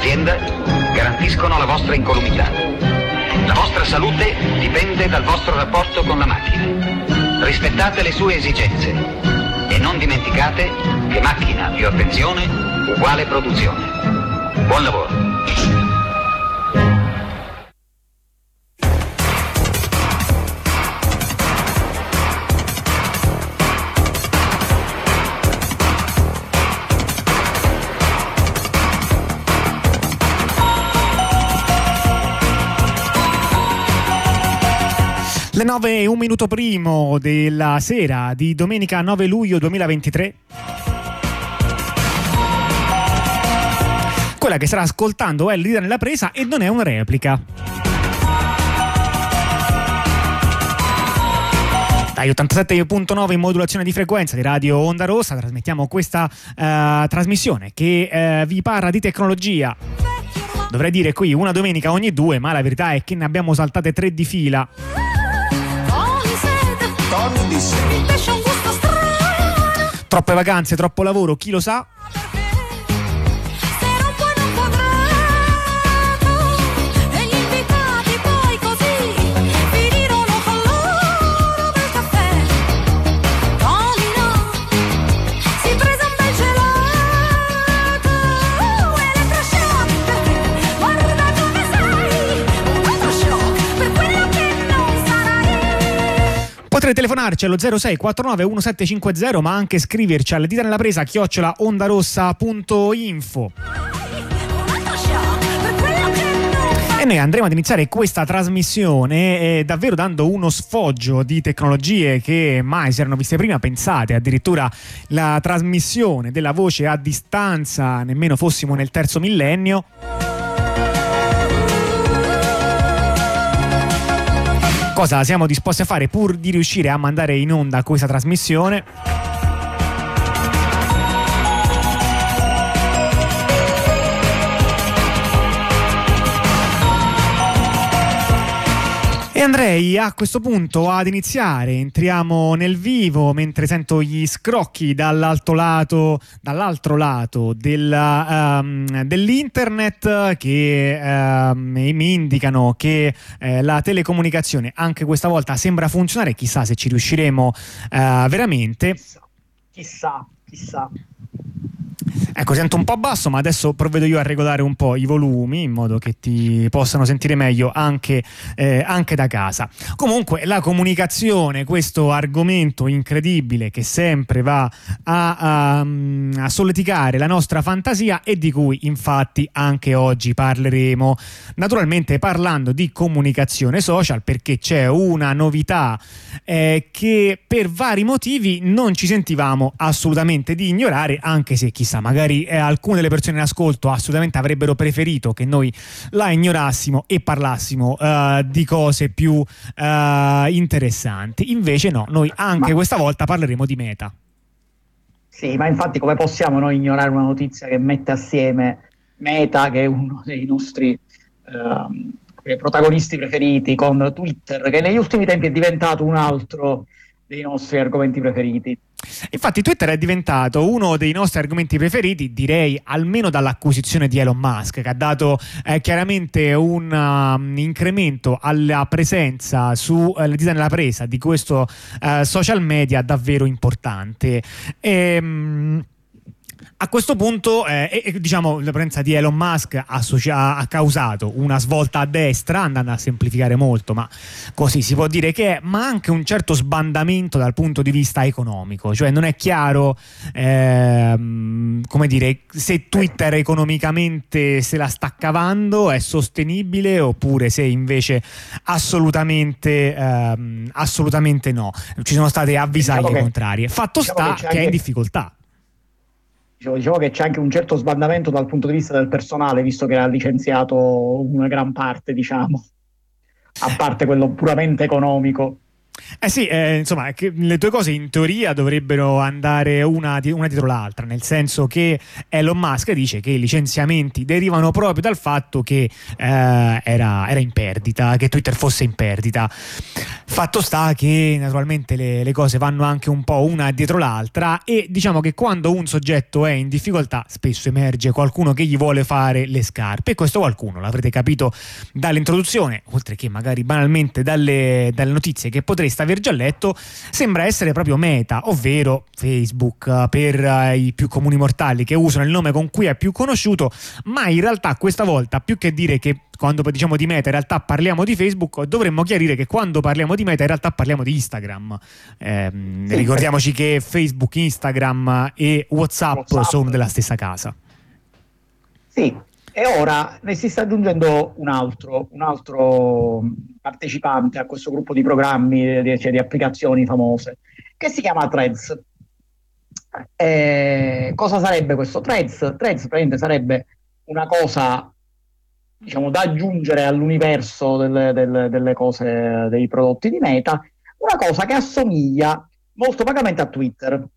suggerite dall'azienda garantiscono la vostra incolumità. La vostra salute dipende dal vostro rapporto con la macchina. Rispettate le sue esigenze e non dimenticate che macchina più attenzione uguale produzione. Buon lavoro. Le 9 e un minuto primo della sera di domenica 9 luglio 2023. Quella che starà ascoltando è il leader nella presa e non è una replica. Dai 87.9 in modulazione di frequenza di Radio Onda Rossa trasmettiamo questa uh, trasmissione che uh, vi parla di tecnologia. Dovrei dire qui una domenica ogni due, ma la verità è che ne abbiamo saltate tre di fila. Troppe vacanze, troppo lavoro, chi lo sa? Potrete telefonarci allo 0649 1750 ma anche scriverci alle dita nella presa chiocciola ondarossa.info. E noi andremo ad iniziare questa trasmissione eh, davvero dando uno sfoggio di tecnologie che mai si erano viste prima, pensate addirittura la trasmissione della voce a distanza, nemmeno fossimo nel terzo millennio. Cosa siamo disposti a fare pur di riuscire a mandare in onda questa trasmissione. E andrei a questo punto ad iniziare, entriamo nel vivo mentre sento gli scrocchi dall'altro lato, dall'altro lato della, um, dell'internet che um, mi indicano che eh, la telecomunicazione anche questa volta sembra funzionare, chissà se ci riusciremo uh, veramente. Chissà, chissà. chissà. Ecco, sento un po' basso, ma adesso provvedo io a regolare un po' i volumi in modo che ti possano sentire meglio anche, eh, anche da casa. Comunque, la comunicazione, questo argomento incredibile che sempre va a, a, a solleticare la nostra fantasia e di cui infatti anche oggi parleremo. Naturalmente parlando di comunicazione social perché c'è una novità eh, che per vari motivi non ci sentivamo assolutamente di ignorare, anche se chissà magari eh, alcune delle persone in ascolto assolutamente avrebbero preferito che noi la ignorassimo e parlassimo uh, di cose più uh, interessanti. Invece no, noi anche ma... questa volta parleremo di meta. Sì, ma infatti come possiamo noi ignorare una notizia che mette assieme Meta, che è uno dei nostri uh, protagonisti preferiti, con Twitter, che negli ultimi tempi è diventato un altro dei nostri argomenti preferiti. Infatti Twitter è diventato uno dei nostri argomenti preferiti, direi almeno dall'acquisizione di Elon Musk, che ha dato eh, chiaramente un um, incremento alla presenza sulle uh, dita nella presa di questo uh, social media davvero importante. E, um, a questo punto, eh, diciamo, la presenza di Elon Musk associa- ha causato una svolta a destra, andando a semplificare molto, ma così si può dire che è, ma anche un certo sbandamento dal punto di vista economico, cioè non è chiaro, ehm, come dire, se Twitter economicamente se la sta cavando, è sostenibile, oppure se invece assolutamente, ehm, assolutamente no. Ci sono state avvisaglie diciamo contrarie. Fatto diciamo sta che, che anche... è in difficoltà diciamo, diciamo, che c'è anche un certo sbandamento dal punto di vista del personale, visto che ha licenziato una gran parte, diciamo, a parte quello puramente economico. Eh sì, eh, insomma, le due cose in teoria dovrebbero andare una, una, dietro l'altra, nel senso che Elon Musk dice che i licenziamenti derivano proprio dal fatto che eh, era, era, in perdita, che Twitter fosse in perdita. Fatto sta che naturalmente le, le cose vanno anche un po' una dietro l'altra e diciamo che quando un soggetto è in difficoltà spesso emerge qualcuno che gli vuole fare le scarpe e questo qualcuno, l'avrete capito dall'introduzione, oltre che magari banalmente dalle, dalle notizie che potreste aver già letto, sembra essere proprio Meta, ovvero Facebook eh, per uh, i più comuni mortali che usano il nome con cui è più conosciuto, ma in realtà questa volta più che dire che quando diciamo di Meta in realtà parliamo di Facebook, dovremmo chiarire che quando parliamo di Meta in realtà parliamo di Instagram. Eh, ricordiamoci che Facebook, Instagram e WhatsApp, WhatsApp sono della stessa casa. Sì, e ora ne si sta aggiungendo un altro, un altro partecipante a questo gruppo di programmi, di, cioè di applicazioni famose, che si chiama Threads. Eh, cosa sarebbe questo Threads? Threads sarebbe una cosa diciamo, da aggiungere all'universo delle, delle, delle cose, dei prodotti di Meta, una cosa che assomiglia molto vagamente a Twitter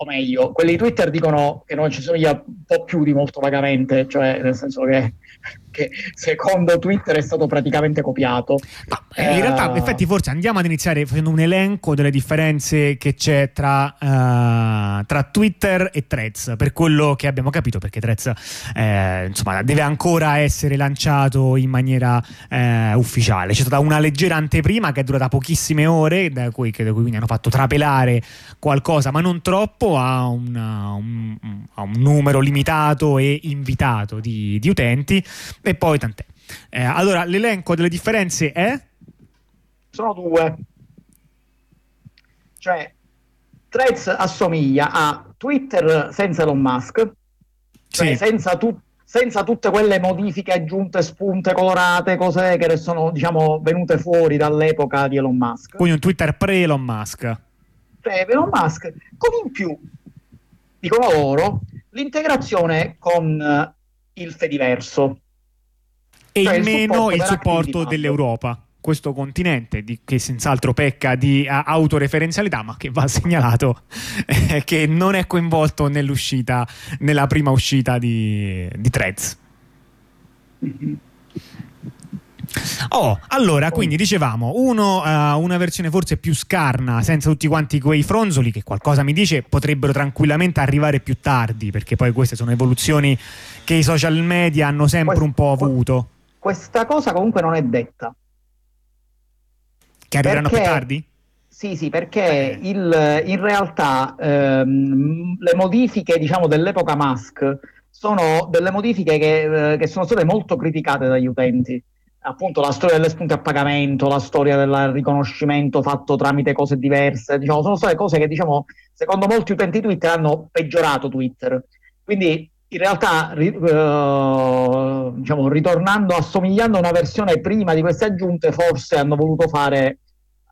o meglio, quelli di Twitter dicono che non ci somiglia un po' più di molto vagamente, cioè nel senso che, che secondo Twitter è stato praticamente copiato. Ma, eh, in realtà, in effetti, forse andiamo ad iniziare facendo un elenco delle differenze che c'è tra, uh, tra Twitter e Threads, per quello che abbiamo capito, perché Threads eh, insomma, deve ancora essere lanciato in maniera eh, ufficiale. C'è stata una leggera anteprima che è durata pochissime ore, da cui, da cui quindi hanno fatto trapelare qualcosa, ma non troppo ha, una, un, ha un, numero limitato e invitato di, di utenti e poi tant'è. Eh, allora, l'elenco delle differenze è? Sono due. Cioè, Threads assomiglia a Twitter senza Elon Musk, cioè sì. senza, tu, senza, tutte quelle modifiche aggiunte, spunte colorate, cose che sono diciamo, venute fuori dall'epoca di Elon Musk. Quindi un Twitter pre-Elon Musk breve Elon Musk, con in più, dicono loro, l'integrazione con uh, il Fediverso. E cioè in meno il supporto dell'Europa questo continente di, che senz'altro pecca di uh, autoreferenzialità ma che va segnalato eh, che non è coinvolto nell'uscita nella prima uscita di, di Threads mm-hmm. Oh, allora, quindi dicevamo, uno, uh, una versione forse più scarna, senza tutti quanti quei fronzoli, che qualcosa mi dice potrebbero tranquillamente arrivare più tardi, perché poi queste sono evoluzioni che i social media hanno sempre Quest, un po' avuto. Questa cosa comunque non è detta. Che arriveranno perché, più tardi? Sì, sì, perché eh. il, in realtà ehm, le modifiche, diciamo, dell'epoca Musk sono delle modifiche che, eh, che sono state molto criticate dagli utenti appunto la storia delle spunte a pagamento, la storia del riconoscimento fatto tramite cose diverse, diciamo, sono state cose che diciamo, secondo molti utenti Twitter hanno peggiorato Twitter. Quindi in realtà ri, uh, diciamo, ritornando, assomigliando a una versione prima di queste aggiunte, forse hanno voluto fare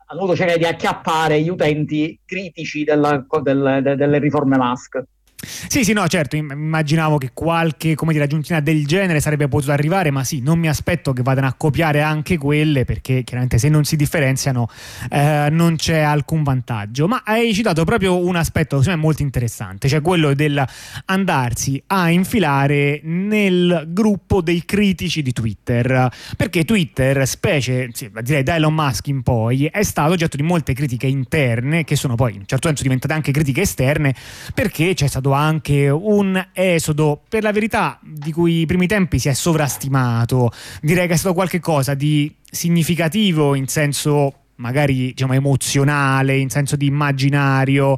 hanno voluto cercare di acchiappare gli utenti critici della, del, de, delle riforme Musk. Sì, sì, no, certo, immaginavo che qualche, come dire, aggiuntina del genere sarebbe potuta arrivare, ma sì, non mi aspetto che vadano a copiare anche quelle, perché chiaramente se non si differenziano eh, non c'è alcun vantaggio. Ma hai citato proprio un aspetto, secondo me, molto interessante, cioè quello del andarsi a infilare nel gruppo dei critici di Twitter, perché Twitter, specie, sì, direi da Elon Musk in poi, è stato oggetto di molte critiche interne, che sono poi in un certo senso diventate anche critiche esterne, perché c'è stato anche un esodo, per la verità, di cui i primi tempi si è sovrastimato. Direi che è stato qualcosa di significativo in senso magari diciamo emozionale, in senso di immaginario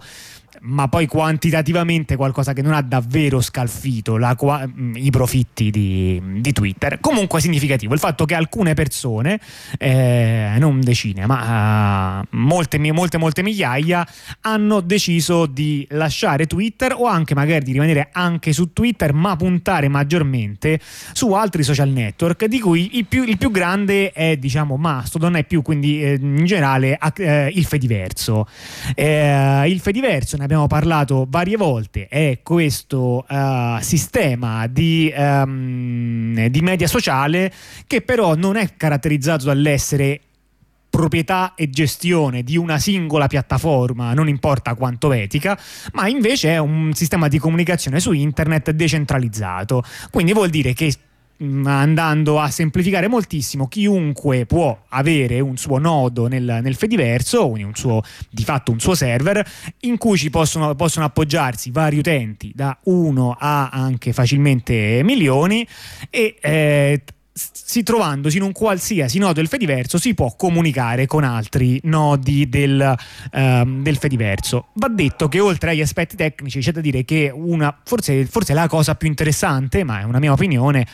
ma poi quantitativamente qualcosa che non ha davvero scalfito la, mm, i profitti di, di, Twitter. Comunque significativo il fatto che alcune persone, eh, non decine, ma uh, molte, molte, molte migliaia, hanno deciso di lasciare Twitter o anche magari di rimanere anche su Twitter, ma puntare maggiormente su altri social network, di cui il più, il più grande è, diciamo, Mastodon, è più quindi eh, in generale eh, il Fediverso. Eh, il Fediverso ne abbiamo parlato varie volte, è questo uh, sistema di, um, di media sociale che però non è caratterizzato dall'essere proprietà e gestione di una singola piattaforma, non importa quanto etica, ma invece è un sistema di comunicazione su internet decentralizzato. Quindi vuol dire che andando a semplificare moltissimo, chiunque può avere un suo nodo nel, nel Fediverso, un suo, di fatto un suo server, in cui ci possono, possono appoggiarsi vari utenti, da uno a anche facilmente milioni, e eh, si trovandosi in un qualsiasi nodo del Fediverso si può comunicare con altri nodi del, um, del Fediverso. Va detto che oltre agli aspetti tecnici c'è da dire che una, forse, forse la cosa più interessante, ma è una mia opinione,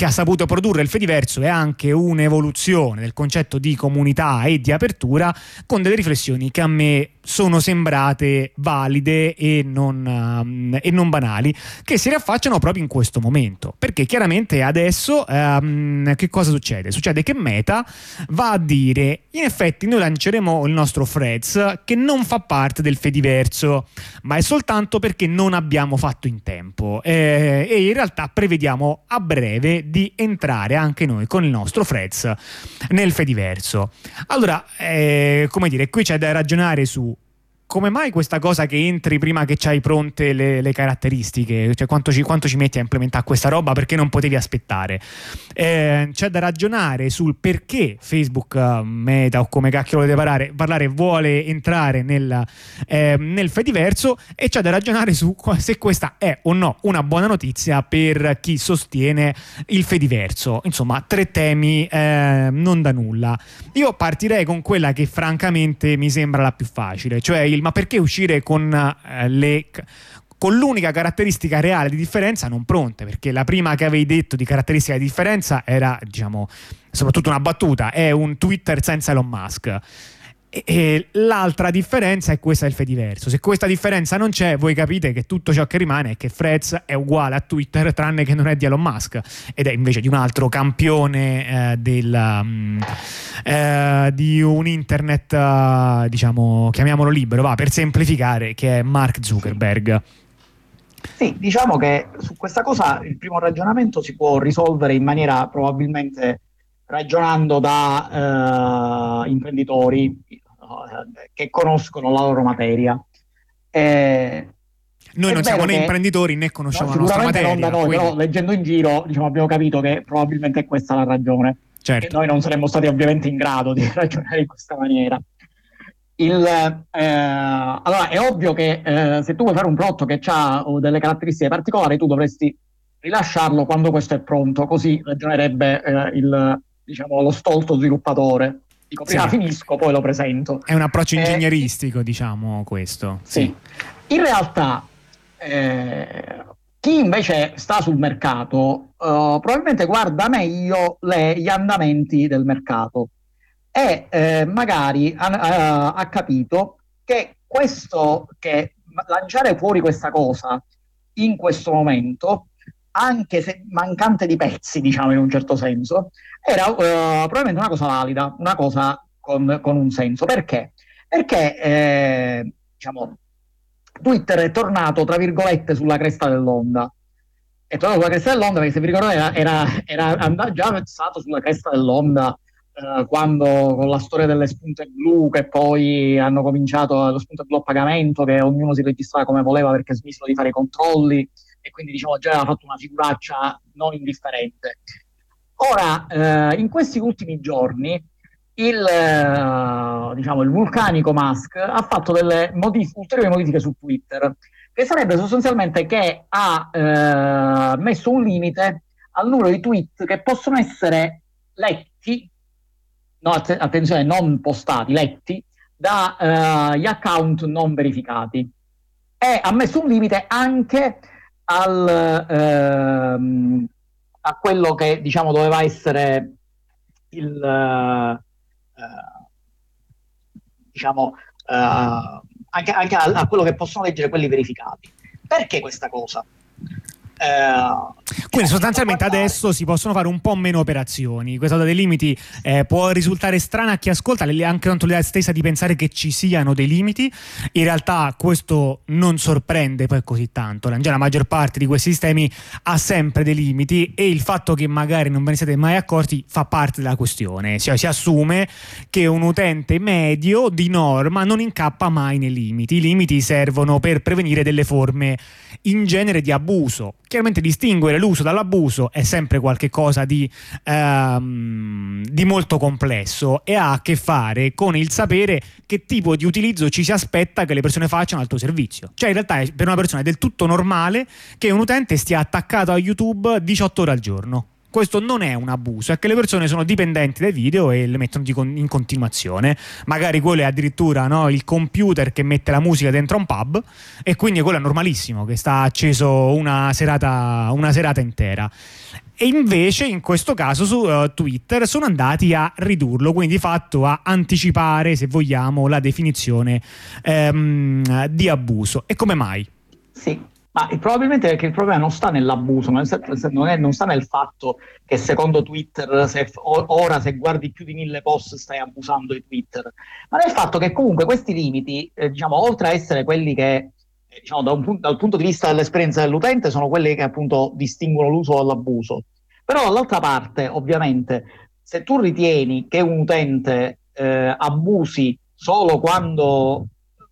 che ha saputo produrre il Fediverso è anche un'evoluzione del concetto di comunità e di apertura con delle riflessioni che a me sono sembrate valide e non, um, e non banali, che si riaffacciano proprio in questo momento. Perché chiaramente adesso um, che cosa succede? Succede che Meta va a dire: in effetti, noi lanceremo il nostro Threads che non fa parte del Fediverso, ma è soltanto perché non abbiamo fatto in tempo. Eh, e in realtà prevediamo a breve di entrare anche noi con il nostro Threads nel Fediverso. Allora, eh, come dire, qui c'è da ragionare su come mai questa cosa che entri prima che c'hai pronte le, le caratteristiche? Cioè, quanto ci, quanto ci, metti a implementare questa roba? Perché non potevi aspettare? Eh, c'è da ragionare sul perché Facebook, uh, Meta o come cacchio volete parlare, parlare vuole entrare nel, eh, nel Fediverso e c'è da ragionare su se questa è o no una buona notizia per chi sostiene il Fediverso. Insomma, tre temi eh, non da nulla. Io partirei con quella che francamente mi sembra la più facile, cioè il ma perché uscire con eh, le con l'unica caratteristica reale di differenza non pronte, perché la prima che avevi detto di caratteristica di differenza era, diciamo, soprattutto una battuta, è un Twitter senza Elon Musk. E, e l'altra differenza è questa del Fediverso. Se questa differenza non c'è, voi capite che tutto ciò che rimane è che Freds è uguale a Twitter, tranne che non è di Elon Musk ed è invece di un altro campione eh, del, um, eh, di un internet, uh, diciamo, chiamiamolo libero, va per semplificare, che è Mark Zuckerberg. Sì, diciamo che su questa cosa il primo ragionamento si può risolvere in maniera probabilmente ragionando da uh, imprenditori che conoscono la loro materia. Eh, noi non siamo né imprenditori né conosciamo no, la nostra materia. Non da noi, quindi... però leggendo in giro diciamo, abbiamo capito che probabilmente è questa la ragione. Certo. noi non saremmo stati ovviamente in grado di ragionare in questa maniera. Il, eh, allora, è ovvio che eh, se tu vuoi fare un prodotto che ha delle caratteristiche particolari, tu dovresti rilasciarlo quando questo è pronto, così ragionerebbe eh, il, diciamo, lo stolto sviluppatore. Dico, prima sì. finisco, poi lo presento. È un approccio eh, ingegneristico, diciamo, questo. Sì. sì. In realtà, eh, chi invece sta sul mercato uh, probabilmente guarda meglio le, gli andamenti del mercato e eh, magari ha, ha, ha, capito che questo che lanciare fuori questa cosa in questo momento anche se mancante di pezzi, diciamo in un certo senso, era uh, probabilmente una cosa valida, una cosa con, con un senso. Perché? Perché eh, diciamo, Twitter è tornato, tra virgolette, sulla cresta dell'onda. È tornato sulla cresta dell'onda perché, se vi ricordate, era, era, era già stato sulla cresta dell'onda eh, quando con la storia delle spunte blu che poi hanno cominciato lo spunto blu a pagamento, che ognuno si registrava come voleva perché smisero di fare i controlli e quindi diciamo già aveva fatto una figuraccia non indifferente. Ora, eh, in questi ultimi giorni, il, eh, diciamo, il vulcanico Musk ha fatto delle modif- ulteriori modifiche su Twitter, che sarebbe sostanzialmente che ha eh, messo un limite al numero di tweet che possono essere letti, no, att- attenzione, non postati, letti, dagli eh, account non verificati. E ha messo un limite anche al, ehm, a quello che diciamo doveva essere il eh, diciamo eh, anche, anche a, a, quello che possono leggere quelli verificati. Perché questa cosa? Eh, Quindi sostanzialmente adesso si possono fare un po' meno operazioni. Questa cosa dei limiti eh, può risultare strana a chi ascolta, anche tanto l'idea stessa di pensare che ci siano dei limiti. In realtà questo non sorprende poi così tanto. Già la maggior parte di questi sistemi ha sempre dei limiti e il fatto che magari non ve ne siete mai accorti fa parte della questione. Si, si assume che un utente medio di norma non incappa mai nei limiti. I limiti servono per prevenire delle forme in genere di abuso. Chiaramente distinguere l'uso dall'abuso è sempre qualcosa di, ehm, di molto complesso e ha a che fare con il sapere che tipo di utilizzo ci si aspetta che le persone facciano al tuo servizio. Cioè in realtà per una persona è del tutto normale che un utente stia attaccato a YouTube 18 ore al giorno questo non è un abuso, è che le persone sono dipendenti dai video e le mettono in continuazione. Magari quello è addirittura no, il computer che mette la musica dentro un pub e quindi quello è normalissimo, che sta acceso una serata, una serata intera. E invece in questo caso su uh, Twitter sono andati a ridurlo, quindi di fatto a anticipare, se vogliamo, la definizione um, di abuso. E come mai? Sì, ma probabilmente perché il problema non sta nell'abuso, non, è, non sta nel fatto che secondo Twitter se, ora se guardi più di mille post stai abusando di Twitter, ma nel fatto che comunque questi limiti, eh, diciamo, oltre a essere quelli che eh, diciamo, da punto, dal punto di vista dell'esperienza dell'utente sono quelli che appunto distinguono l'uso dall'abuso. Però dall'altra parte, ovviamente, se tu ritieni che un utente eh, abusi solo quando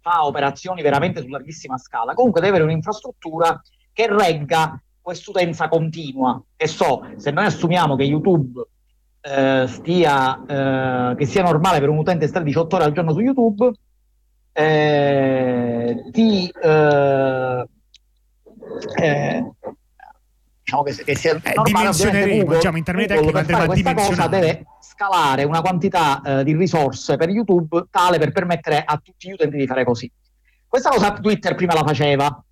fa operazioni veramente su larghissima scala, comunque deve avere un'infrastruttura che regga quest'utenza continua. E so, se noi assumiamo che YouTube eh, stia, eh, che sia normale per un utente stare 18 ore al giorno su YouTube, eh, ti eh, eh, diciamo che, che sia eh, dimensioneremo, Google, diciamo, internet Google, per fare questa cosa deve scalare una quantità eh, di risorse per YouTube tale per permettere a tutti gli utenti di fare così. Questa cosa Twitter prima la faceva.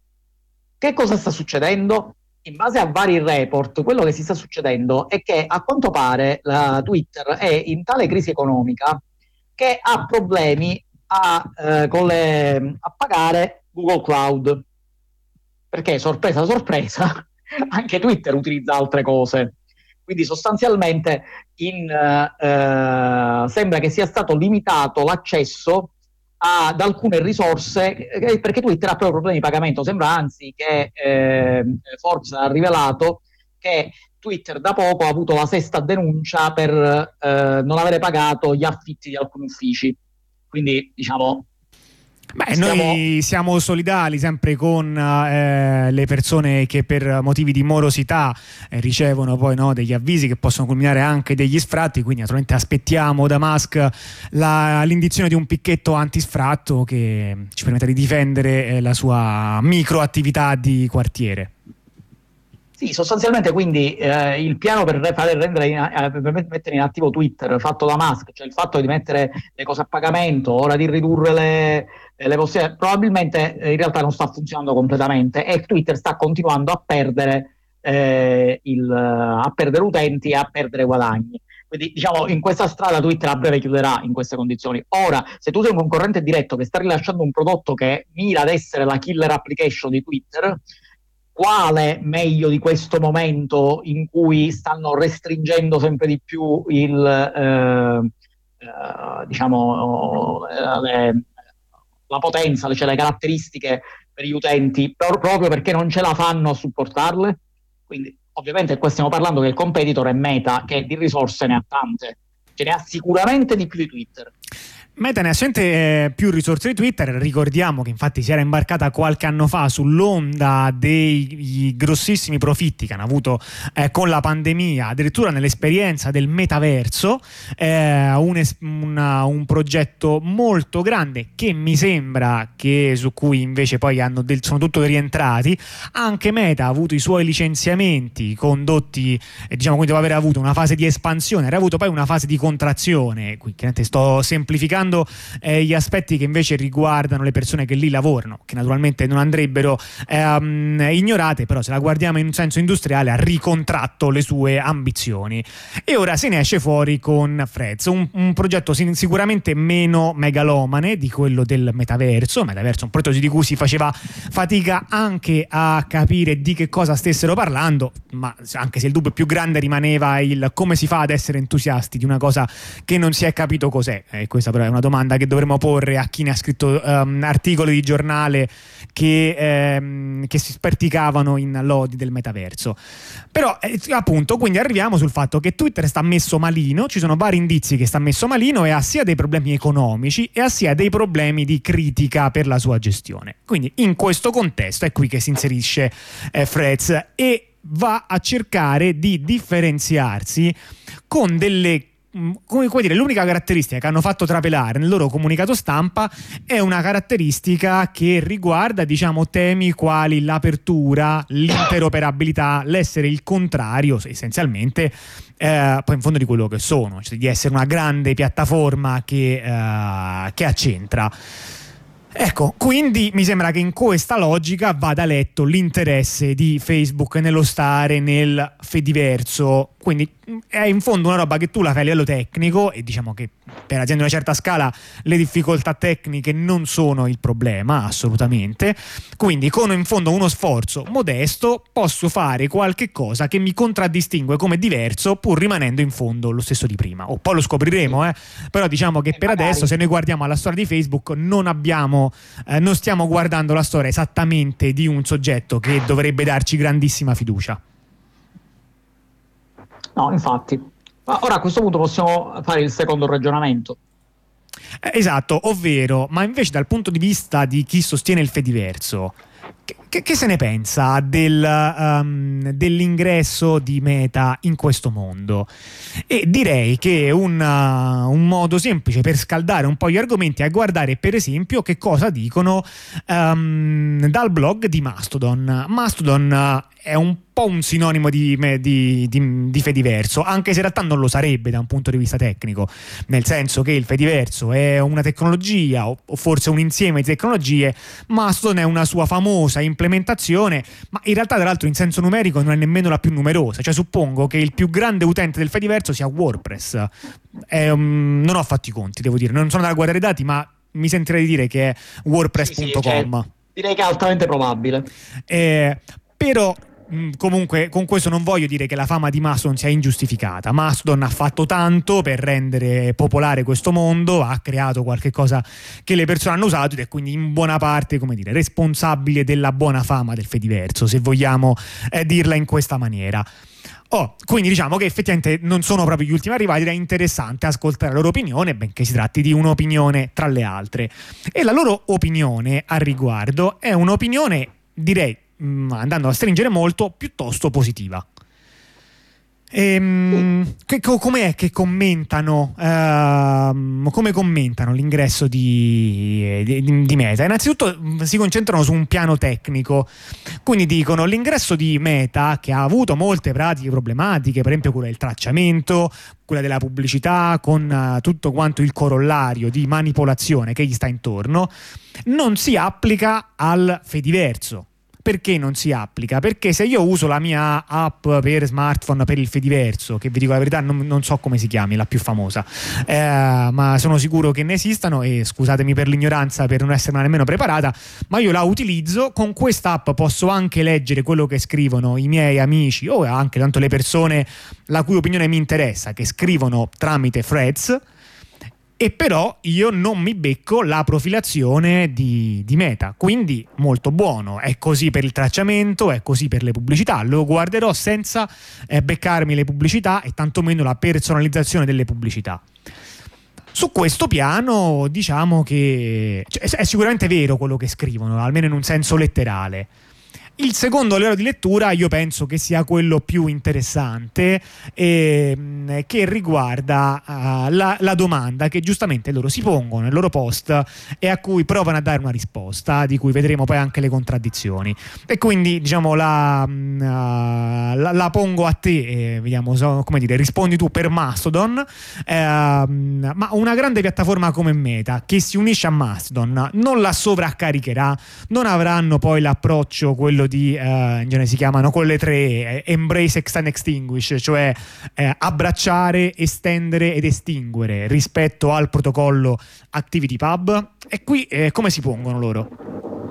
Che cosa sta succedendo? In base a vari report, quello che si sta succedendo è che a quanto pare la Twitter è in tale crisi economica che ha problemi a, eh, le, a pagare Google Cloud. Perché, sorpresa, sorpresa, anche Twitter utilizza altre cose. Quindi sostanzialmente in, eh, sembra che sia stato limitato l'accesso ad alcune risorse eh, perché Twitter ha proprio problemi di pagamento. Sembra anzi che eh, Forbes ha rivelato che Twitter da poco ha avuto la sesta denuncia per eh, non avere pagato gli affitti di alcuni uffici. Quindi diciamo Beh, Stiamo... noi siamo solidali sempre con eh, le persone che per motivi di morosità eh, ricevono poi no, degli avvisi che possono culminare anche degli sfratti, quindi naturalmente aspettiamo da Musk la, l'indizione di un picchetto antisfratto che ci permetta di difendere eh, la sua microattività di quartiere. Sì, sostanzialmente quindi eh, il piano per, in, eh, per mettere in attivo Twitter fatto da Musk, cioè il fatto di mettere le cose a pagamento, ora di ridurre le, le possibilità, probabilmente eh, in realtà non sta funzionando completamente e Twitter sta continuando a perdere, eh, il, a perdere utenti e a perdere guadagni. Quindi diciamo in questa strada Twitter a breve chiuderà in queste condizioni. Ora, se tu sei un concorrente diretto che sta rilasciando un prodotto che mira ad essere la killer application di Twitter, quale meglio di questo momento in cui stanno restringendo sempre di più il, eh, eh, diciamo, eh, le, la potenza, cioè le caratteristiche per gli utenti, per, proprio perché non ce la fanno a supportarle? Quindi ovviamente qua stiamo parlando che il competitor è Meta, che di risorse ne ha tante, ce ne ha sicuramente di più di Twitter. Meta ne ha sente eh, più risorse di Twitter, ricordiamo che infatti si era imbarcata qualche anno fa sull'onda dei grossissimi profitti che hanno avuto eh, con la pandemia, addirittura nell'esperienza del metaverso, eh, un, una, un, progetto molto grande che mi sembra che su cui invece poi del, sono tutto rientrati, anche Meta ha avuto i suoi licenziamenti condotti, eh, diciamo quindi dopo aver avuto una fase di espansione, ha avuto poi una fase di contrazione, qui chiaramente sto semplificando considerando eh, gli aspetti che invece riguardano le persone che lì lavorano, che naturalmente non andrebbero ehm, ignorate, però se la guardiamo in un senso industriale ha ricontratto le sue ambizioni. E ora se ne esce fuori con Freds, un, un progetto sicuramente meno megalomane di quello del metaverso, metaverso un progetto di cui si faceva fatica anche a capire di che cosa stessero parlando, ma anche se il dubbio più grande rimaneva il come si fa ad essere entusiasti di una cosa che non si è capito cos'è. E questa però è una domanda che dovremmo porre a chi ne ha scritto um, articoli di giornale che, ehm, che si sperticavano in lodi del metaverso. Però eh, appunto, quindi arriviamo sul fatto che Twitter sta messo malino, ci sono vari indizi che sta messo malino e ha sia dei problemi economici e ha sia dei problemi di critica per la sua gestione. Quindi in questo contesto è qui che si inserisce eh, Freds e va a cercare di differenziarsi con delle come, come dire, l'unica caratteristica che hanno fatto trapelare nel loro comunicato stampa è una caratteristica che riguarda, diciamo, temi quali l'apertura, l'interoperabilità, l'essere il contrario, essenzialmente, eh, poi in fondo di quello che sono, cioè di essere una grande piattaforma che, eh, che accentra. Ecco, quindi mi sembra che in questa logica vada letto l'interesse di Facebook nello stare nel Fediverso. Quindi è in fondo una roba che tu la fai a livello tecnico e diciamo che per aziende di una certa scala le difficoltà tecniche non sono il problema, assolutamente. Quindi con in fondo uno sforzo modesto posso fare qualche cosa che mi contraddistingue come diverso pur rimanendo in fondo lo stesso di prima. O poi lo scopriremo, eh? però diciamo che per adesso se noi guardiamo alla storia di Facebook non abbiamo, eh, non stiamo guardando la storia esattamente di un soggetto che dovrebbe darci grandissima fiducia. No, infatti. Ma ora a questo punto possiamo fare il secondo ragionamento. Eh, esatto, ovvero, ma invece dal punto di vista di chi sostiene il Fediverso, che, che, se ne pensa del, um, dell'ingresso di Meta in questo mondo? E direi che un, uh, un, modo semplice per scaldare un po' gli argomenti è guardare per esempio che cosa dicono um, dal blog di Mastodon. Mastodon uh, è un po' un sinonimo di, di, di, di, Fediverso, anche se in realtà non lo sarebbe da un punto di vista tecnico, nel senso che il Fediverso è una tecnologia o, o forse un insieme di tecnologie, Mastodon è una sua famosa implementazione, ma in realtà tra l'altro in senso numerico non è nemmeno la più numerosa, cioè suppongo che il più grande utente del Fediverso sia WordPress. È, um, non ho fatto i conti, devo dire, non sono andato a guardare i dati, ma mi sentirei di dire che è wordpress.com. Sì, sì, cioè, direi che è altamente probabile. Eh, però Mm, comunque con questo non voglio dire che la fama di Mastodon sia ingiustificata. Mastodon ha fatto tanto per rendere popolare questo mondo, ha creato qualche cosa che le persone hanno usato ed è quindi in buona parte, come dire, responsabile della buona fama del Fediverso, se vogliamo eh, dirla in questa maniera. Oh, quindi diciamo che effettivamente non sono proprio gli ultimi arrivati ed è interessante ascoltare la loro opinione, benché si tratti di un'opinione tra le altre. E la loro opinione al riguardo è un'opinione, direi, mh, mm, andando a stringere molto, piuttosto positiva. Ehm, che, com'è che commentano, uh, come commentano l'ingresso di, di, di, Meta? Innanzitutto mm, si concentrano su un piano tecnico, quindi dicono l'ingresso di Meta che ha avuto molte pratiche problematiche, per esempio quella del tracciamento, quella della pubblicità, con uh, tutto quanto il corollario di manipolazione che gli sta intorno, non si applica al Fediverso perché non si applica? Perché se io uso la mia app per smartphone per il Fediverso, che vi dico la verità, non, non so come si chiami, la più famosa, eh, ma sono sicuro che ne esistano e scusatemi per l'ignoranza per non essere nemmeno preparata, ma io la utilizzo, con questa app posso anche leggere quello che scrivono i miei amici o anche tanto le persone la cui opinione mi interessa, che scrivono tramite threads e però io non mi becco la profilazione di, di, Meta, quindi molto buono, è così per il tracciamento, è così per le pubblicità, lo guarderò senza eh, beccarmi le pubblicità e tantomeno la personalizzazione delle pubblicità. Su questo piano diciamo che cioè, è sicuramente vero quello che scrivono, almeno in un senso letterale. Il secondo livello di lettura io penso che sia quello più interessante eh, che riguarda uh, la, la, domanda che giustamente loro si pongono nel loro post e a cui provano a dare una risposta di cui vedremo poi anche le contraddizioni. E quindi diciamo la, uh, la, la pongo a te eh, vediamo so, come dire rispondi tu per Mastodon. Eh, ma una grande piattaforma come Meta che si unisce a Mastodon non la sovraccaricherà non avranno poi l'approccio quello di, eh, in genere si chiamano quelle tre, eh, embrace, extend, extinguish, cioè eh, abbracciare, estendere ed estinguere rispetto al protocollo ActivityPub. E qui eh, come si pongono loro?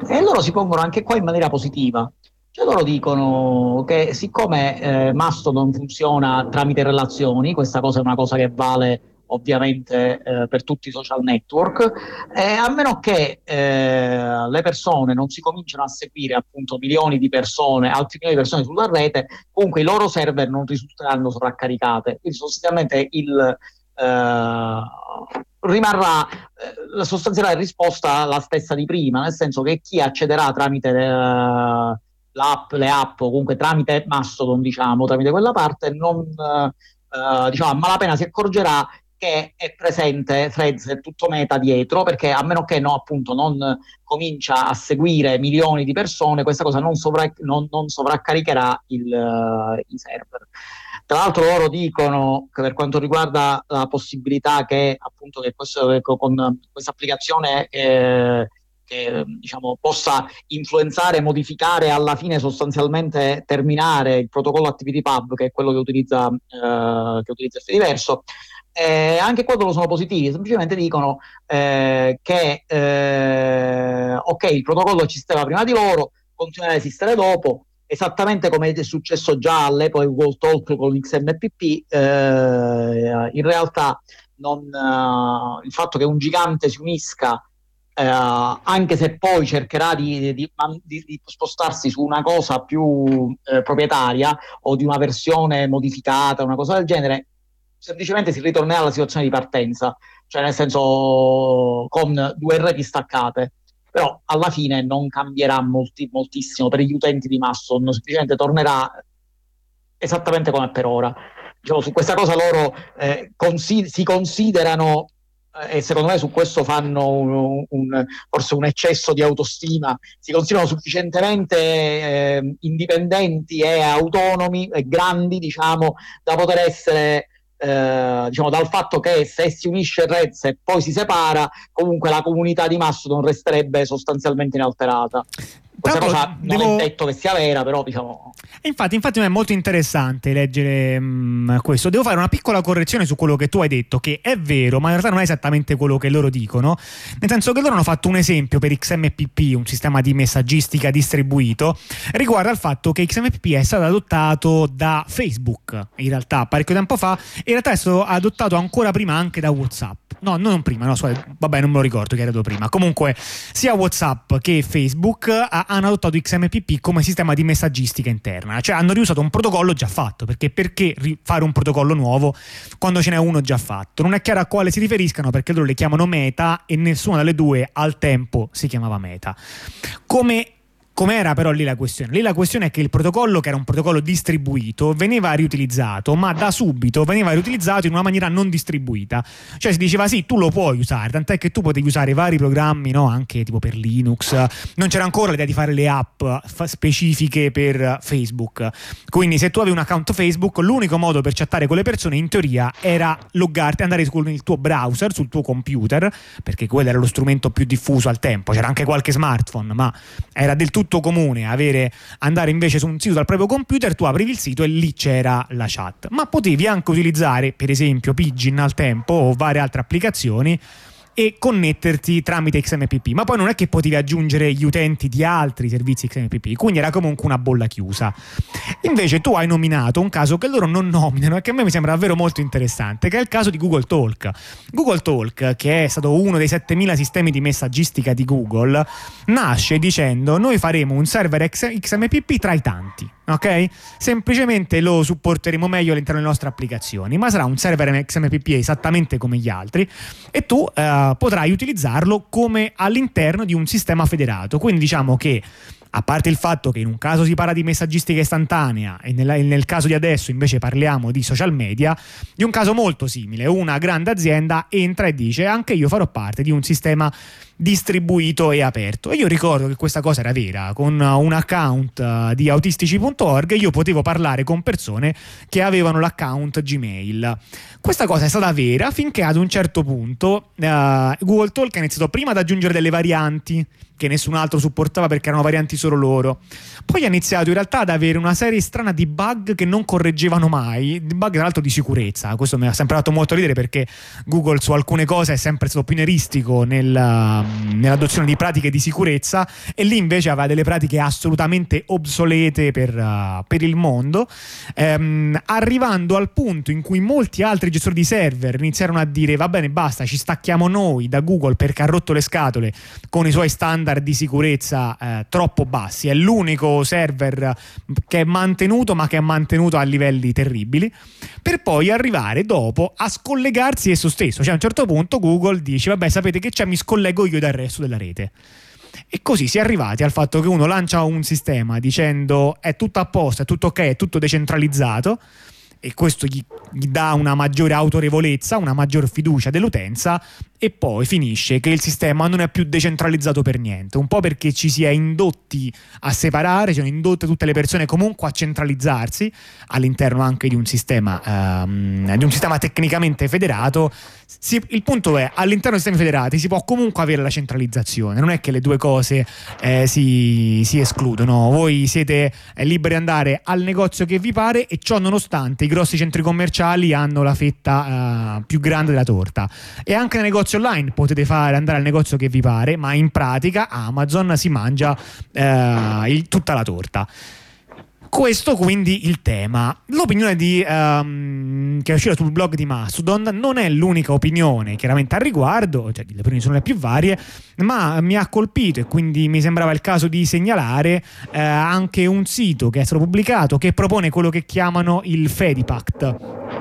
E loro si pongono anche qua in maniera positiva. Cioè loro dicono che siccome eh, Mastodon funziona tramite relazioni, questa cosa è una cosa che vale ovviamente eh, per tutti i social network, eh, a meno che eh, le persone non si cominciano a seguire appunto milioni di persone, altri milioni di persone sulla rete, comunque i loro server non risulteranno sovraccaricate. Quindi sostanzialmente il, eh, rimarrà eh, la sostanziale risposta la stessa di prima, nel senso che chi accederà tramite eh, l'app, le app o comunque tramite Mastodon, diciamo, tramite quella parte, non, uh, diciamo, a malapena si accorgerà che è presente Threads e tutto meta dietro, perché a meno che no, appunto, non comincia a seguire milioni di persone, questa cosa non, sovra- non, non sovraccaricherà il, uh, i server. Tra l'altro loro dicono che per quanto riguarda la possibilità che appunto che questo, ecco, con questa applicazione eh, che diciamo, possa influenzare, modificare alla fine sostanzialmente terminare il protocollo ActivityPub, che è quello che utilizza, eh, che utilizza Fediverso, eh, anche quando lo sono positivi, semplicemente dicono eh, che eh, ok, il protocollo esisteva prima di loro, continuerà ad esistere dopo, esattamente come è successo già all'epoca di Google Talk con XMPP, eh, in realtà non, uh, il fatto che un gigante si unisca Uh, anche se poi cercherà di, di, di, di, spostarsi su una cosa più eh, proprietaria o di una versione modificata, una cosa del genere, semplicemente si ritornerà alla situazione di partenza, cioè nel senso con due reti staccate, però alla fine non cambierà molti, moltissimo per gli utenti di Mastodon, semplicemente tornerà esattamente come per ora. Diciamo, su questa cosa loro eh, consi- si considerano eh, e secondo me su questo fanno un, un, forse un eccesso di autostima, si considerano sufficientemente eh, indipendenti e autonomi e grandi, diciamo, da poter essere eh, diciamo, dal fatto che se si unisce Reds e poi si separa, comunque la comunità di Mastodon resterebbe sostanzialmente inalterata. Questa cosa non devo... è detto che sia vera, però diciamo. Infatti, infatti, è molto interessante leggere mh, mm, questo. Devo fare una piccola correzione su quello che tu hai detto, che è vero, ma in realtà non è esattamente quello che loro dicono. Nel senso che loro hanno fatto un esempio per XMPP, un sistema di messaggistica distribuito, riguardo al fatto che XMPP è stato adottato da Facebook, in realtà parecchio tempo fa, e in realtà è stato adottato ancora prima anche da WhatsApp. No, non prima, no, vabbè, non me lo ricordo che era prima. Comunque, sia WhatsApp che Facebook hanno adottato XMPP come sistema di messaggistica interna, cioè hanno riusato un protocollo già fatto, perché perché fare un protocollo nuovo quando ce n'è uno già fatto? Non è chiaro a quale si riferiscano perché loro le chiamano meta e nessuna delle due al tempo si chiamava meta. Come Com'era però lì la questione? Lì la questione è che il protocollo, che era un protocollo distribuito, veniva riutilizzato, ma da subito veniva riutilizzato in una maniera non distribuita. Cioè si diceva sì, tu lo puoi usare, tant'è che tu potevi usare vari programmi, no? anche tipo per Linux. Non c'era ancora l'idea di fare le app specifiche per Facebook. Quindi se tu avevi un account Facebook, l'unico modo per chattare con le persone in teoria era loggarti, andare con il tuo browser, sul tuo computer, perché quello era lo strumento più diffuso al tempo. C'era anche qualche smartphone, ma era del tutto tutto comune avere, andare invece su un sito dal proprio computer, tu aprivi il sito e lì c'era la chat. Ma potevi anche utilizzare, per esempio, Pidgin al tempo o varie altre applicazioni e connetterti tramite XMPP, ma poi non è che potevi aggiungere gli utenti di altri servizi XMPP, quindi era comunque una bolla chiusa. Invece tu hai nominato un caso che loro non nominano e che a me mi sembra davvero molto interessante, che è il caso di Google Talk. Google Talk, che è stato uno dei 7000 sistemi di messaggistica di Google, nasce dicendo noi faremo un server XMPP tra i tanti ok? Semplicemente lo supporteremo meglio all'interno delle nostre applicazioni, ma sarà un server XMPP esattamente come gli altri e tu eh, potrai utilizzarlo come all'interno di un sistema federato. Quindi diciamo che A parte il fatto che in un caso si parla di messaggistica istantanea e nel, nel caso di adesso invece parliamo di social media, di un caso molto simile, una grande azienda entra e dice anche io farò parte di un sistema distribuito e aperto. E io ricordo che questa cosa era vera, con un account eh, di autistici.org io potevo parlare con persone che avevano l'account Gmail. Questa cosa è stata vera finché ad un certo punto uh, Google Talk ha iniziato prima ad aggiungere delle varianti che nessun altro supportava perché erano varianti solo loro. Poi ha iniziato in realtà ad avere una serie strana di bug che non correggevano mai, bug tra l'altro di sicurezza. Questo mi ha sempre fatto molto ridere perché Google su alcune cose è sempre stato pioneristico nel, nell'adozione di pratiche di sicurezza e lì invece aveva delle pratiche assolutamente obsolete per, uh, per il mondo, ehm, arrivando al punto in cui molti altri gestori di server iniziarono a dire va bene basta, ci stacchiamo noi da Google perché ha rotto le scatole con i suoi standard di sicurezza eh, troppo bassi. È l'unico server che è mantenuto, ma che è mantenuto a livelli terribili, per poi arrivare dopo a scollegarsi esso stesso. Cioè a un certo punto Google dice, vabbè, sapete che c'è, mi scollego io dal resto della rete. E così si è arrivati al fatto che uno lancia un sistema dicendo è tutto a posto, è tutto ok, è tutto decentralizzato e questo gli, gli, dà una maggiore autorevolezza, una maggior fiducia dell'utenza e poi finisce che il sistema non è più decentralizzato per niente, un po' perché ci si è indotti a separare, sono indotte tutte le persone comunque a centralizzarsi all'interno anche di un sistema, ehm, di un sistema tecnicamente federato. Si, il punto è, all'interno dei sistemi federati si può comunque avere la centralizzazione, non è che le due cose eh, si, si, escludono, voi siete eh, liberi di andare al negozio che vi pare e ciò nonostante i grossi centri commerciali hanno la fetta eh, più grande della torta. E anche nei negozi online potete fare, andare al negozio che vi pare, ma in pratica Amazon si mangia eh, il, tutta la torta. Questo quindi il tema. L'opinione di, um, che è uscita sul blog di Mastodon non è l'unica opinione chiaramente al riguardo, cioè le opinioni sono le più varie, ma mi ha colpito e quindi mi sembrava il caso di segnalare eh, anche un sito che è stato pubblicato che propone quello che chiamano il Fedipact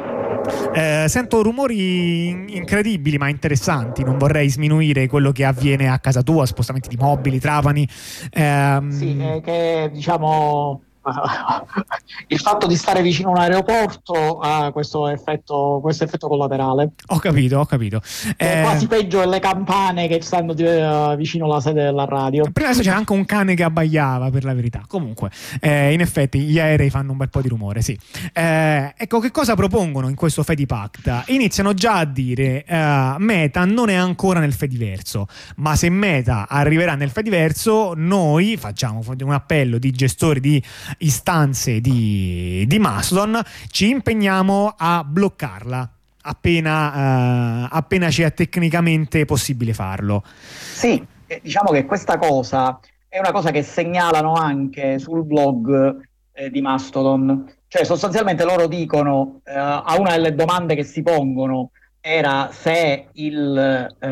eh, sento rumori incredibili ma interessanti, non vorrei sminuire quello che avviene a casa tua, spostamenti di mobili, trapani. Ehm... Sì, eh, che diciamo il fatto di stare vicino a un aeroporto ha questo effetto, questo effetto collaterale. Ho capito, ho capito. È eh... quasi peggio delle campane che stanno uh, vicino alla sede della radio. Prima adesso c'era anche un cane che abbaiava, per la verità. Comunque, eh, in effetti, gli aerei fanno un bel po' di rumore, sì. Eh, ecco, che cosa propongono in questo Fedipact? Iniziano già a dire uh, Meta non è ancora nel Fediverso, ma se Meta arriverà nel Fediverso, noi facciamo un appello di gestori di istanze di, di Mastodon, ci impegniamo a bloccarla appena, eh, appena ci è tecnicamente possibile farlo. Sì, diciamo che questa cosa è una cosa che segnalano anche sul blog eh, di Mastodon. Cioè, sostanzialmente loro dicono eh, a una delle domande che si pongono era se il, uh,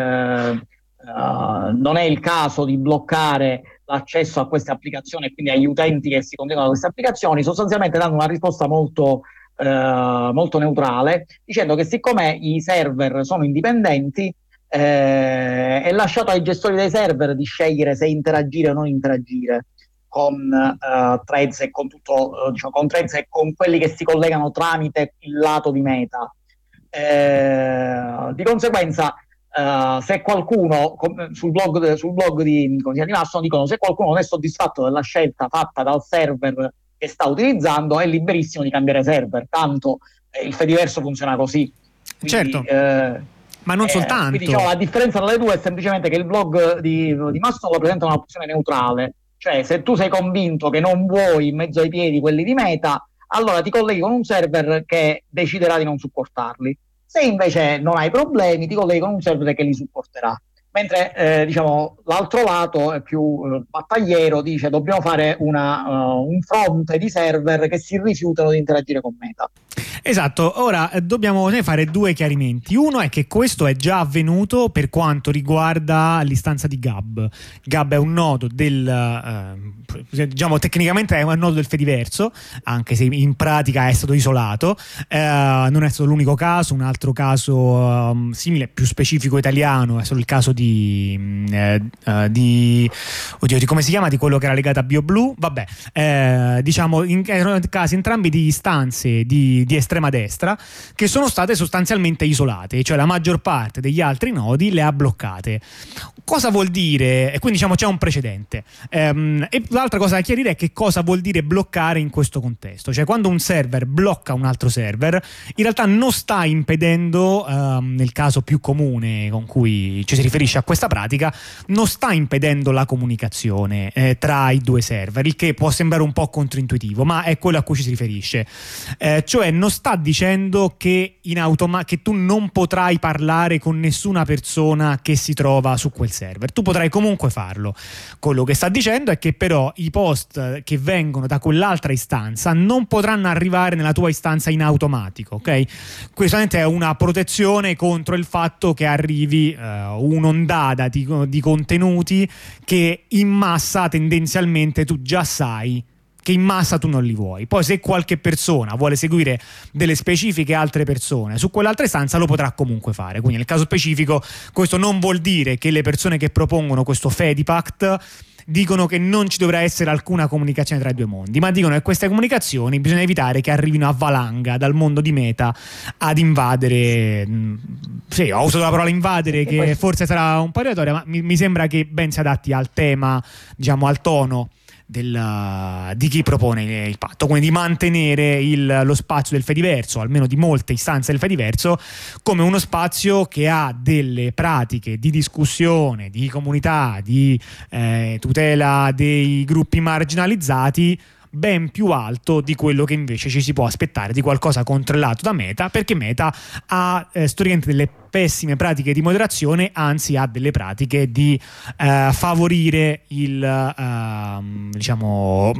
non è il caso di bloccare l'accesso a queste applicazioni e quindi agli utenti che si contengono queste applicazioni, sostanzialmente danno una risposta molto, eh, molto neutrale, dicendo che siccome i server sono indipendenti, eh, è lasciato ai gestori dei server di scegliere se interagire o non interagire con uh, threads e con tutto, uh, diciamo, con threads e con quelli che si collegano tramite il lato di meta. Eh, di conseguenza Uh, se qualcuno sul blog, sul blog di, di Mastodon dicono se qualcuno non è soddisfatto della scelta fatta dal server che sta utilizzando è liberissimo di cambiare server tanto eh, il Fediverso funziona così. Quindi, certo. eh, ma non eh, soltanto. quindi, diciamo, la differenza tra le due è semplicemente che il blog di, di Mastodon presenta un'opzione neutrale. Cioè se tu sei convinto che non vuoi in mezzo ai piedi quelli di meta allora ti colleghi con un server che deciderà di non supportarli se invece non hai problemi, ti colleghi con un server che li supporterà. Mentre eh, diciamo, l'altro lato è più eh, battagliero, dice dobbiamo fare una, uh, un fronte di server che si rifiutano di interagire con Meta. Esatto, ora eh, dobbiamo fare due chiarimenti. Uno è che questo è già avvenuto per quanto riguarda l'istanza di Gab. Gab è un nodo del, eh, diciamo tecnicamente è un nodo del Fediverso, anche se in pratica è stato isolato. Eh, non è stato l'unico caso, un altro caso um, simile, più specifico italiano, è solo il caso di, mm, eh, uh, di, oddio, di come si chiama, di quello che era legato a BioBlue. Vabbè, eh, diciamo, in, erano casi entrambi di istanze di, di estrema destra che sono state sostanzialmente isolate, cioè la maggior parte degli altri nodi le ha bloccate. Cosa vuol dire? E quindi diciamo c'è un precedente. Ehm, e l'altra cosa da chiarire è che cosa vuol dire bloccare in questo contesto. Cioè quando un server blocca un altro server, in realtà non sta impedendo, ehm, nel caso più comune con cui ci si riferisce a questa pratica, non sta impedendo la comunicazione eh, tra i due server, il che può sembrare un po' controintuitivo, ma è quello a cui ci si riferisce. Eh, cioè non sta dicendo che, automa- che tu non potrai parlare con nessuna persona che si trova su quel server. Tu potrai comunque farlo. Quello che sta dicendo è che però i post che vengono da quell'altra istanza non potranno arrivare nella tua istanza in automatico, ok? Questa è una protezione contro il fatto che arrivi uh, un'ondata di, di contenuti che in massa tendenzialmente tu già sai che in massa tu non li vuoi. Poi se qualche persona vuole seguire delle specifiche altre persone su quell'altra istanza lo potrà comunque fare. Quindi nel caso specifico questo non vuol dire che le persone che propongono questo Fedipact dicono che non ci dovrà essere alcuna comunicazione tra i due mondi, ma dicono che queste comunicazioni bisogna evitare che arrivino a valanga dal mondo di Meta ad invadere. Mm, sì, ho usato la parola invadere, che forse sarà un po' aleatoria, ma mi, mi sembra che ben si adatti al tema, diciamo al tono della, di chi propone il patto, quindi di mantenere il, lo spazio del Fediverso, almeno di molte istanze del Fediverso, come uno spazio che ha delle pratiche di discussione, di comunità, di eh, tutela dei gruppi marginalizzati ben più alto di quello che invece ci si può aspettare di qualcosa controllato da Meta, perché Meta ha eh, storicamente delle pessime pratiche di moderazione, anzi ha delle pratiche di eh, favorire il eh, diciamo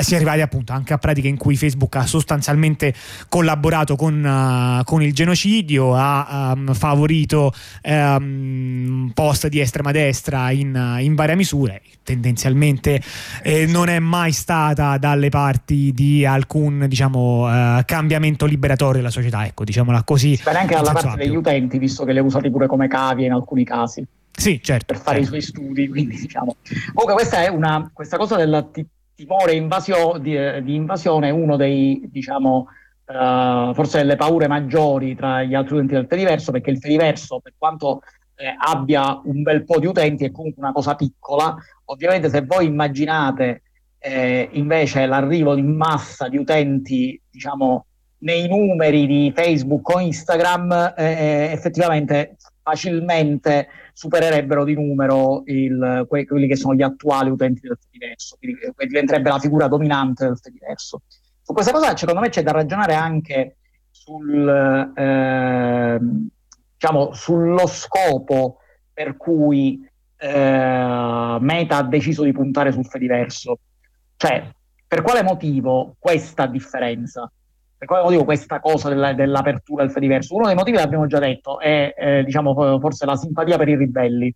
si è arrivati appunto anche a pratiche in cui Facebook ha sostanzialmente collaborato con, uh, con il genocidio, ha um, favorito um, post di estrema destra in, in varie misure, tendenzialmente eh, non è mai stata dalle parti di alcun diciamo uh, cambiamento liberatorio della società, ecco, diciamola così. Ma neanche dalla parte degli utenti, visto visto che le ha usati pure come cavie in alcuni casi. Sì, certo. Per fare certo. i suoi studi, quindi diciamo. Comunque questa è una, questa cosa del timore invasio, di, di, invasione è uno dei, diciamo, uh, forse delle paure maggiori tra gli altri utenti del Fediverso, perché il Fediverso, per quanto eh, abbia un bel po' di utenti, è comunque una cosa piccola. Ovviamente se voi immaginate eh, invece l'arrivo in massa di utenti, diciamo, nei numeri di Facebook o Instagram eh, eh, effettivamente facilmente supererebbero di numero il, que- quelli che sono gli attuali utenti del Fediverso, quindi eh, diventerebbe la figura dominante del Fediverso. Su questa cosa secondo me c'è da ragionare anche sul, eh, diciamo, sullo scopo per cui eh, Meta ha deciso di puntare sul Fediverso. Cioè, per quale motivo questa differenza? Motivo questa cosa della, dell'apertura del Fediverso? Uno dei motivi, l'abbiamo già detto, è eh, diciamo, forse la simpatia per i ribelli.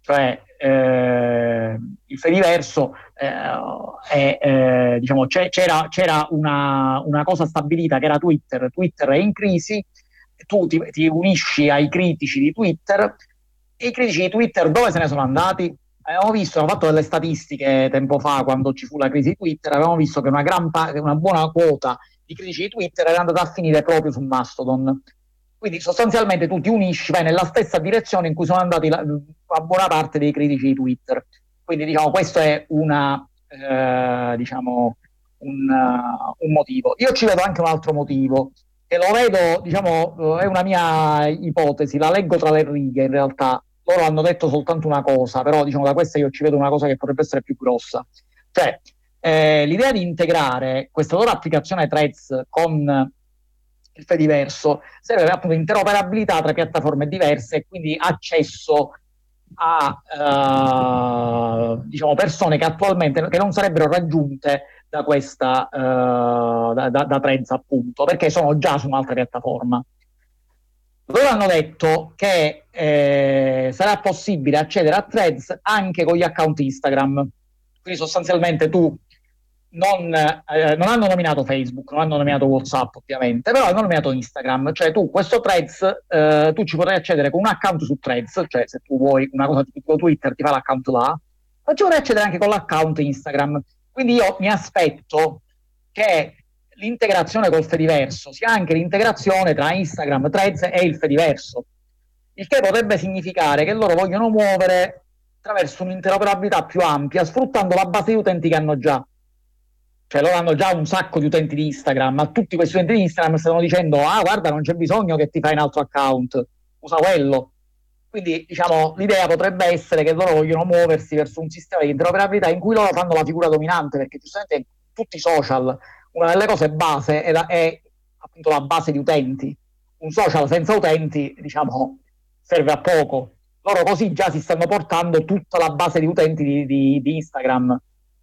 Cioè, eh, il Fediverso, eh, è, diciamo, c'era, c'era una, una, cosa stabilita che era Twitter. Twitter è in crisi, tu ti, ti unisci ai critici di Twitter e i critici di Twitter dove se ne sono andati? Abbiamo visto, abbiamo fatto delle statistiche tempo fa quando ci fu la crisi di Twitter, abbiamo visto che una, gran pa- una buona quota i critici di Twitter era andata a finire proprio su Mastodon. Quindi sostanzialmente tu ti unisci, vai nella stessa direzione in cui sono andati la, la buona parte dei critici di Twitter. Quindi diciamo questo è una, eh, diciamo, un, uh, un, motivo. Io ci vedo anche un altro motivo, e lo vedo, diciamo, è una mia ipotesi, la leggo tra le righe in realtà. Loro hanno detto soltanto una cosa, però diciamo da questa io ci vedo una cosa che potrebbe essere più grossa. Cioè, eh, l'idea di integrare questa loro applicazione Threads con il Fediverso serve appunto interoperabilità tra piattaforme diverse e quindi accesso a uh, diciamo persone che attualmente che non sarebbero raggiunte da questa uh, da, da, da Threads appunto perché sono già su un'altra piattaforma. Loro hanno detto che eh, sarà possibile accedere a Threads anche con gli account Instagram. Quindi sostanzialmente tu non, eh, non, hanno nominato Facebook, non hanno nominato WhatsApp ovviamente, però hanno nominato Instagram, cioè tu questo Threads, eh, tu ci potrai accedere con un account su Threads, cioè se tu vuoi una cosa tipo Twitter ti fa l'account là, ma ci potrai accedere anche con l'account Instagram. Quindi io mi aspetto che l'integrazione col Fediverso sia anche l'integrazione tra Instagram, Threads e il Fediverso, il che potrebbe significare che loro vogliono muovere attraverso un'interoperabilità più ampia, sfruttando la base di utenti che hanno già cioè loro hanno già un sacco di utenti di Instagram, ma tutti questi utenti di Instagram stanno dicendo ah guarda non c'è bisogno che ti fai un altro account, usa quello. Quindi diciamo l'idea potrebbe essere che loro vogliono muoversi verso un sistema di interoperabilità in cui loro fanno la figura dominante, perché giustamente tutti i social, una delle cose base è, la, è appunto la base di utenti. Un social senza utenti, diciamo, serve a poco. Loro così già si stanno portando tutta la base di utenti di, di, di Instagram,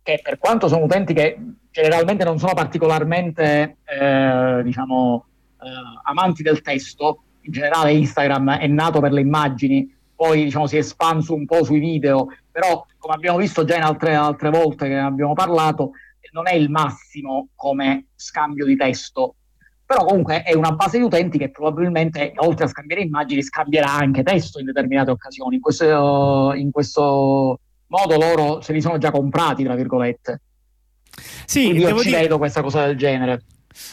che per quanto sono utenti che generalmente non sono particolarmente eh, diciamo, eh, amanti del testo, in generale Instagram è nato per le immagini, poi diciamo, si è espanso un po' sui video, però come abbiamo visto già in altre, altre volte che abbiamo parlato, non è il massimo come scambio di testo, però comunque è una base di utenti che probabilmente oltre a scambiare immagini scambierà anche testo in determinate occasioni. In questo, in questo modo loro se li sono già comprati, tra virgolette. Sì, Quindi io ci dire... vedo questa cosa del genere.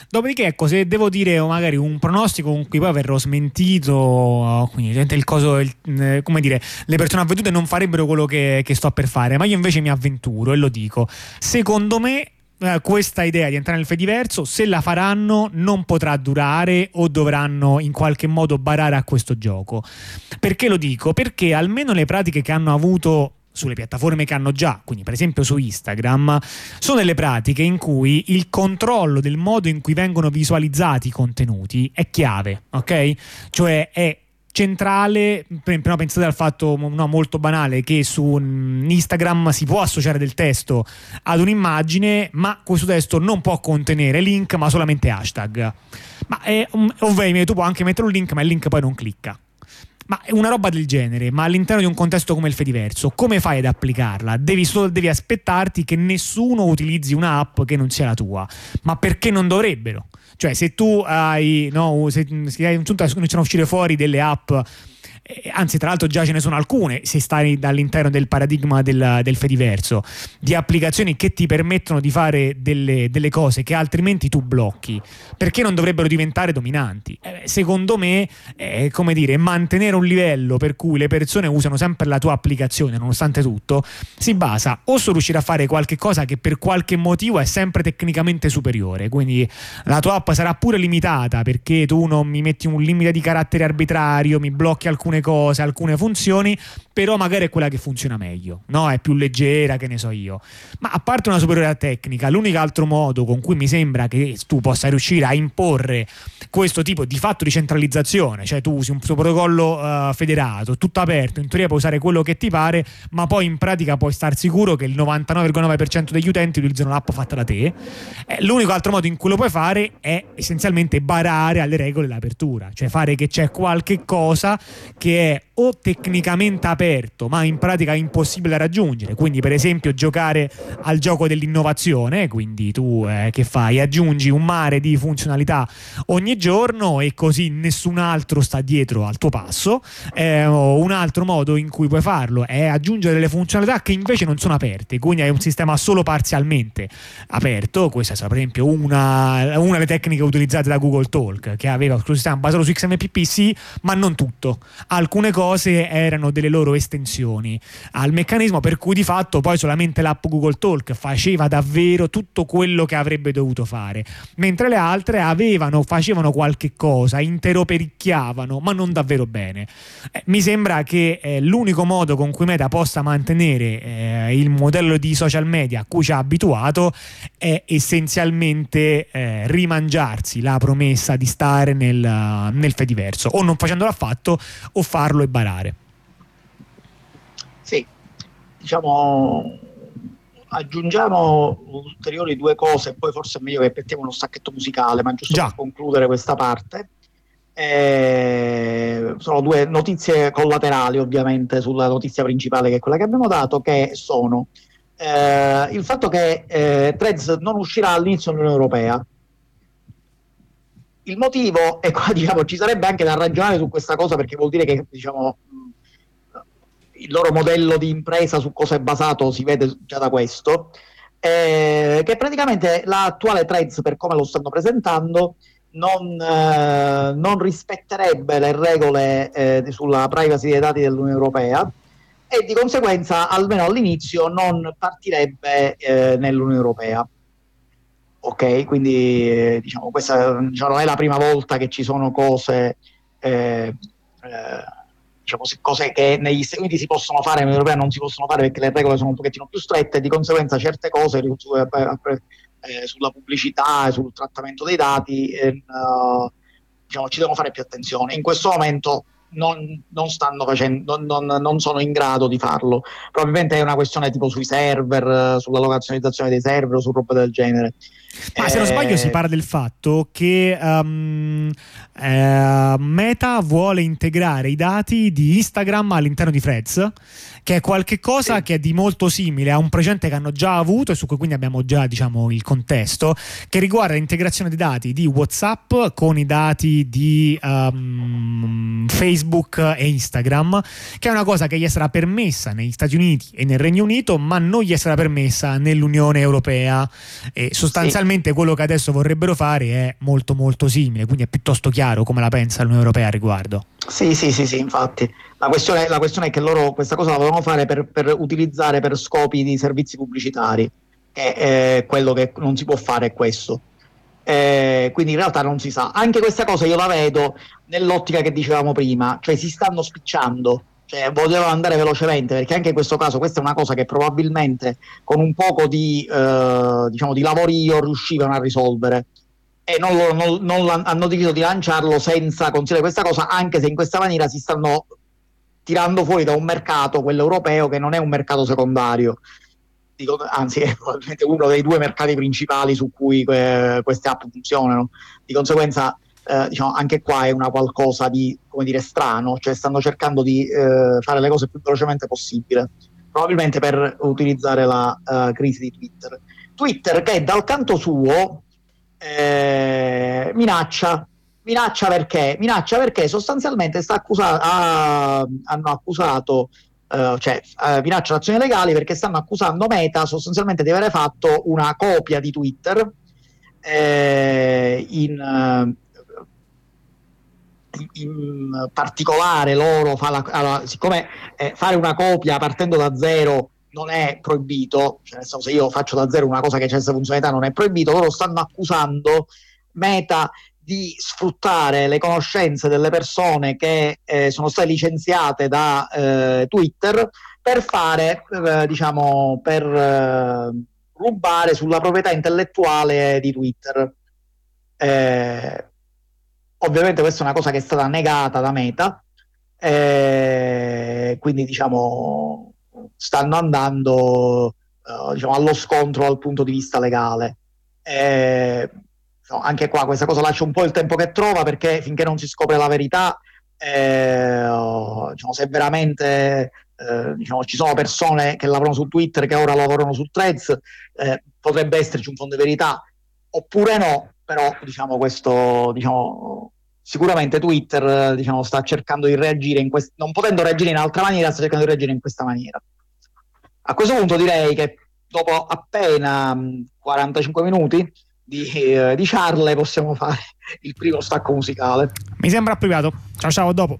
Dopodiché, ecco, se devo dire magari un pronostico con cui poi verrò smentito, quindi il coso, il, eh, come dire, le persone avvedute non farebbero quello che, che sto per fare, ma io invece mi avventuro e lo dico. Secondo me eh, questa idea di entrare nel Fediverso, se la faranno, non potrà durare o dovranno in qualche modo barare a questo gioco. Perché lo dico? Perché almeno le pratiche che hanno avuto sulle piattaforme che hanno già, quindi per esempio su Instagram, sono delle pratiche in cui il controllo del modo in cui vengono visualizzati i contenuti è chiave, ok? Cioè è centrale, prima pensate al fatto no, molto banale che su Instagram si può associare del testo ad un'immagine, ma questo testo non può contenere link, ma solamente hashtag. Ma è, ovviamente tu puoi anche mettere un link, ma il link poi non clicca. Ma è una roba del genere, ma all'interno di un contesto come il Fediverso, come fai ad applicarla? Devi, solo, devi aspettarti che nessuno utilizzi un'app che non sia la tua. Ma perché non dovrebbero? Cioè, se tu hai, no, se, se hai un punto cominciano a uscire fuori delle app eh, anzi tra l'altro già ce ne sono alcune se stai all'interno del paradigma del, del Fediverso, di applicazioni che ti permettono di fare delle, delle, cose che altrimenti tu blocchi, perché non dovrebbero diventare dominanti? Eh, secondo me, è come dire, mantenere un livello per cui le persone usano sempre la tua applicazione, nonostante tutto, si basa o su riuscire a fare qualche cosa che per qualche motivo è sempre tecnicamente superiore, quindi la tua app sarà pure limitata perché tu non mi metti un limite di carattere arbitrario, mi blocchi alcune alcune cose, alcune funzioni, però magari è quella che funziona meglio, no? È più leggera, che ne so io. Ma a parte una superiorità tecnica, l'unico altro modo con cui mi sembra che tu possa riuscire a imporre questo tipo di fatto di centralizzazione, cioè tu usi un tuo protocollo uh, federato, tutto aperto, in teoria puoi usare quello che ti pare, ma poi in pratica puoi star sicuro che il 99,9% degli utenti utilizzano l'app fatta da te. Eh, l'unico altro modo in cui lo puoi fare è essenzialmente barare alle regole l'apertura, cioè fare che c'è qualche cosa che è o tecnicamente aperto ma in pratica impossibile da raggiungere. Quindi per esempio giocare al gioco dell'innovazione quindi tu eh, che fai? Aggiungi un mare di funzionalità ogni giorno e così nessun altro sta dietro al tuo passo. Eh, un altro modo in cui puoi farlo è aggiungere delle funzionalità che invece non sono aperte. Quindi hai un sistema solo parzialmente aperto. Questa è per esempio una, una delle tecniche utilizzate da Google Talk che aveva un sistema basato su XMPP ma non tutto. Alcune cose erano delle loro estensioni al meccanismo per cui di fatto poi solamente l'app Google Talk faceva davvero tutto quello che avrebbe dovuto fare, mentre le altre avevano, facevano qualche cosa, interopericchiavano, ma non davvero bene. Eh, mi sembra che eh, l'unico modo con cui Meta possa mantenere eh, il modello di social media a cui ci ha abituato è essenzialmente eh, rimangiarsi la promessa di stare nel, nel Fediverso, o non facendolo affatto o farlo e barare. Diciamo aggiungiamo ulteriori due cose, poi forse è meglio che mettiamo uno stacchetto musicale, ma giusto Già. per concludere questa parte. Eh, sono due notizie collaterali ovviamente sulla notizia principale che è quella che abbiamo dato, che sono eh, il fatto che eh, Threads non uscirà all'inizio dell'Unione Europea. Il motivo, e qua diciamo, ci sarebbe anche da ragionare su questa cosa perché vuol dire che diciamo, il loro modello di impresa su cosa è basato si vede già da questo, eh, che praticamente l'attuale Threads per come lo stanno presentando non, eh, non rispetterebbe le regole eh, sulla privacy dei dati dell'Unione Europea e di conseguenza almeno all'inizio non partirebbe eh, nell'Unione Europea. Ok, quindi eh, diciamo, questa diciamo, non è la prima volta che ci sono cose, eh, diciamo, cose che negli Stati Uniti si possono fare, in Europea non si possono fare perché le regole sono un pochettino più strette di conseguenza certe cose eh, sulla pubblicità e sul trattamento dei dati uh, diciamo, ci devono fare più attenzione. In questo momento non, non, facendo, non, non, sono in grado di farlo. Probabilmente è una questione tipo sui server, sulla localizzazione dei server o su roba del genere. Ma se non sbaglio si eh, parla del fatto che um, eh, Meta vuole integrare i dati di Instagram all'interno di Threads che è qualcosa sì. che è di molto simile a un precedente che hanno già avuto e su cui quindi abbiamo già diciamo, il contesto, che riguarda l'integrazione dei dati di WhatsApp con i dati di um, Facebook e Instagram, che è una cosa che gli sarà permessa negli Stati Uniti e nel Regno Unito, ma non gli sarà permessa nell'Unione Europea. E sostanzialmente sì. quello che adesso vorrebbero fare è molto molto simile, quindi è piuttosto chiaro come la pensa l'Unione Europea a riguardo. Sì, sì, sì, sì, infatti. La questione, la questione, è che loro questa cosa la volevano fare per, per, utilizzare per scopi di servizi pubblicitari, e eh, quello che non si può fare è questo. Eh, quindi in realtà non si sa. Anche questa cosa io la vedo nell'ottica che dicevamo prima, cioè si stanno spicciando, cioè vogliono andare velocemente, perché anche in questo caso questa è una cosa che probabilmente con un poco di, eh, diciamo, di lavorio riuscivano a risolvere e non, lo, non, non hanno deciso di lanciarlo senza considerare questa cosa, anche se in questa maniera si stanno tirando fuori da un mercato, quello europeo, che non è un mercato secondario. Dico, anzi, è probabilmente uno dei due mercati principali su cui que- queste app funzionano. Di conseguenza, eh, diciamo, anche qua è una qualcosa di, come dire, strano, cioè stanno cercando di eh, fare le cose più velocemente possibile, probabilmente per utilizzare la uh, crisi di Twitter. Twitter che dal canto suo eh, minaccia. Minaccia perché? Minaccia perché sostanzialmente sta accusato, ah, hanno accusato, eh, cioè eh, minaccia azioni legali perché stanno accusando Meta sostanzialmente di aver fatto una copia di Twitter eh, in, eh, in particolare loro fa la, allora, siccome eh, fare una copia partendo da zero non è proibito, cioè nel senso se io faccio da zero una cosa che c'è questa funzionalità non è proibito, loro stanno accusando Meta di sfruttare le conoscenze delle persone che eh, sono state licenziate da eh, Twitter per fare, eh, diciamo, per eh, rubare sulla proprietà intellettuale di Twitter. Eh, ovviamente questa è una cosa che è stata negata da Meta, eh, quindi diciamo stanno andando diciamo, allo scontro dal punto di vista legale. No, anche qua questa cosa lascia un po' il tempo che trova perché finché non si scopre la verità, eh, diciamo, se veramente eh, diciamo, ci sono persone che lavorano su Twitter che ora lavorano su Threads, eh, potrebbe esserci un fondo di verità oppure no, però diciamo questo diciamo, sicuramente Twitter diciamo, sta cercando di reagire quest- non potendo reagire in altra maniera, sta cercando di reagire in questa maniera. A questo punto direi che dopo appena 45 minuti di, eh, di charle possiamo fare il primo stacco musicale. Mi sembra appropriato. Ciao ciao, a dopo.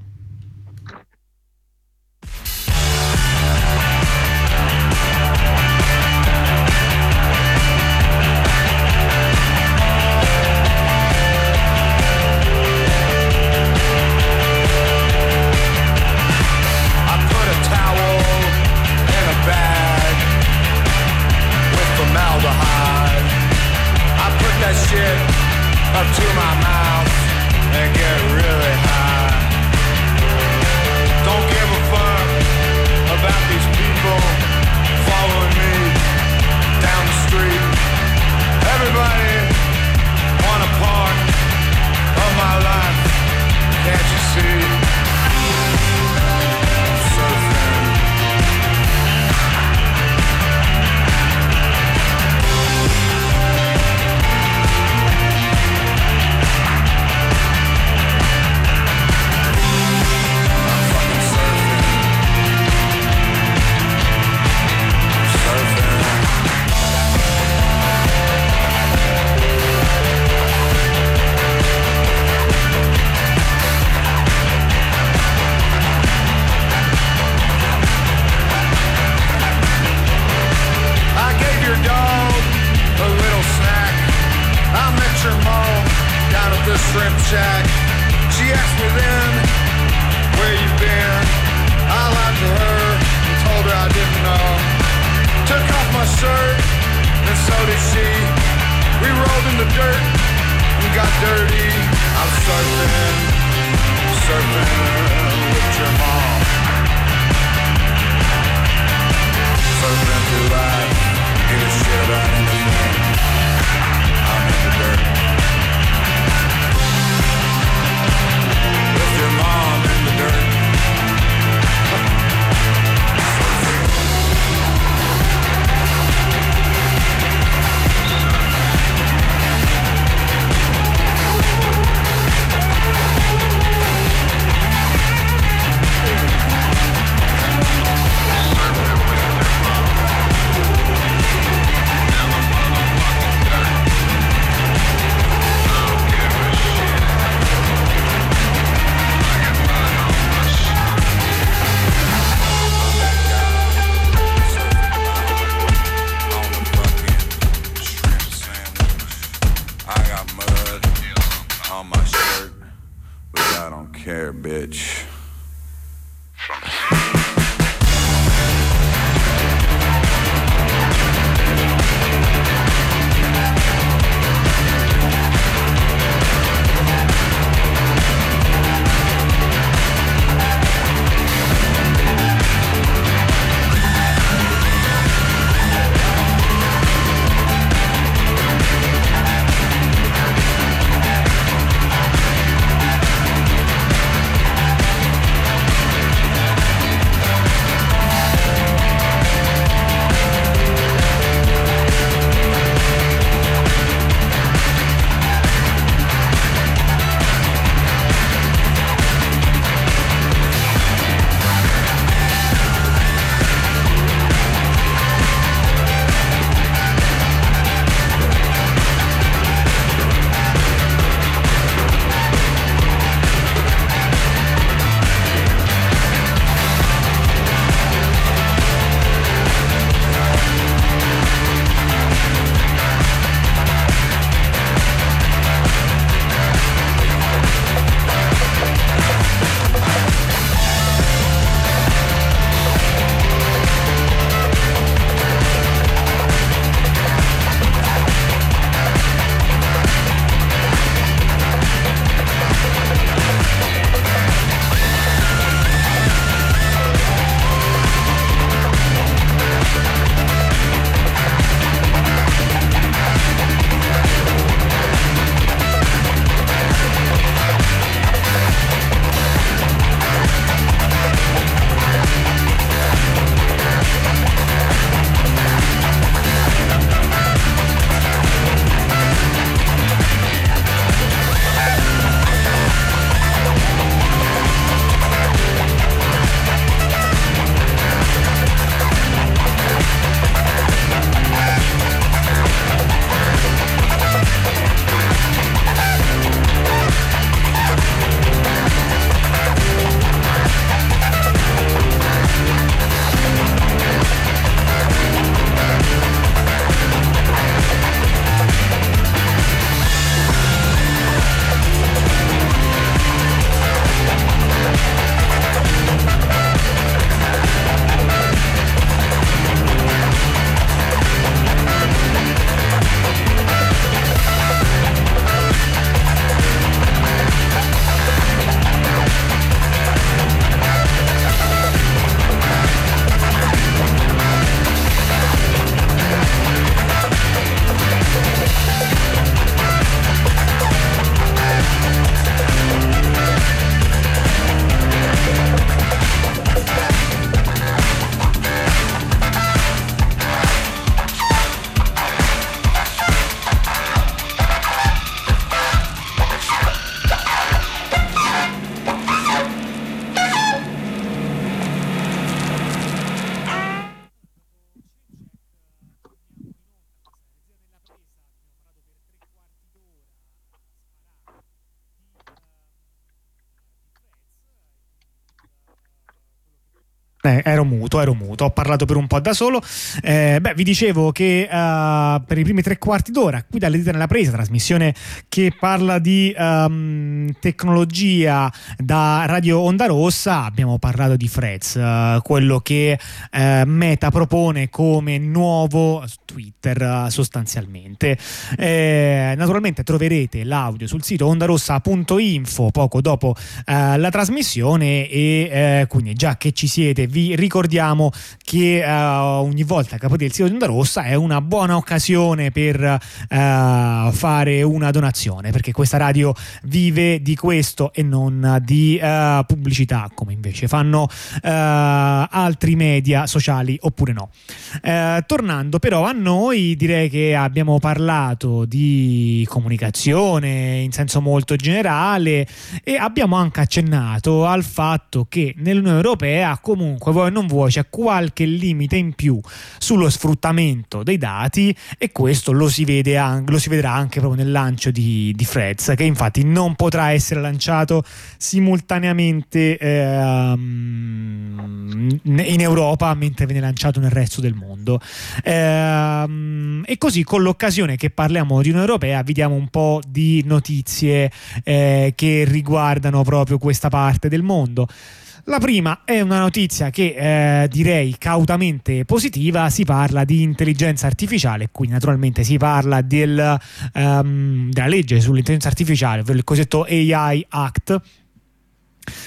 The shrimp shack. She asked me then, where you been? I lied to her and told her I didn't know. Took off my shirt and so did she. We rolled in the dirt and got dirty. I'm surfing, surfing with your mom. Surfing through life, give a shit about anything. I'm in the dirt. Care, bitch. Eh, ero muto, ero muto, ho parlato per un po' da solo. Eh, beh, vi dicevo che uh, per i primi tre quarti d'ora, qui dalle dita nella presa, trasmissione che parla di um, tecnologia da Radio Onda Rossa, abbiamo parlato di Freds, uh, quello che uh, Meta propone come nuovo Twitter sostanzialmente. Eh, naturalmente troverete l'audio sul sito ondarossa.info poco dopo la trasmissione e quindi già che ci siete vi ricordiamo che uh, ogni volta sito di Onda Rossa è una buona occasione per uh, fare una donazione perché questa radio vive di questo e non di uh, pubblicità come invece fanno altri media sociali oppure no. tornando però a noi direi che abbiamo parlato di comunicazione in senso molto generale e abbiamo anche accennato al fatto che nell'Unione Europea comunque vuoi o non vuoi c'è qualche limite in più sullo sfruttamento dei dati e questo lo si, vede anche, lo si vedrà anche proprio nel lancio di, di Freds che infatti non potrà essere lanciato simultaneamente eh, in Europa mentre viene lanciato nel resto del mondo. Eh, e così con l'occasione che parliamo di Unione Europea vi diamo un po' di notizie eh, che riguardano proprio questa parte del mondo la prima è una notizia che eh, direi cautamente positiva, si parla di intelligenza artificiale, quindi naturalmente si parla del, um, della legge sull'intelligenza artificiale, ovvero il cosiddetto AI Act.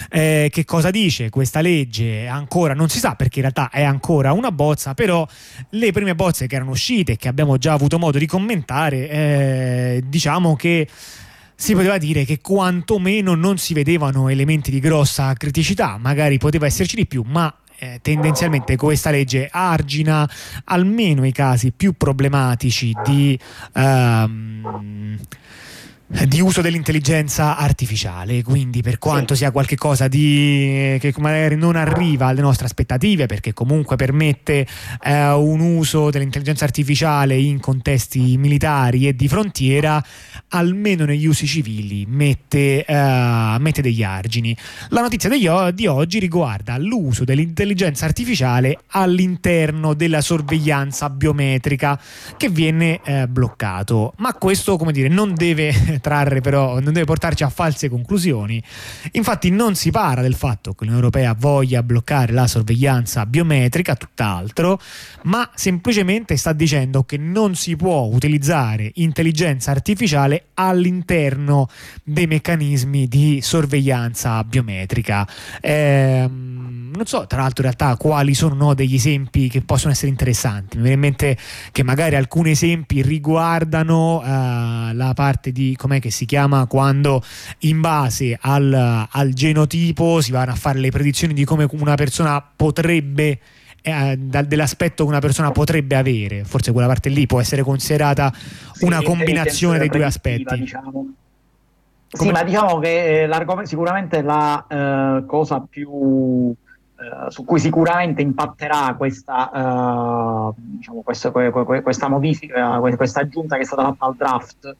Eh, che cosa dice questa legge ancora non si sa perché in realtà è ancora una bozza però le prime bozze che erano uscite e che abbiamo già avuto modo di commentare eh, diciamo che si poteva dire che quantomeno non si vedevano elementi di grossa criticità, magari poteva esserci di più, ma eh, tendenzialmente questa legge argina almeno i casi più problematici di... Um, di uso dell'intelligenza artificiale, quindi per quanto sia qualcosa di, che magari non arriva alle nostre aspettative, perché comunque permette eh, un uso dell'intelligenza artificiale in contesti militari e di frontiera, almeno negli usi civili mette, eh, mette degli argini. La notizia degli, di oggi riguarda l'uso dell'intelligenza artificiale all'interno della sorveglianza biometrica che viene eh, bloccato, ma questo come dire non deve trarre però, non deve portarci a false conclusioni. Infatti non si parla del fatto che l'Unione Europea voglia bloccare la sorveglianza biometrica, tutt'altro, ma semplicemente sta dicendo che non si può utilizzare intelligenza artificiale all'interno dei meccanismi di sorveglianza biometrica. Ehm, non so tra l'altro in realtà quali sono no, degli esempi che possono essere interessanti. Mi viene in mente che magari alcuni esempi riguardano uh, la parte di com'è che si chiama quando in base al, al genotipo si vanno a fare le predizioni di come una persona potrebbe eh, dell'aspetto che una persona potrebbe avere, forse quella parte lì può essere considerata sì, una combinazione dei due aspetti. Diciamo. Sì, ma diciamo che eh, sicuramente la eh, cosa più eh, su cui sicuramente impatterà questa, uh, diciamo, questa, questa modifica, questa aggiunta che è stata fatta al draft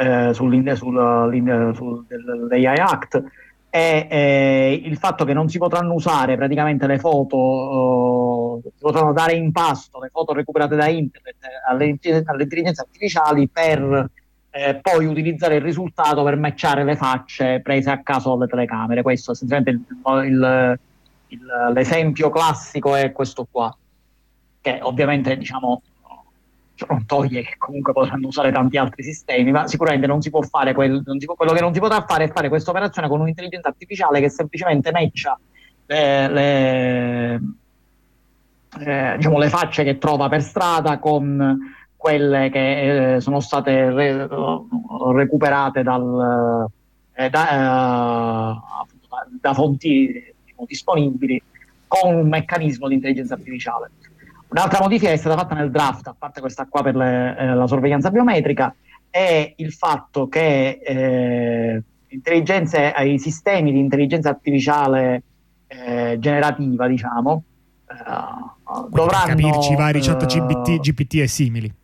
uh, sul, sul, sul, dell'AI Act è, è, il fatto che non si potranno usare praticamente le foto, si potranno dare in pasto le foto recuperate da internet alle, alle intelligenze artificiali per eh, poi utilizzare il risultato per matchare le facce prese a caso dalle telecamere. Questo essenzialmente il, il il, l'esempio classico è questo qua, che ovviamente diciamo non toglie che comunque potranno usare tanti altri sistemi, ma sicuramente non si può fare quel, si può, quello che non si potrà fare è fare questa operazione con un'intelligenza artificiale che semplicemente matcha le, le, eh, diciamo, le facce che trova per strada con quelle che eh, sono state re, recuperate dal, eh, da, eh, da, fonti disponibili con un meccanismo di intelligenza artificiale. Un'altra modifica che è stata fatta nel draft, a parte questa qua per le, eh, la sorveglianza biometrica, è il fatto che eh, i sistemi di intelligenza artificiale eh, generativa, diciamo, eh, dovranno... Capirci vari chat GPT, GPT e simili.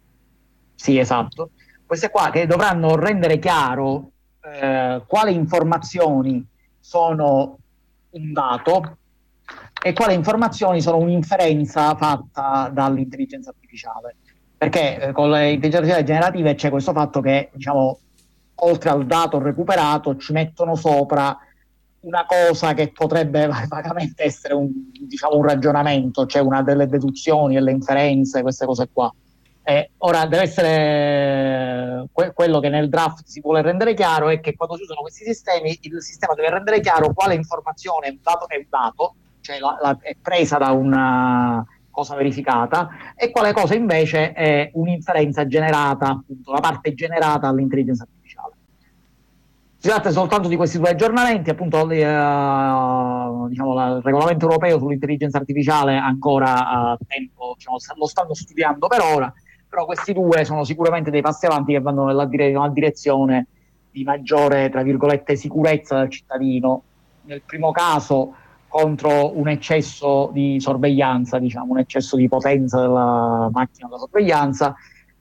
Sì, esatto. Queste qua che dovranno rendere chiaro eh, quali informazioni sono un dato e quali informazioni sono un'inferenza fatta dall'intelligenza artificiale. Perché eh, con le intelligenze artificiali generative c'è questo fatto che, diciamo, oltre al dato recuperato, ci mettono sopra una cosa che potrebbe vagamente essere un, diciamo, un ragionamento, cioè una delle deduzioni, delle inferenze, queste cose qua. Eh, ora deve essere que- quello che nel draft si vuole rendere chiaro è che quando si usano questi sistemi il sistema deve rendere chiaro quale informazione è un dato che è dato, cioè la, la, è presa da una cosa verificata e quale cosa invece è un'inferenza generata, appunto la parte generata dall'intelligenza artificiale. Si tratta soltanto di questi due aggiornamenti, appunto eh, diciamo, il regolamento europeo sull'intelligenza artificiale ancora a tempo, diciamo, lo stanno studiando per ora, però questi due sono sicuramente dei passi avanti che vanno nella, dire- nella direzione di maggiore, tra virgolette, sicurezza del cittadino. Nel primo caso contro un eccesso di sorveglianza, diciamo, un eccesso di potenza della macchina da sorveglianza.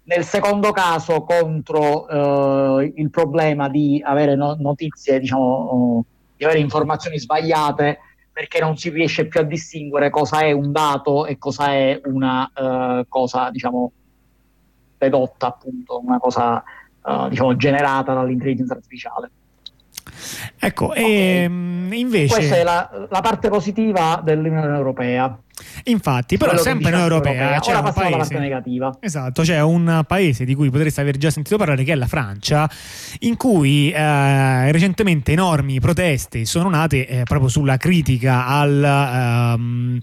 Nel secondo caso contro eh, il problema di avere no- notizie, diciamo, di avere informazioni sbagliate perché non si riesce più a distinguere cosa è un dato e cosa è una uh, cosa, diciamo, dedotta, appunto, una cosa, uh, diciamo, generata dall'intelligenza artificiale. Ecco, okay. e, invece... Questa è la, la parte positiva dell'Unione Europea. Infatti, però sempre in Europea c'è un paese negativa. Esatto, c'è un paese di cui potreste aver già sentito parlare che è la Francia, in cui eh, recentemente enormi proteste sono nate eh, proprio sulla critica al, ehm,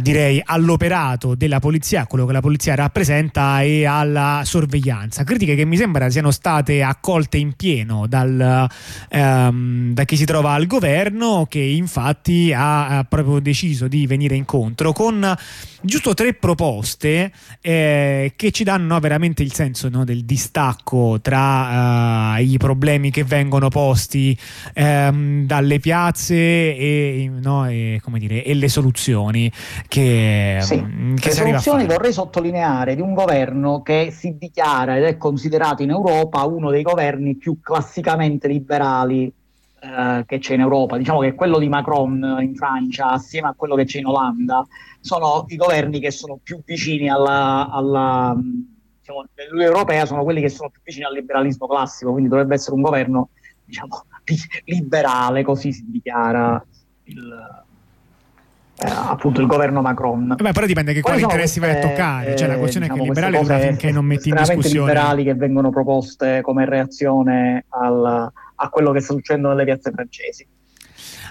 direi, all'operato della polizia, quello che la polizia rappresenta e alla sorveglianza. Critiche che mi sembra siano state accolte in pieno dal, ehm, da chi si trova al governo, che infatti ha, ha proprio deciso di venire incontro incontro con giusto tre proposte eh, che ci danno veramente il senso no, del distacco tra uh, i problemi che vengono posti um, dalle piazze e, no, e, dire, e, le soluzioni che, sì. um, che le soluzioni vorrei sottolineare di un governo che si dichiara ed è considerato in Europa uno dei governi più classicamente liberali eh, che c'è in Europa, diciamo che quello di Macron in Francia, assieme a quello che c'è in Olanda, sono i governi che sono più vicini alla, alla diciamo, nell'Unione Europea, sono quelli che sono più vicini al liberalismo classico, quindi dovrebbe essere un governo diciamo, liberale, così si dichiara il, eh, appunto il governo Macron. Beh, però dipende che quali interessi vai a toccare, cioè la questione eh, diciamo, è che liberale dura finché non metti in discussione liberali che vengono proposte come reazione al, a quello che sta succedendo nelle piazze francesi.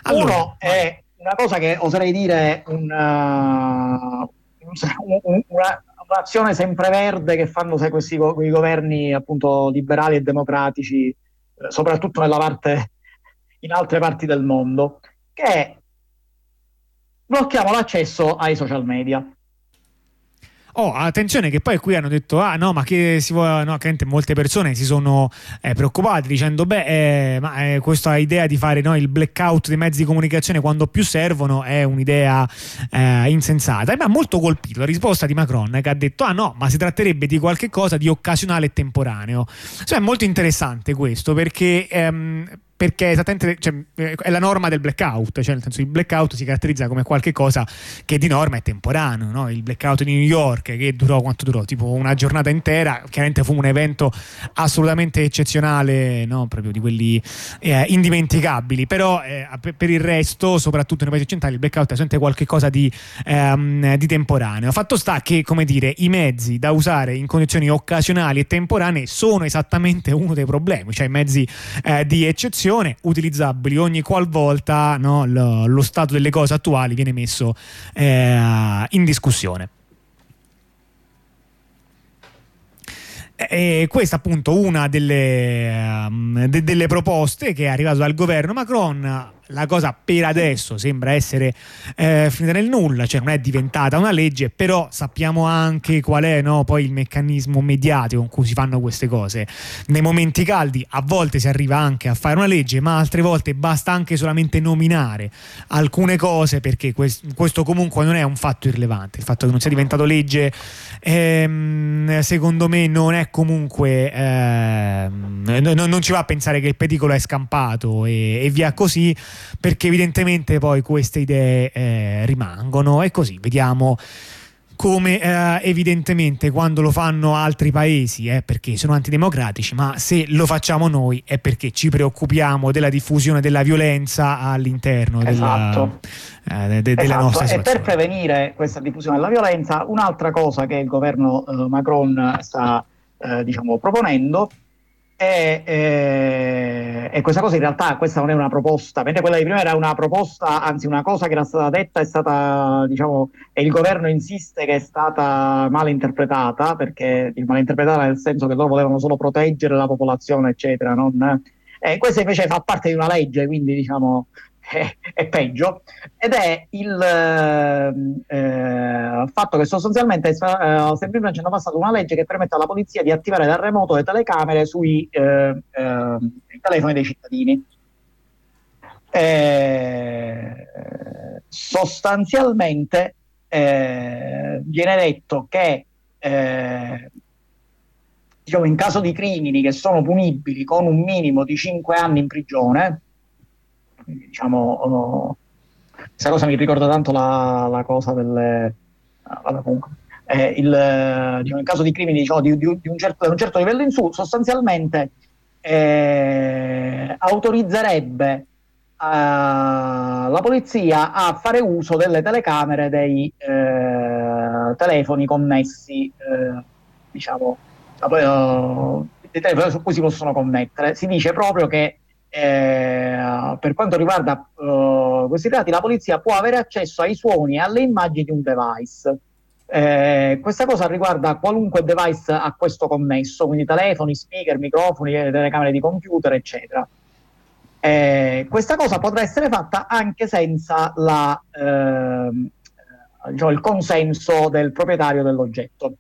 Allora, Uno è una cosa che oserei dire una, una, un'azione sempreverde che fanno sai, questi i governi appunto liberali e democratici, eh, soprattutto nella parte, in altre parti del mondo, che è blocchiamo l'accesso ai social media. Oh, attenzione che poi qui hanno detto, ah no, ma che si vuole, no, che molte persone si sono eh, preoccupate dicendo, beh, eh, ma eh, questa idea di fare no, il blackout dei mezzi di comunicazione quando più servono è un'idea eh, insensata. E mi ha molto colpito la risposta di Macron che ha detto, ah no, ma si tratterebbe di qualche cosa di occasionale e temporaneo. Cioè è molto interessante questo perché... Ehm, perché esattamente cioè, eh, è la norma del blackout, cioè nel senso il blackout si caratterizza come qualcosa che di norma è temporaneo, no? il blackout di New York che durò quanto durò? Tipo una giornata intera, chiaramente fu un evento assolutamente eccezionale, no? proprio di quelli eh, indimenticabili, però eh, per il resto, soprattutto nei paesi occidentali, il blackout è sempre qualcosa di, ehm, di temporaneo. Fatto sta che, come dire, i mezzi da usare in condizioni occasionali e temporanee sono esattamente uno dei problemi, cioè i mezzi eh, di eccezione utilizzabili ogni qualvolta no, lo, lo, stato delle cose attuali viene messo eh, in discussione. E questa appunto una delle, um, de- delle proposte che è arrivata dal governo Macron la cosa per adesso sembra essere eh, finita nel nulla, cioè non è diventata una legge, però sappiamo anche qual è no, poi il meccanismo mediatico con cui si fanno queste cose. Nei momenti caldi a volte si arriva anche a fare una legge, ma altre volte basta anche solamente nominare alcune cose perché questo comunque non è un fatto irrilevante. Il fatto che non sia diventato legge ehm, secondo me non è comunque ehm, non ci va a pensare che il pericolo è scampato e, e via così perché evidentemente poi queste idee eh, rimangono e così vediamo come eh, evidentemente quando lo fanno altri paesi è perché sono antidemocratici, ma se lo facciamo noi è perché ci preoccupiamo della diffusione della violenza all'interno esatto. della, eh, de, della esatto. nostra situazione. E per prevenire questa diffusione della violenza, un'altra cosa che il governo eh, Macron sta eh, diciamo, proponendo e, e, e, questa cosa in realtà questa non è una proposta, mentre quella di prima era una proposta, anzi una cosa che era stata detta è stata, diciamo, e il governo insiste che è stata mal interpretata, perché mal interpretata nel senso che loro volevano solo proteggere la popolazione, eccetera. Non, eh, questa invece fa parte di una legge, quindi diciamo è, peggio, ed è il eh, fatto che sostanzialmente eh, semplicemente hanno passato una legge che permette alla polizia di attivare da remoto le telecamere sui eh, eh telefoni dei cittadini. Eh, sostanzialmente eh, viene detto che diciamo, in caso di crimini che sono punibili con un minimo di 5 anni in prigione, diciamo, oh, questa cosa mi ricorda tanto la, la cosa delle... Vabbè, comunque, eh, il, diciamo, in caso di crimini diciamo, di, di, di, un certo, un certo, livello in su, sostanzialmente eh, autorizzerebbe eh, la polizia a fare uso delle telecamere dei eh, telefoni connessi, eh, diciamo, uh, dei telefoni su cui si possono connettere. Si dice proprio che eh, per quanto riguarda uh, questi dati, la polizia può avere accesso ai suoni e alle immagini di un device. Eh, questa cosa riguarda qualunque device a questo connesso, quindi telefoni, speaker, microfoni, eh, telecamere di computer, eccetera. Eh, questa cosa potrà essere fatta anche senza la, ehm, diciamo, il consenso del proprietario dell'oggetto.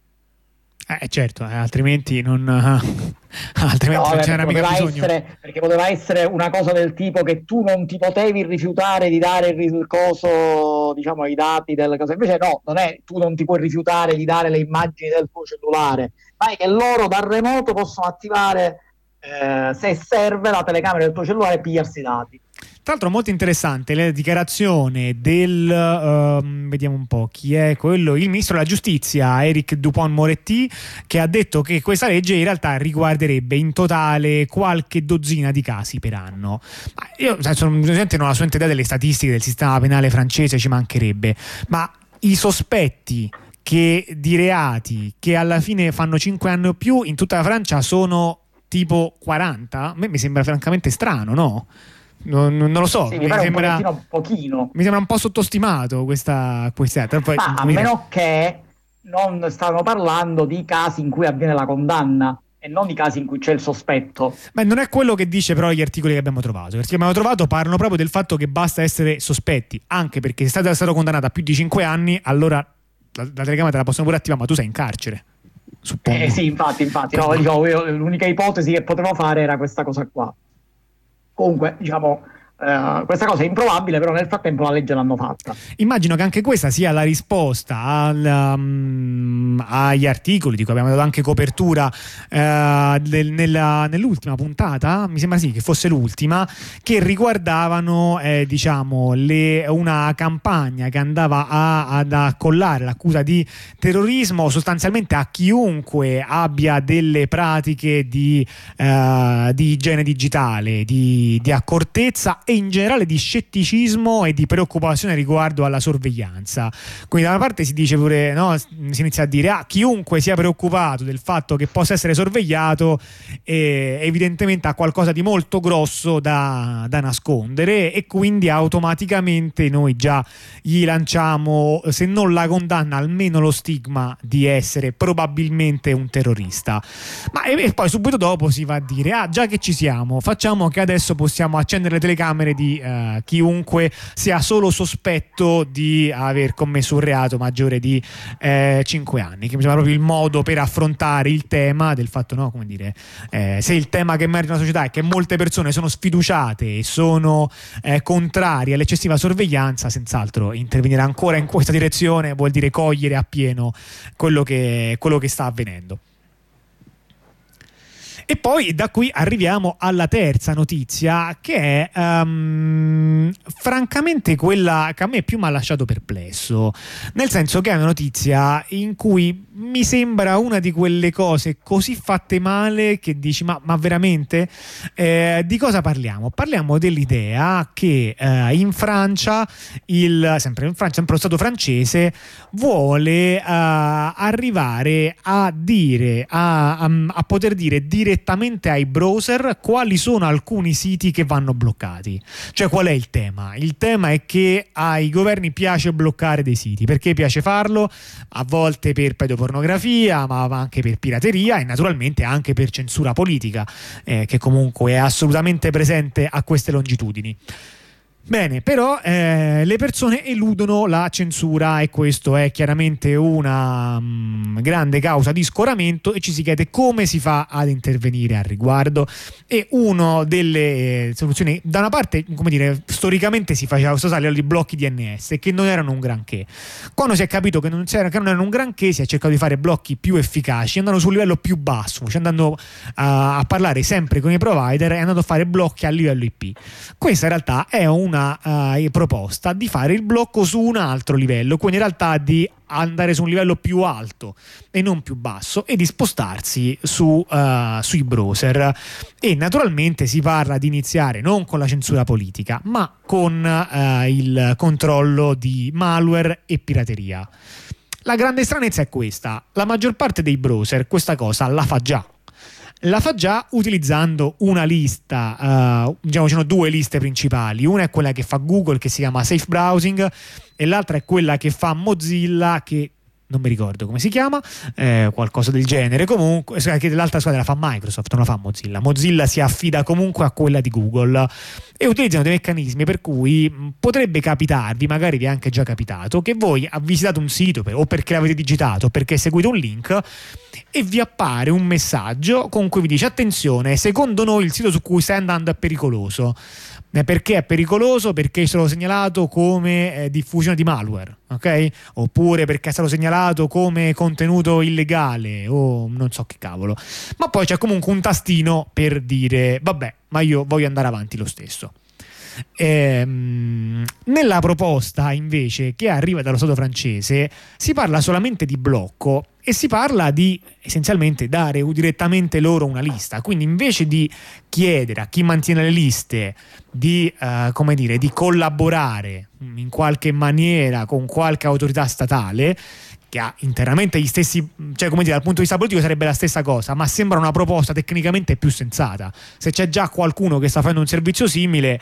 Eh, certo, eh, altrimenti non, altrimenti no, non c'era mica bisogno. Essere, perché poteva essere una cosa del tipo che tu non ti potevi rifiutare di dare il coso, diciamo, i dati delle cose. Invece no, non è tu non ti puoi rifiutare di dare le immagini del tuo cellulare, ma è che loro da remoto possono attivare, eh, se serve, la telecamera del tuo cellulare e pigliarsi i dati. Tra l'altro molto interessante la dichiarazione del, uh, vediamo un po' chi è quello, il ministro della giustizia Eric Dupont-Moretti che ha detto che questa legge in realtà riguarderebbe in totale qualche dozzina di casi per anno. Ma io sono, non ho assolutamente idea delle statistiche del sistema penale francese, ci mancherebbe, ma i sospetti che di reati che alla fine fanno 5 anni o più in tutta la Francia sono tipo 40? A me mi sembra francamente strano, no? Non, non, lo so, sì, mi, mi sembra un pochino. Mi sembra un po' sottostimato questa Poi, Ma a meno che non stanno parlando di casi in cui avviene la condanna e non di casi in cui c'è il sospetto. Beh, non è quello che dice però gli articoli che abbiamo trovato. Gli articoli che abbiamo trovato parlano proprio del fatto che basta essere sospetti, anche perché se sei stato condannato a più di 5 anni, allora la, la telecamera te la possono pure attivare, ma tu sei in carcere. Suppongo. Eh sì, infatti, infatti. No, dico, l'unica ipotesi che potevo fare era questa cosa qua. Comunque, diciamo, Uh, questa cosa è improbabile, però nel frattempo la legge l'hanno fatta. Immagino che anche questa sia la risposta al, um, agli articoli di cui abbiamo dato anche copertura uh, del, nella, nell'ultima puntata, mi sembra sì che fosse l'ultima, che riguardavano eh, diciamo, le, una campagna che andava a, ad accollare l'accusa di terrorismo sostanzialmente a chiunque abbia delle pratiche di, uh, di igiene digitale, di, di accortezza e in generale di scetticismo e di preoccupazione riguardo alla sorveglianza. Quindi da una parte si dice pure, no, si inizia a dire, ah, chiunque sia preoccupato del fatto che possa essere sorvegliato eh, evidentemente ha qualcosa di molto grosso da, da nascondere e quindi automaticamente noi già gli lanciamo, se non la condanna, almeno lo stigma di essere probabilmente un terrorista. Ma e, e poi subito dopo si va a dire, ah già che ci siamo, facciamo che adesso possiamo accendere le telecamere telecamere di uh, chiunque sia solo sospetto di aver commesso un reato maggiore di eh, 5 anni, che mi sembra proprio il modo per affrontare il tema del fatto, no, come dire, eh, se il tema che emerge nella società è che molte persone sono sfiduciate e sono eh, contrarie all'eccessiva sorveglianza, senz'altro intervenire ancora in questa direzione vuol dire cogliere appieno quello che, quello che sta avvenendo. E poi da qui arriviamo alla terza notizia, che è um, francamente quella che a me più mi ha lasciato perplesso, nel senso che è una notizia in cui mi sembra una di quelle cose così fatte male che dici ma, ma veramente eh, di cosa parliamo? Parliamo dell'idea che eh, in Francia, il, sempre in Francia, sempre lo Stato francese vuole eh, arrivare a dire, a, a, a poter dire direttamente ai browser quali sono alcuni siti che vanno bloccati. Cioè qual è il tema? Il tema è che ai governi piace bloccare dei siti, perché piace farlo? A volte per pedopornografia pornografia, ma anche per pirateria e naturalmente anche per censura politica, eh, che comunque è assolutamente presente a queste longitudini. Bene, però eh, le persone eludono la censura e questo è chiaramente una mh, mm, grande causa di scoramento e ci si chiede come si fa ad intervenire al riguardo. E una delle eh, soluzioni, da una parte, come dire, storicamente si faceva questo salto di blocchi DNS che non erano un granché. Quando si è capito che non, che non, erano un granché, si è cercato di fare blocchi più efficaci, andando sul livello più basso, cioè andando a, a parlare sempre con i provider e andando a fare blocchi a livello IP. Questa in realtà è una una uh, proposta di fare il blocco su un altro livello, quindi in realtà di andare su un livello più alto e non più basso e di spostarsi su, uh, sui browser. E naturalmente si parla di iniziare non con la censura politica, ma con uh, il controllo di malware e pirateria. La grande stranezza è questa, la maggior parte dei browser questa cosa la fa già la fa già utilizzando una lista, uh, diciamo ci sono due liste principali, una è quella che fa Google che si chiama Safe Browsing e l'altra è quella che fa Mozilla che non mi ricordo come si chiama, eh, qualcosa del genere. Comunque, che l'altra squadra la fa Microsoft, non la fa Mozilla. Mozilla si affida comunque a quella di Google e utilizzano dei meccanismi per cui potrebbe capitarvi, magari vi è anche già capitato, che voi visitate un sito per, o perché l'avete digitato o perché seguite un link e vi appare un messaggio con cui vi dice attenzione, secondo noi il sito su cui stai andando è pericoloso. Eh, perché è pericoloso? Perché è stato segnalato come eh, diffusione di malware, ok? Oppure perché è stato segnalato come contenuto illegale o non so che cavolo. Ma poi c'è comunque un tastino per dire vabbè, ma io voglio andare avanti lo stesso. Ehm, nella proposta invece che arriva dallo Stato francese si parla solamente di blocco e si parla di essenzialmente dare direttamente loro una lista. Quindi invece di chiedere a chi mantiene le liste di, uh, come dire, di collaborare in qualche maniera con qualche autorità statale, che ha interamente gli stessi, cioè come dire, dal punto di vista politico sarebbe la stessa cosa, ma sembra una proposta tecnicamente più sensata. Se c'è già qualcuno che sta facendo un servizio simile,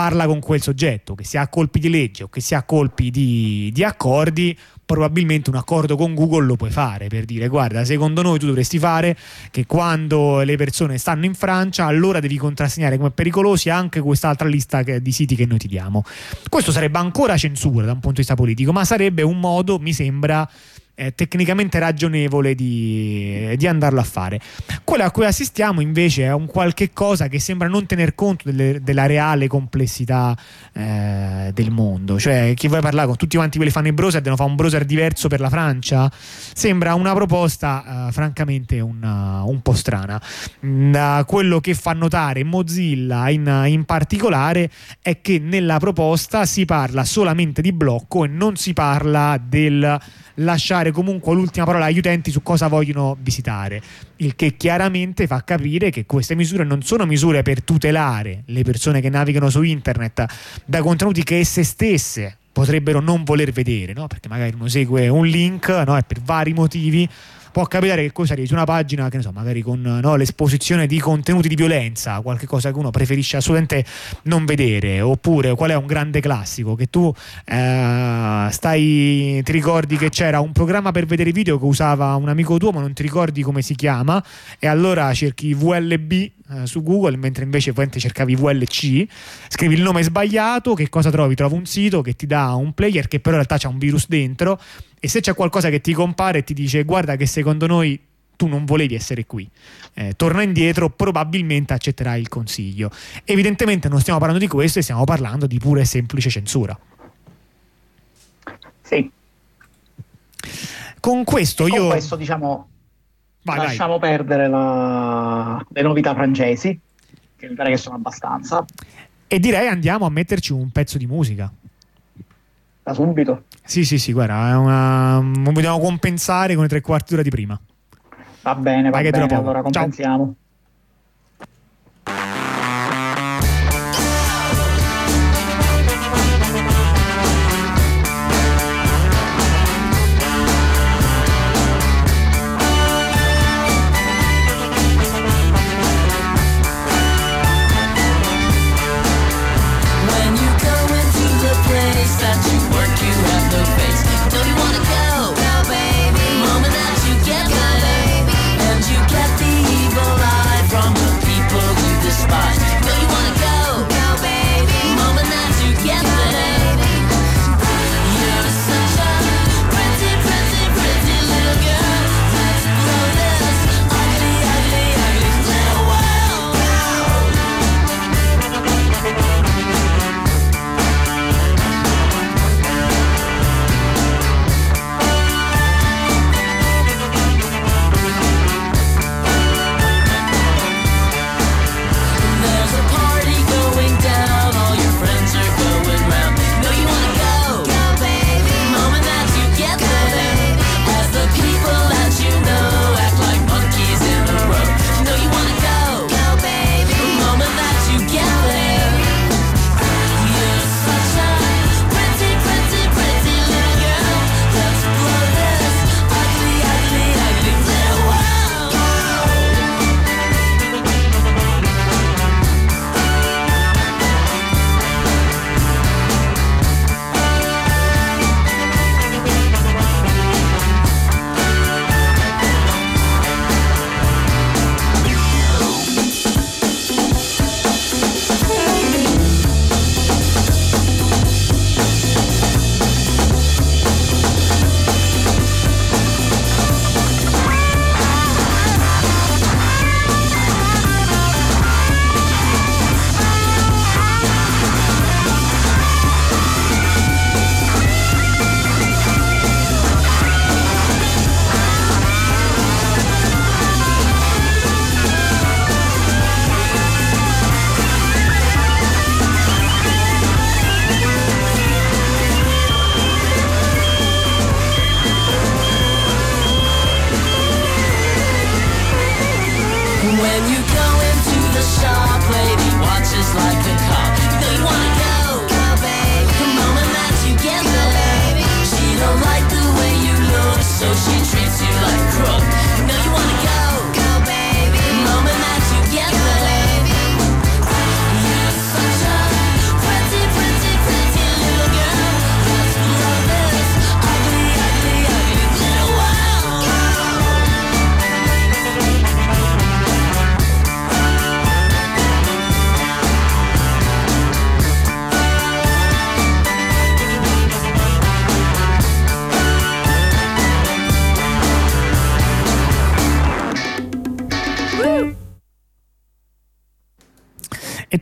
parla con quel soggetto, che sia a colpi di legge o che sia a colpi di, di accordi, probabilmente un accordo con Google lo puoi fare per dire guarda secondo noi tu dovresti fare che quando le persone stanno in Francia allora devi contrassegnare come pericolosi anche quest'altra lista di siti che noi ti diamo questo sarebbe ancora censura da un punto di vista politico ma sarebbe un modo mi sembra eh, tecnicamente ragionevole di, di, andarlo a fare. Quello a cui assistiamo invece è un qualche cosa che sembra non tener conto delle, della reale complessità eh, del mondo. Cioè, chi vuole parlare con tutti quanti quelli che fanno i browser devono fare un browser diverso per la Francia? Sembra una proposta eh, francamente una, un po' strana. Da quello che fa notare Mozilla in, in particolare è che nella proposta si parla solamente di blocco e non si parla del lasciare comunque l'ultima parola agli utenti su cosa vogliono visitare, il che chiaramente fa capire che queste misure non sono misure per tutelare le persone che navigano su internet da contenuti che esse stesse potrebbero non voler vedere, no? perché magari uno segue un link no? e per vari motivi può capitare che cosa arrivi una pagina che ne so, magari con no, l'esposizione di contenuti di violenza, qualche cosa che uno preferisce assolutamente non vedere, oppure qual è un grande classico? Che tu eh, stai ti ricordi che c'era un programma per vedere video che usava un amico tuo, ma non ti ricordi come si chiama e allora cerchi VLB eh, su Google, mentre invece cercavi VLC, scrivi il nome sbagliato, che cosa trovi? Trovi un sito che ti dà un player che però in realtà c'è un virus dentro e se c'è qualcosa che ti compare e ti dice guarda che secondo noi tu non volevi essere qui, eh, torna indietro, probabilmente accetterai il consiglio. Evidentemente non stiamo parlando di questo e stiamo parlando di pura e semplice censura. Sì. Con questo Con io... questo diciamo Vai, lasciamo vai. perdere la... le novità francesi, che mi pare che sono abbastanza, E direi andiamo a metterci un pezzo di musica. da subito. Sì, sì, sì, guarda, è una... vogliamo compensare con i tre quarti d'ora di prima. Va bene, va dura bene, allora Ciao. compensiamo. When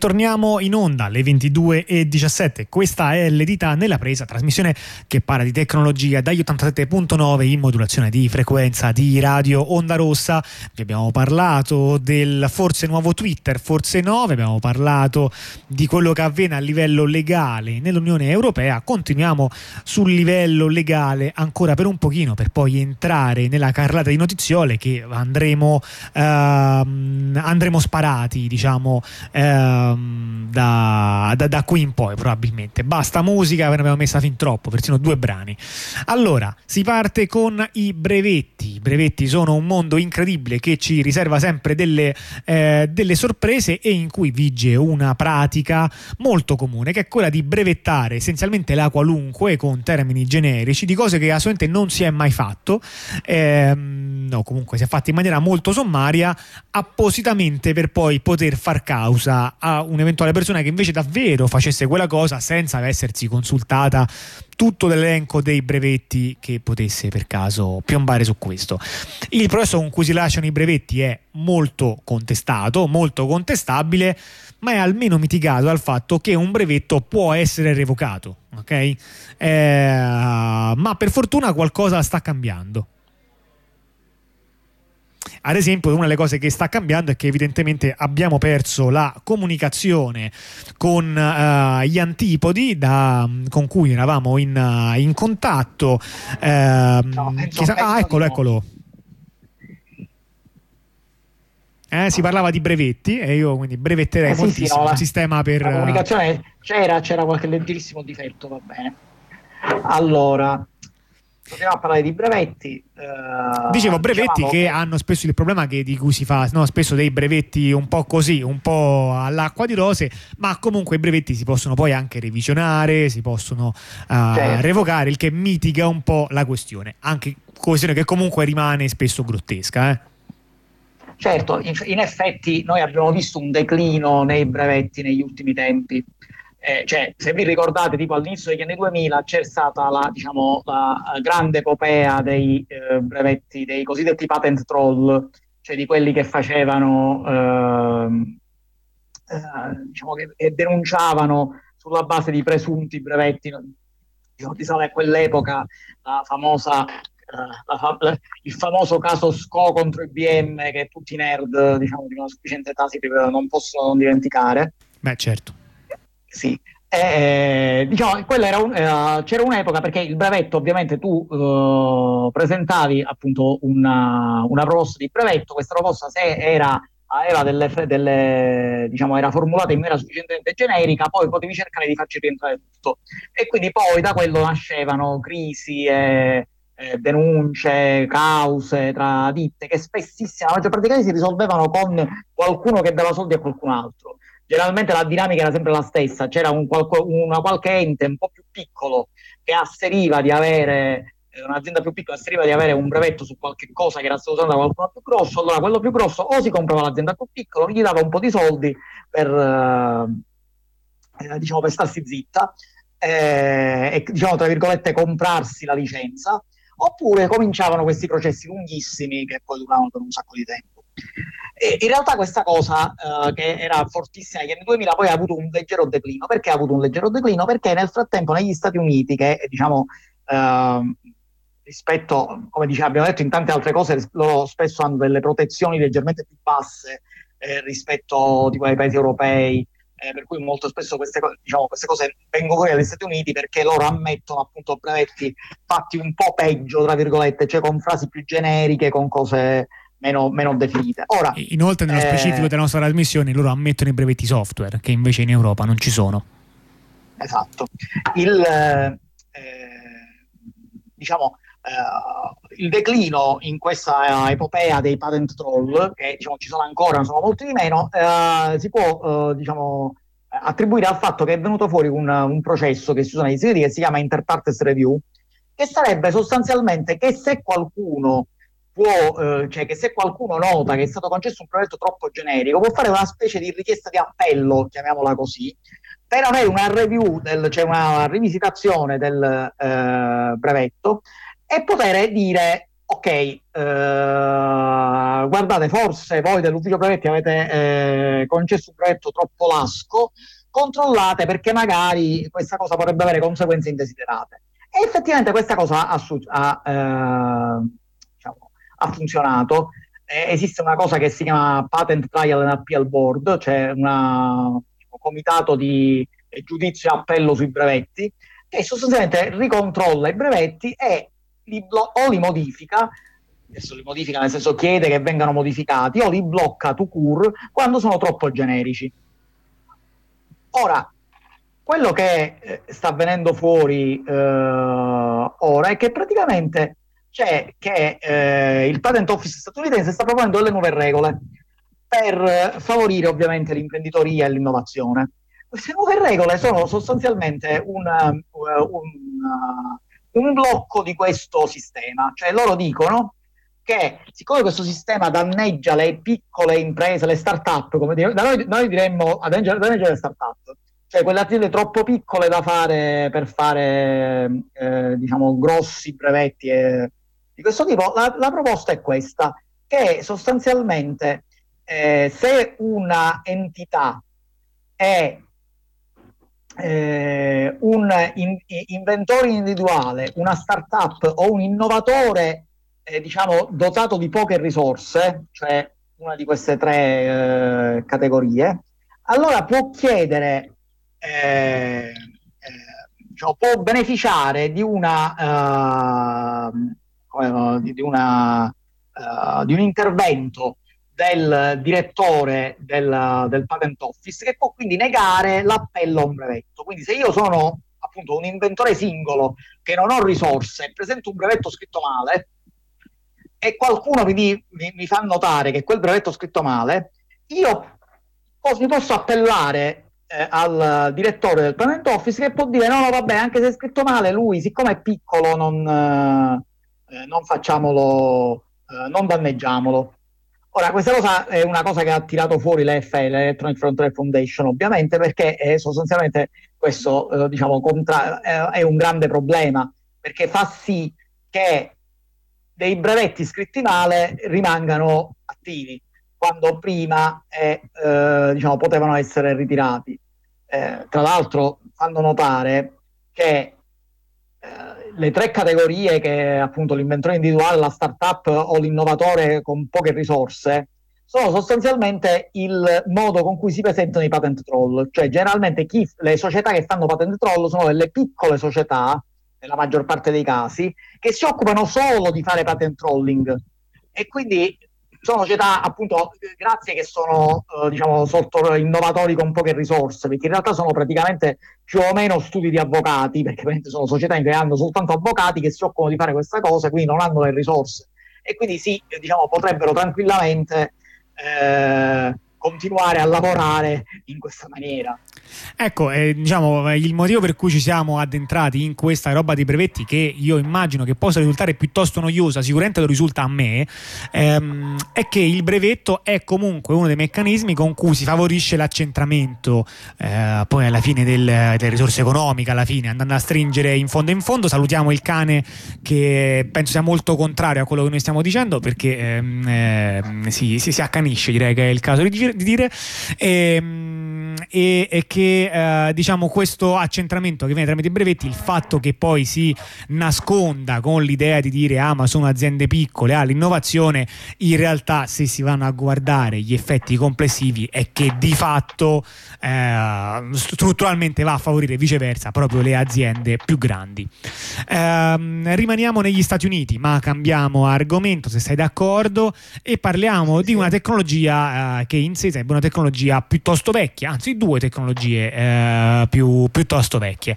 torniamo in onda alle 22.17. Questa è l'edita nella presa, trasmissione che parla di tecnologia dagli 87.9 in modulazione di frequenza di radio Onda Rossa. Vi abbiamo parlato del forse nuovo Twitter, forse no, vi abbiamo parlato di quello che avviene a livello legale nell'Unione Europea. Continuiamo sul livello legale ancora per un pochino per poi entrare nella carrellata di notiziole che andremo, ehm, andremo sparati, diciamo, ehm, da, da- da qui in poi probabilmente. Basta musica, ve ne abbiamo messa fin troppo, persino due brani. Allora, si parte con i brevetti. I brevetti sono un mondo incredibile che ci riserva sempre delle, eh, delle sorprese e in cui vige una pratica molto comune, che è quella di brevettare essenzialmente la qualunque con termini generici di cose che assolutamente non si è mai fatto, ehm, no, comunque si è fatto in maniera molto sommaria, appositamente per poi poter far causa a un'eventuale persona che invece davvero facesse quella cosa senza essersi consultata tutto l'elenco dei brevetti che potesse per caso piombare su questo. Il processo con cui si lasciano i brevetti è molto contestato, molto contestabile, ma è almeno mitigato dal fatto che un brevetto può essere revocato, ok? Eh, ma per fortuna qualcosa sta cambiando. Ad esempio, una delle cose che sta cambiando è che evidentemente abbiamo perso la comunicazione con eh, gli antipodi da- con cui eravamo in, eh, in contatto. Ehm, No, chissà- ah, eccolo, eccolo. Eh, si parlava di brevetti e io quindi brevetterei Eh sì, sì, moltissimo no, la- sistema per... La comunicazione c'era, c'era qualche leggerissimo difetto, va bene. Allora, proviamo a parlare di brevetti. eh, Dicevo brevetti dicevamo che hanno spesso il problema che di cui si fa no, spesso dei brevetti un po' così, un po' all'acqua di rose, ma comunque i brevetti si possono poi anche revisionare, si possono eh, Certo. revocare, il che mitiga un po' la questione, anche questione che comunque rimane spesso grottesca. eh. Certo, in, in effetti noi abbiamo visto un declino nei brevetti negli ultimi tempi. Eh, cioè, se vi ricordate, tipo all'inizio degli anni 2000 c'è stata la, diciamo, la eh, grande epopea dei eh, brevetti, dei cosiddetti patent troll, cioè di quelli che facevano, ehm, eh, diciamo che, che denunciavano sulla base di presunti brevetti. Io risale a quell'epoca la famosa, eh, la fa- il famoso caso SCO contro IBM che tutti i nerd diciamo, di una sufficiente età si non possono non dimenticare. Beh, certo. Sì, Eh, diciamo, era un- eh, c'era un'epoca perché il brevetto ovviamente tu eh, presentavi appunto una, una proposta di brevetto, questa proposta se era, aveva delle, delle, diciamo, era formulata in maniera sufficientemente generica, poi potevi cercare di farci rientrare tutto. E quindi poi da quello nascevano crisi e eh, denunce, cause tra ditte che spessissimo, dei casi si risolvevano con qualcuno che dava soldi a qualcun altro generalmente la dinamica era sempre la stessa, c'era un qualco- una qualche ente un po' più piccolo che asseriva di avere, eh, un'azienda più piccola asseriva di avere un brevetto su qualche cosa che era stato usato da qualcuno più grosso, allora quello più grosso o si comprava l'azienda più piccola, gli dava un po' di soldi per, eh, eh, diciamo, per starsi zitta eh, e diciamo tra virgolette comprarsi la licenza, oppure cominciavano questi processi lunghissimi che poi duravano per un sacco di tempo. E in realtà questa cosa eh, che era fortissima negli anni 2000 poi ha avuto un leggero declino. Perché ha avuto un leggero declino? Perché nel frattempo negli Stati Uniti, che eh, diciamo ehm, rispetto, come dice, abbiamo detto in tante altre cose, loro spesso hanno delle protezioni leggermente più basse eh, rispetto tipo, ai paesi europei, eh, per cui molto spesso queste, diciamo, queste cose vengono fuori dagli Stati Uniti perché loro ammettono appunto brevetti fatti un po' peggio, tra virgolette, cioè con frasi più generiche, con cose meno, meno definite. Ora, Inoltre, nello Eh. specifico della nostra trasmissione, loro ammettono i brevetti software, che invece in Europa non ci sono. Esatto. Il, eh, diciamo, eh, il declino in questa epopea dei patent troll, che diciamo, ci sono ancora, sono molti di meno, eh, si può eh, diciamo, attribuire al fatto che è venuto fuori un, un processo che si usa negli Stati Uniti che si chiama Interpartes Review, che sarebbe sostanzialmente che se qualcuno può, eh, cioè che se qualcuno nota che è stato concesso un progetto troppo generico, può fare una specie di richiesta di appello, chiamiamola così, per avere una review, del, cioè una rivisitazione del eh, brevetto e poter dire, ok, eh, guardate, forse voi dell'ufficio brevetti avete eh, concesso un brevetto troppo lasco, controllate perché magari questa cosa potrebbe avere conseguenze indesiderate. E effettivamente questa cosa ha, ha, eh, ha funzionato. Eh, esiste una cosa che si chiama Patent Trial and Appeal Board, cioè una- un comitato di eh, giudizio e appello sui brevetti, che sostanzialmente ricontrolla i brevetti e li blo- o li modifica, adesso li modifica nel senso chiede che vengano modificati, o li blocca to cure quando sono troppo generici. Ora, quello che eh, sta venendo fuori eh, ora è che praticamente c'è che eh, il Patent Office statunitense sta proponendo delle nuove regole per eh, favorire ovviamente l'imprenditoria e l'innovazione. Queste nuove regole sono sostanzialmente un, eh, uh, un blocco di questo sistema, cioè loro dicono che siccome questo sistema danneggia le piccole imprese, le start-up, come dire, da noi, noi diremmo danneggia, danneggia le start-up, cioè quelle aziende troppo piccole da fare per fare eh, diciamo grossi brevetti e- di questo tipo, la, la proposta è questa, che sostanzialmente eh, se una entità è eh, un in- inventore individuale, una startup o un innovatore è diciamo, dotato di poche risorse, cioè una di queste tre eh, categorie, allora può chiedere, eh, eh, diciamo, può beneficiare di una, eh, di, una eh, di un intervento del direttore del, del, patent office che può quindi negare l'appello a un brevetto. Quindi se io sono appunto un inventore singolo che non ho risorse e presento un brevetto scritto male e qualcuno mi, mi, mi fa notare che quel brevetto scritto male, io posso, mi posso appellare eh, al direttore del patent office che può dire no, no, vabbè, anche se è scritto male, lui siccome è piccolo non, eh, non facciamolo, eh, non danneggiamolo. Ora, questa cosa è una cosa che ha tirato fuori l'EFL, l'Electronic Frontier Foundation, ovviamente, perché è sostanzialmente questo eh, diciamo, contra- eh, è un grande problema, perché fa sì che dei brevetti scritti male rimangano attivi, quando prima eh, eh diciamo, potevano essere ritirati. Eh, tra l'altro fanno notare che eh, le tre categorie che appunto l'inventore individuale, la startup o l'innovatore con poche risorse sono sostanzialmente il modo con cui si presentano i patent troll, cioè generalmente chi, le società che fanno patent troll sono delle piccole società, nella maggior parte dei casi, che si occupano solo di fare patent trolling. E quindi sono società appunto grazie che sono eh, diciamo sotto innovatori con poche risorse perché in realtà sono praticamente più o meno studi di avvocati perché sono società in cui hanno soltanto avvocati che si occupano di fare questa cosa quindi non hanno le risorse e quindi sì diciamo potrebbero tranquillamente eh, continuare a lavorare in questa maniera. Ecco, eh, diciamo, il motivo per cui ci siamo addentrati in questa roba dei brevetti, che io immagino che possa risultare piuttosto noiosa, sicuramente lo risulta a me, ehm, è che il brevetto è comunque uno dei meccanismi con cui si favorisce l'accentramento eh, poi alla fine del, delle risorse economiche, alla fine andando a stringere in fondo in fondo. Salutiamo il cane che penso sia molto contrario a quello che noi stiamo dicendo perché ehm, eh, si, si, si accanisce, direi che è il caso di dire di dire. E, ehm, e, e che eh, diciamo questo accentramento che viene tramite i brevetti, il fatto che poi si nasconda con l'idea di dire ah ma sono aziende piccole, ah l'innovazione, in realtà se si vanno a guardare gli effetti complessivi è che di fatto eh, strutturalmente va a favorire viceversa proprio le aziende più grandi. Eh, rimaniamo negli Stati Uniti ma cambiamo argomento se sei d'accordo e parliamo di una tecnologia eh, che in sé sarebbe una tecnologia piuttosto vecchia, anzi due tecnologie eh, più, piuttosto vecchie.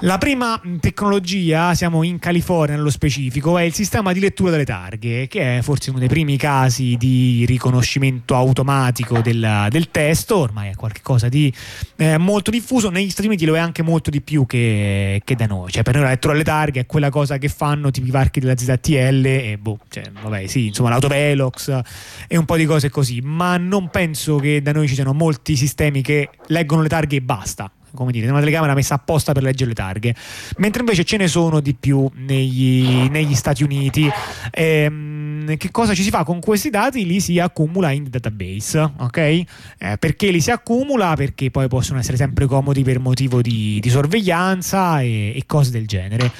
La prima tecnologia, siamo in California nello specifico, è il sistema di lettura delle targhe, che è forse uno dei primi casi di riconoscimento automatico del, del testo, ormai è qualcosa di eh, molto diffuso, negli Stati Uniti lo è anche molto di più che, che da noi, cioè per noi la lettura delle targhe è quella cosa che fanno tipo i varchi della ZTL e boh, cioè, vabbè sì, insomma l'autovelox e un po' di cose così, ma non penso che da noi ci siano molti sistemi che leggono le targhe e basta come dire, una telecamera messa apposta per leggere le targhe, mentre invece ce ne sono di più negli, negli Stati Uniti. Ehm, che cosa ci si fa con questi dati? Li si accumula in database, ok? Eh, perché li si accumula? Perché poi possono essere sempre comodi per motivo di, di sorveglianza e, e, cose del genere.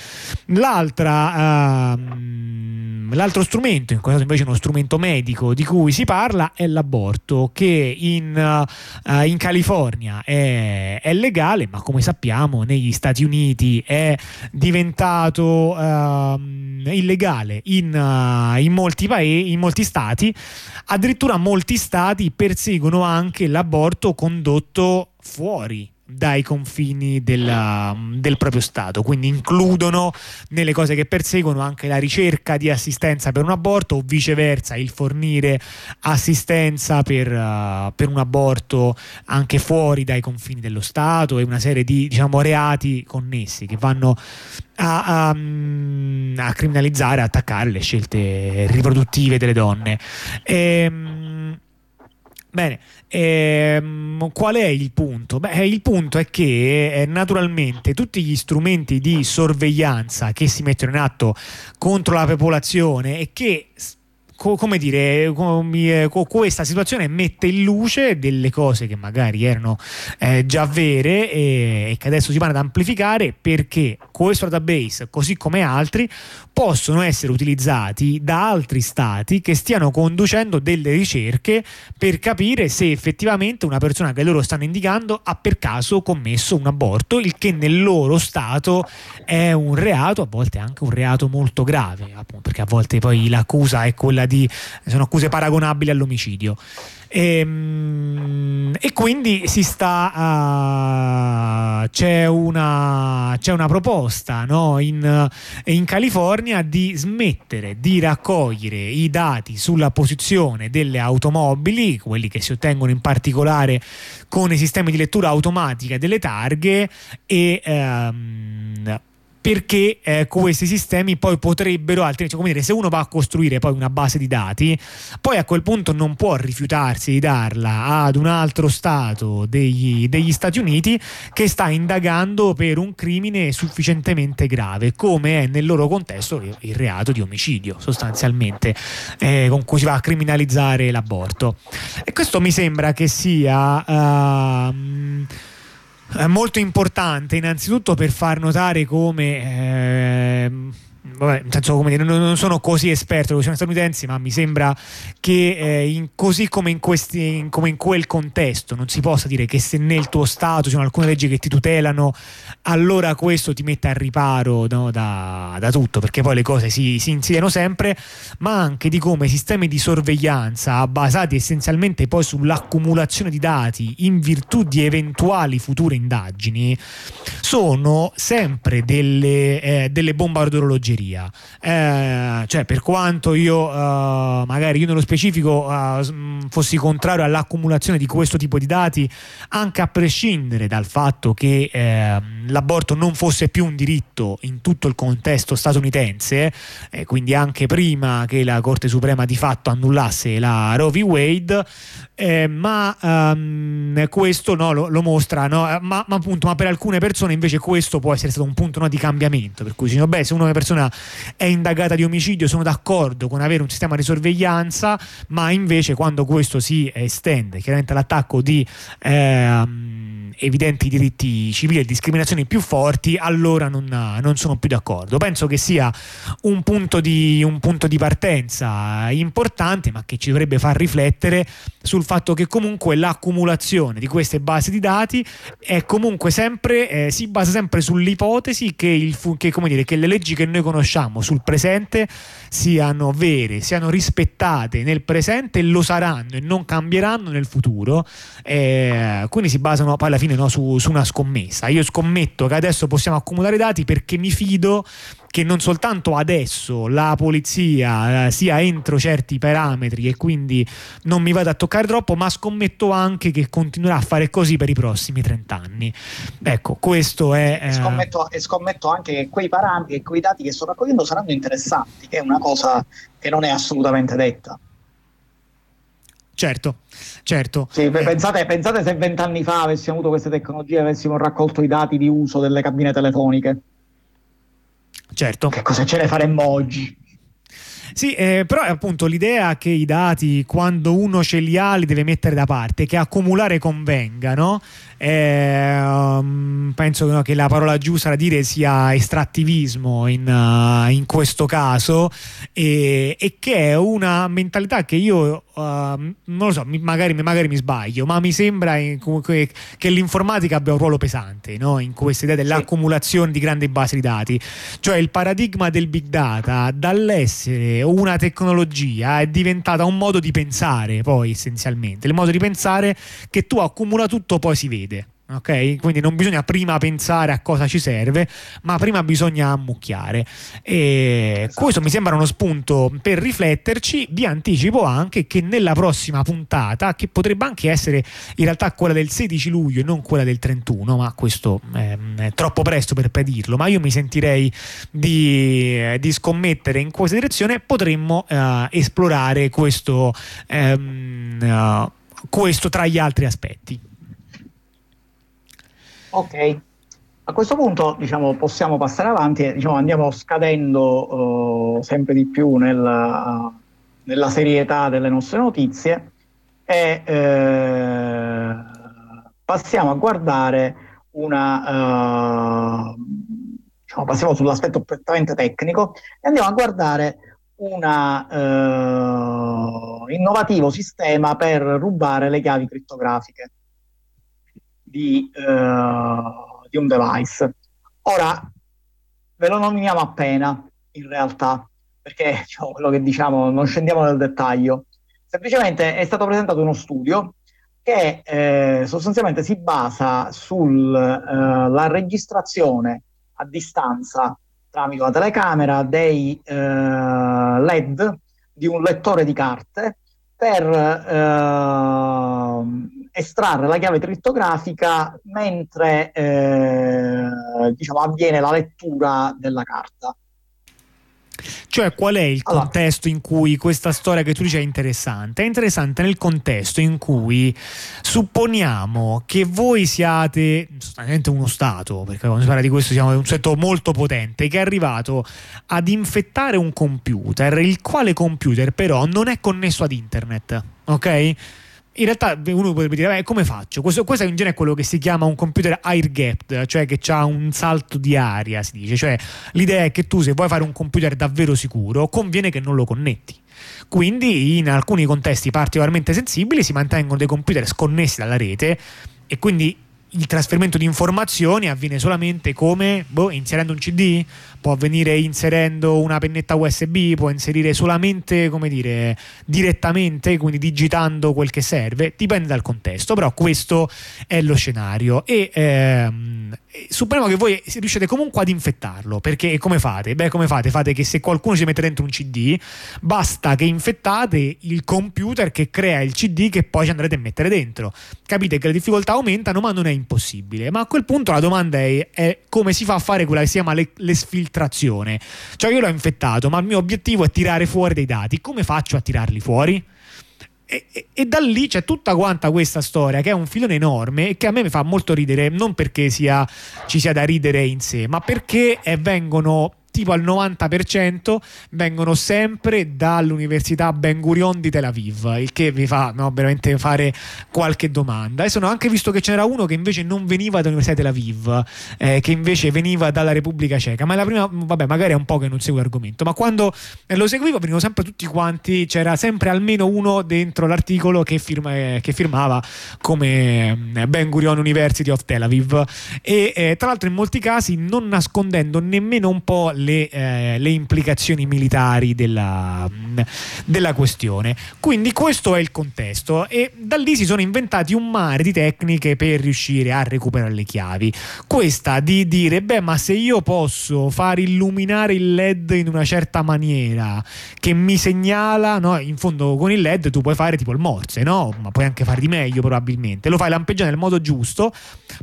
L'altra, ehm, l'altro strumento, in questo caso invece uno strumento medico di cui si parla, è l'aborto, che in, uh, in California è, è legale illegale, ma come sappiamo negli Stati Uniti è diventato uh, illegale in, uh, in, molti paesi, in molti stati, addirittura molti stati perseguono anche l'aborto condotto fuori dai confini della, del proprio Stato, quindi includono nelle cose che perseguono anche la ricerca di assistenza per un aborto o viceversa il fornire assistenza per, uh, per un aborto anche fuori dai confini dello Stato e una serie di diciamo, reati connessi che vanno a, a, a criminalizzare, a attaccare le scelte riproduttive delle donne. E, ehm, Bene, ehm, qual è il punto? Beh, il punto è che eh, naturalmente tutti gli strumenti di sorveglianza che si mettono in atto contro la popolazione e che co- come dire, co- questa situazione mette in luce delle cose che magari erano eh, già vere e che adesso si vanno ad amplificare perché questo database, così come altri, possono essere utilizzati da altri stati che stiano conducendo delle ricerche per capire se effettivamente una persona che loro stanno indicando ha per caso commesso un aborto, il che nel loro stato è un reato, a volte anche un reato molto grave, appunto, perché a volte poi l'accusa è quella di sono accuse paragonabili all'omicidio. E, ehm, e, quindi si sta uh, c'è, una, c'è una proposta no? in, in, California di smettere di raccogliere i dati sulla posizione delle automobili quelli che si ottengono in particolare con i sistemi di lettura automatica delle targhe e um, perché eh, questi sistemi poi potrebbero, altrimenti, cioè, come dire, se uno va a costruire poi una base di dati, poi a quel punto non può rifiutarsi di darla ad un altro Stato degli, degli Stati Uniti che sta indagando per un crimine sufficientemente grave, come è nel loro contesto il reato di omicidio, sostanzialmente, eh, con cui si va a criminalizzare l'aborto. E questo mi sembra che sia... Uh, molto importante innanzitutto per far notare come eh, vabbè, senso, dire, non sono così esperto delle questioni statunitensi, ma mi sembra che eh, in, così come in, questi, in, come in, quel contesto non si possa dire che se nel tuo Stato ci sono alcune leggi che ti tutelano, allora questo ti mette al riparo no, da, da, tutto, perché poi le cose si, si insidiano sempre, ma anche di come sistemi di sorveglianza basati essenzialmente poi sull'accumulazione di dati in virtù di eventuali future indagini sono sempre delle, eh, delle bombe via. Eh, cioè, per quanto io, uh, magari io nello specifico, uh, fossi contrario all'accumulazione di questo tipo di dati, anche a prescindere dal fatto che eh, l'aborto non fosse più un diritto in tutto il contesto statunitense, eh, quindi anche prima che la Corte Suprema di fatto annullasse la Roe v. Wade, eh, ma um, questo no, lo, lo, mostra, no? ma, ma, appunto, ma per alcune persone invece questo può essere stato un punto no, di cambiamento, per cui beh, se una persona è indagata di omicidio sono d'accordo con avere un sistema di sorveglianza, ma invece quando questo si estende chiaramente all'attacco di... Eh, evidenti diritti civili e discriminazioni più forti, allora non, non sono più d'accordo. Penso che sia un punto, di, un punto di partenza importante, ma che ci dovrebbe far riflettere sul fatto che comunque l'accumulazione di queste basi di dati è comunque sempre, eh, si basa sempre sull'ipotesi che, il, che, dire, che le leggi che noi conosciamo sul presente siano vere, siano rispettate nel presente e lo saranno e non cambieranno nel futuro. Eh, quindi si basano poi alla fine no, su, su una scommessa. Io scommetto che adesso possiamo accumulare dati perché mi fido che non soltanto adesso la polizia eh, sia entro certi parametri e quindi non mi vada a toccare troppo, ma scommetto anche che continuerà a fare così per i prossimi 30 anni. Ecco, questo è... Eh... E, scommetto, e scommetto anche che quei parametri e quei dati che sto raccogliendo saranno interessanti, che è una cosa che non è assolutamente detta. Certo, certo. Sì, pensate, pensate se vent'anni fa avessimo avuto queste tecnologie e avessimo raccolto i dati di uso delle cabine telefoniche. Certo. Che cosa ce ne faremmo oggi? Sì, eh, però è appunto l'idea che i dati, quando uno ce li ha, li deve mettere da parte, che accumulare convenga, no? Eh, um, penso no, che la parola giusta da dire sia estrattivismo in, uh, in questo caso e, e, che è una mentalità che io uh, non lo so, mi, magari, magari, mi sbaglio, ma mi sembra in, comunque, che l'informatica abbia un ruolo pesante no? in questa idea dell'accumulazione di grandi basi di dati, cioè il paradigma del big data dall'essere una tecnologia è diventata un modo di pensare poi essenzialmente, il modo di pensare che tu accumula tutto poi si vede vede. Ok, quindi non bisogna prima pensare a cosa ci serve, ma prima bisogna ammucchiare. E esatto. questo mi sembra uno spunto per rifletterci. Vi anticipo anche che nella prossima puntata, che potrebbe anche essere in realtà quella del 16 luglio e non quella del 31, ma questo ehm, è troppo presto per predirlo. Ma io mi sentirei di, di scommettere in questa direzione. Potremmo eh, esplorare questo, ehm, uh, questo tra gli altri aspetti. Ok, a questo punto diciamo, possiamo passare avanti e diciamo, andiamo scadendo uh, sempre di più nel, uh, nella serietà delle nostre notizie e eh, passiamo a guardare una eh, diciamo, passiamo sull'aspetto prettamente tecnico e andiamo a guardare un eh, innovativo sistema per rubare le chiavi crittografiche di, eh, di un device. Ora ve lo nominiamo appena in realtà perché diciamo, quello che diciamo non scendiamo nel dettaglio. Semplicemente è stato presentato uno studio che eh, sostanzialmente si basa sulla registrazione a distanza tramite una telecamera dei eh, LED di un lettore di carte per eh, estrarre la chiave crittografica mentre eh, diciamo, avviene la lettura della carta. Cioè, qual è il Allora. contesto in cui questa storia che tu dici è interessante? È interessante nel contesto in cui supponiamo che voi siate sostanzialmente uno Stato, perché quando si parla di questo siamo un soggetto molto potente, che è arrivato ad infettare un computer, il quale computer però non è connesso ad internet, ok? In realtà uno potrebbe dire, beh, come faccio? Questo, questo in genere è quello che si chiama un computer air gapped, cioè che ha un salto di aria, si dice. Cioè l'idea è che tu se vuoi fare un computer davvero sicuro, conviene che non lo connetti. Quindi in alcuni contesti particolarmente sensibili si mantengono dei computer sconnessi dalla rete e quindi il trasferimento di informazioni avviene solamente come boh, inserendo un CD, può avvenire inserendo una pennetta USB, può inserire solamente, come dire, direttamente, quindi digitando quel che serve, dipende dal contesto, però questo è lo scenario e ehm, supponiamo che voi riuscite comunque ad infettarlo, perché come fate? Beh, come fate? Fate che se qualcuno ci mette dentro un CD, basta che infettate il computer che crea il CD che poi ci andrete a mettere dentro. Capite che le difficoltà aumentano, ma non è impossibile. Ma a quel punto la domanda è, è come si fa a fare quella che si chiama le- l'esfiltrazione. Cioè io l'ho infettato, ma il mio obiettivo è tirare fuori dei dati. Come faccio a tirarli fuori? E, e- e da lì c'è tutta quanta questa storia che è un filone enorme e che a me mi fa molto ridere, non perché sia, ci sia da ridere in sé, ma perché eh, vengono tipo al 90% vengono sempre dall'Università Ben Gurion di Tel Aviv, il che vi fa no, veramente fare qualche domanda. E sono anche visto che c'era uno che invece non veniva dall'Università di Tel Aviv, eh, che invece veniva dalla Repubblica Ceca. Ma la prima, vabbè, magari è un po' che non seguo l'argomento, ma quando lo seguivo venivano sempre tutti quanti, c'era sempre almeno uno dentro l'articolo che, firma- eh, che firmava come eh, Ben Gurion University of Tel Aviv. E eh, tra l'altro in molti casi non nascondendo nemmeno un po' le, eh, le implicazioni militari della, della questione. Quindi questo è il contesto e da lì si sono inventati un mare di tecniche per riuscire a recuperare le chiavi. Questa di dire, beh, ma se io posso far illuminare il LED in una certa maniera che mi segnala, no? In fondo con il LED tu puoi fare tipo il morse, no? Ma puoi anche fare di meglio probabilmente. Lo fai lampeggiare nel modo giusto,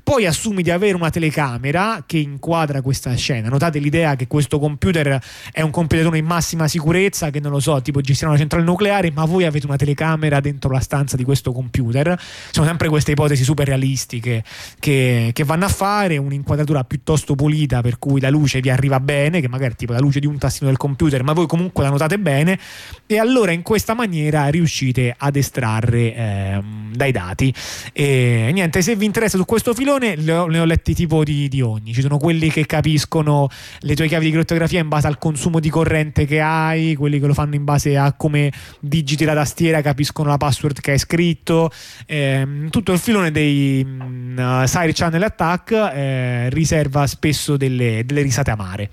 poi assumi di avere una telecamera che inquadra questa scena. Notate l'idea che questo computer è un computer in massima sicurezza, che non lo so, tipo gestire una centrale nucleare, ma voi avete una telecamera dentro la stanza di questo computer. Sono sempre queste ipotesi super realistiche che, che vanno a fare un'inquadratura piuttosto pulita per cui la luce vi arriva bene, che magari è tipo la luce di un tastino del computer, ma voi comunque la notate bene e allora in questa maniera riuscite ad estrarre ehm, dai dati. E niente, se vi interessa su questo filone, ne ho, ho letti tipo di, di ogni. Ci sono quelli che capiscono le tue chiavi di crittografia in base al consumo di corrente che hai, quelli che lo fanno in base a come digiti la tastiera, capiscono la password che hai scritto. Ehm, tutto il filone dei mm, side channel attack eh, riserva spesso delle, delle risate amare.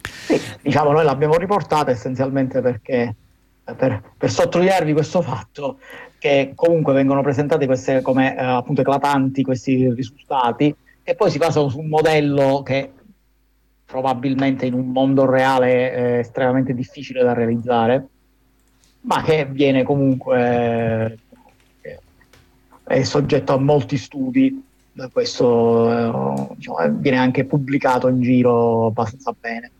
Sì, diciamo, noi l'abbiamo riportata essenzialmente perché eh, per, per sottolinearvi questo fatto che comunque vengono presentati queste come eh, appunto eclatanti questi risultati e poi si basano su un modello che probabilmente in un mondo reale è estremamente difficile da realizzare, ma che viene comunque eh, è soggetto a molti studi questo eh, diciamo, viene anche pubblicato in giro abbastanza bene.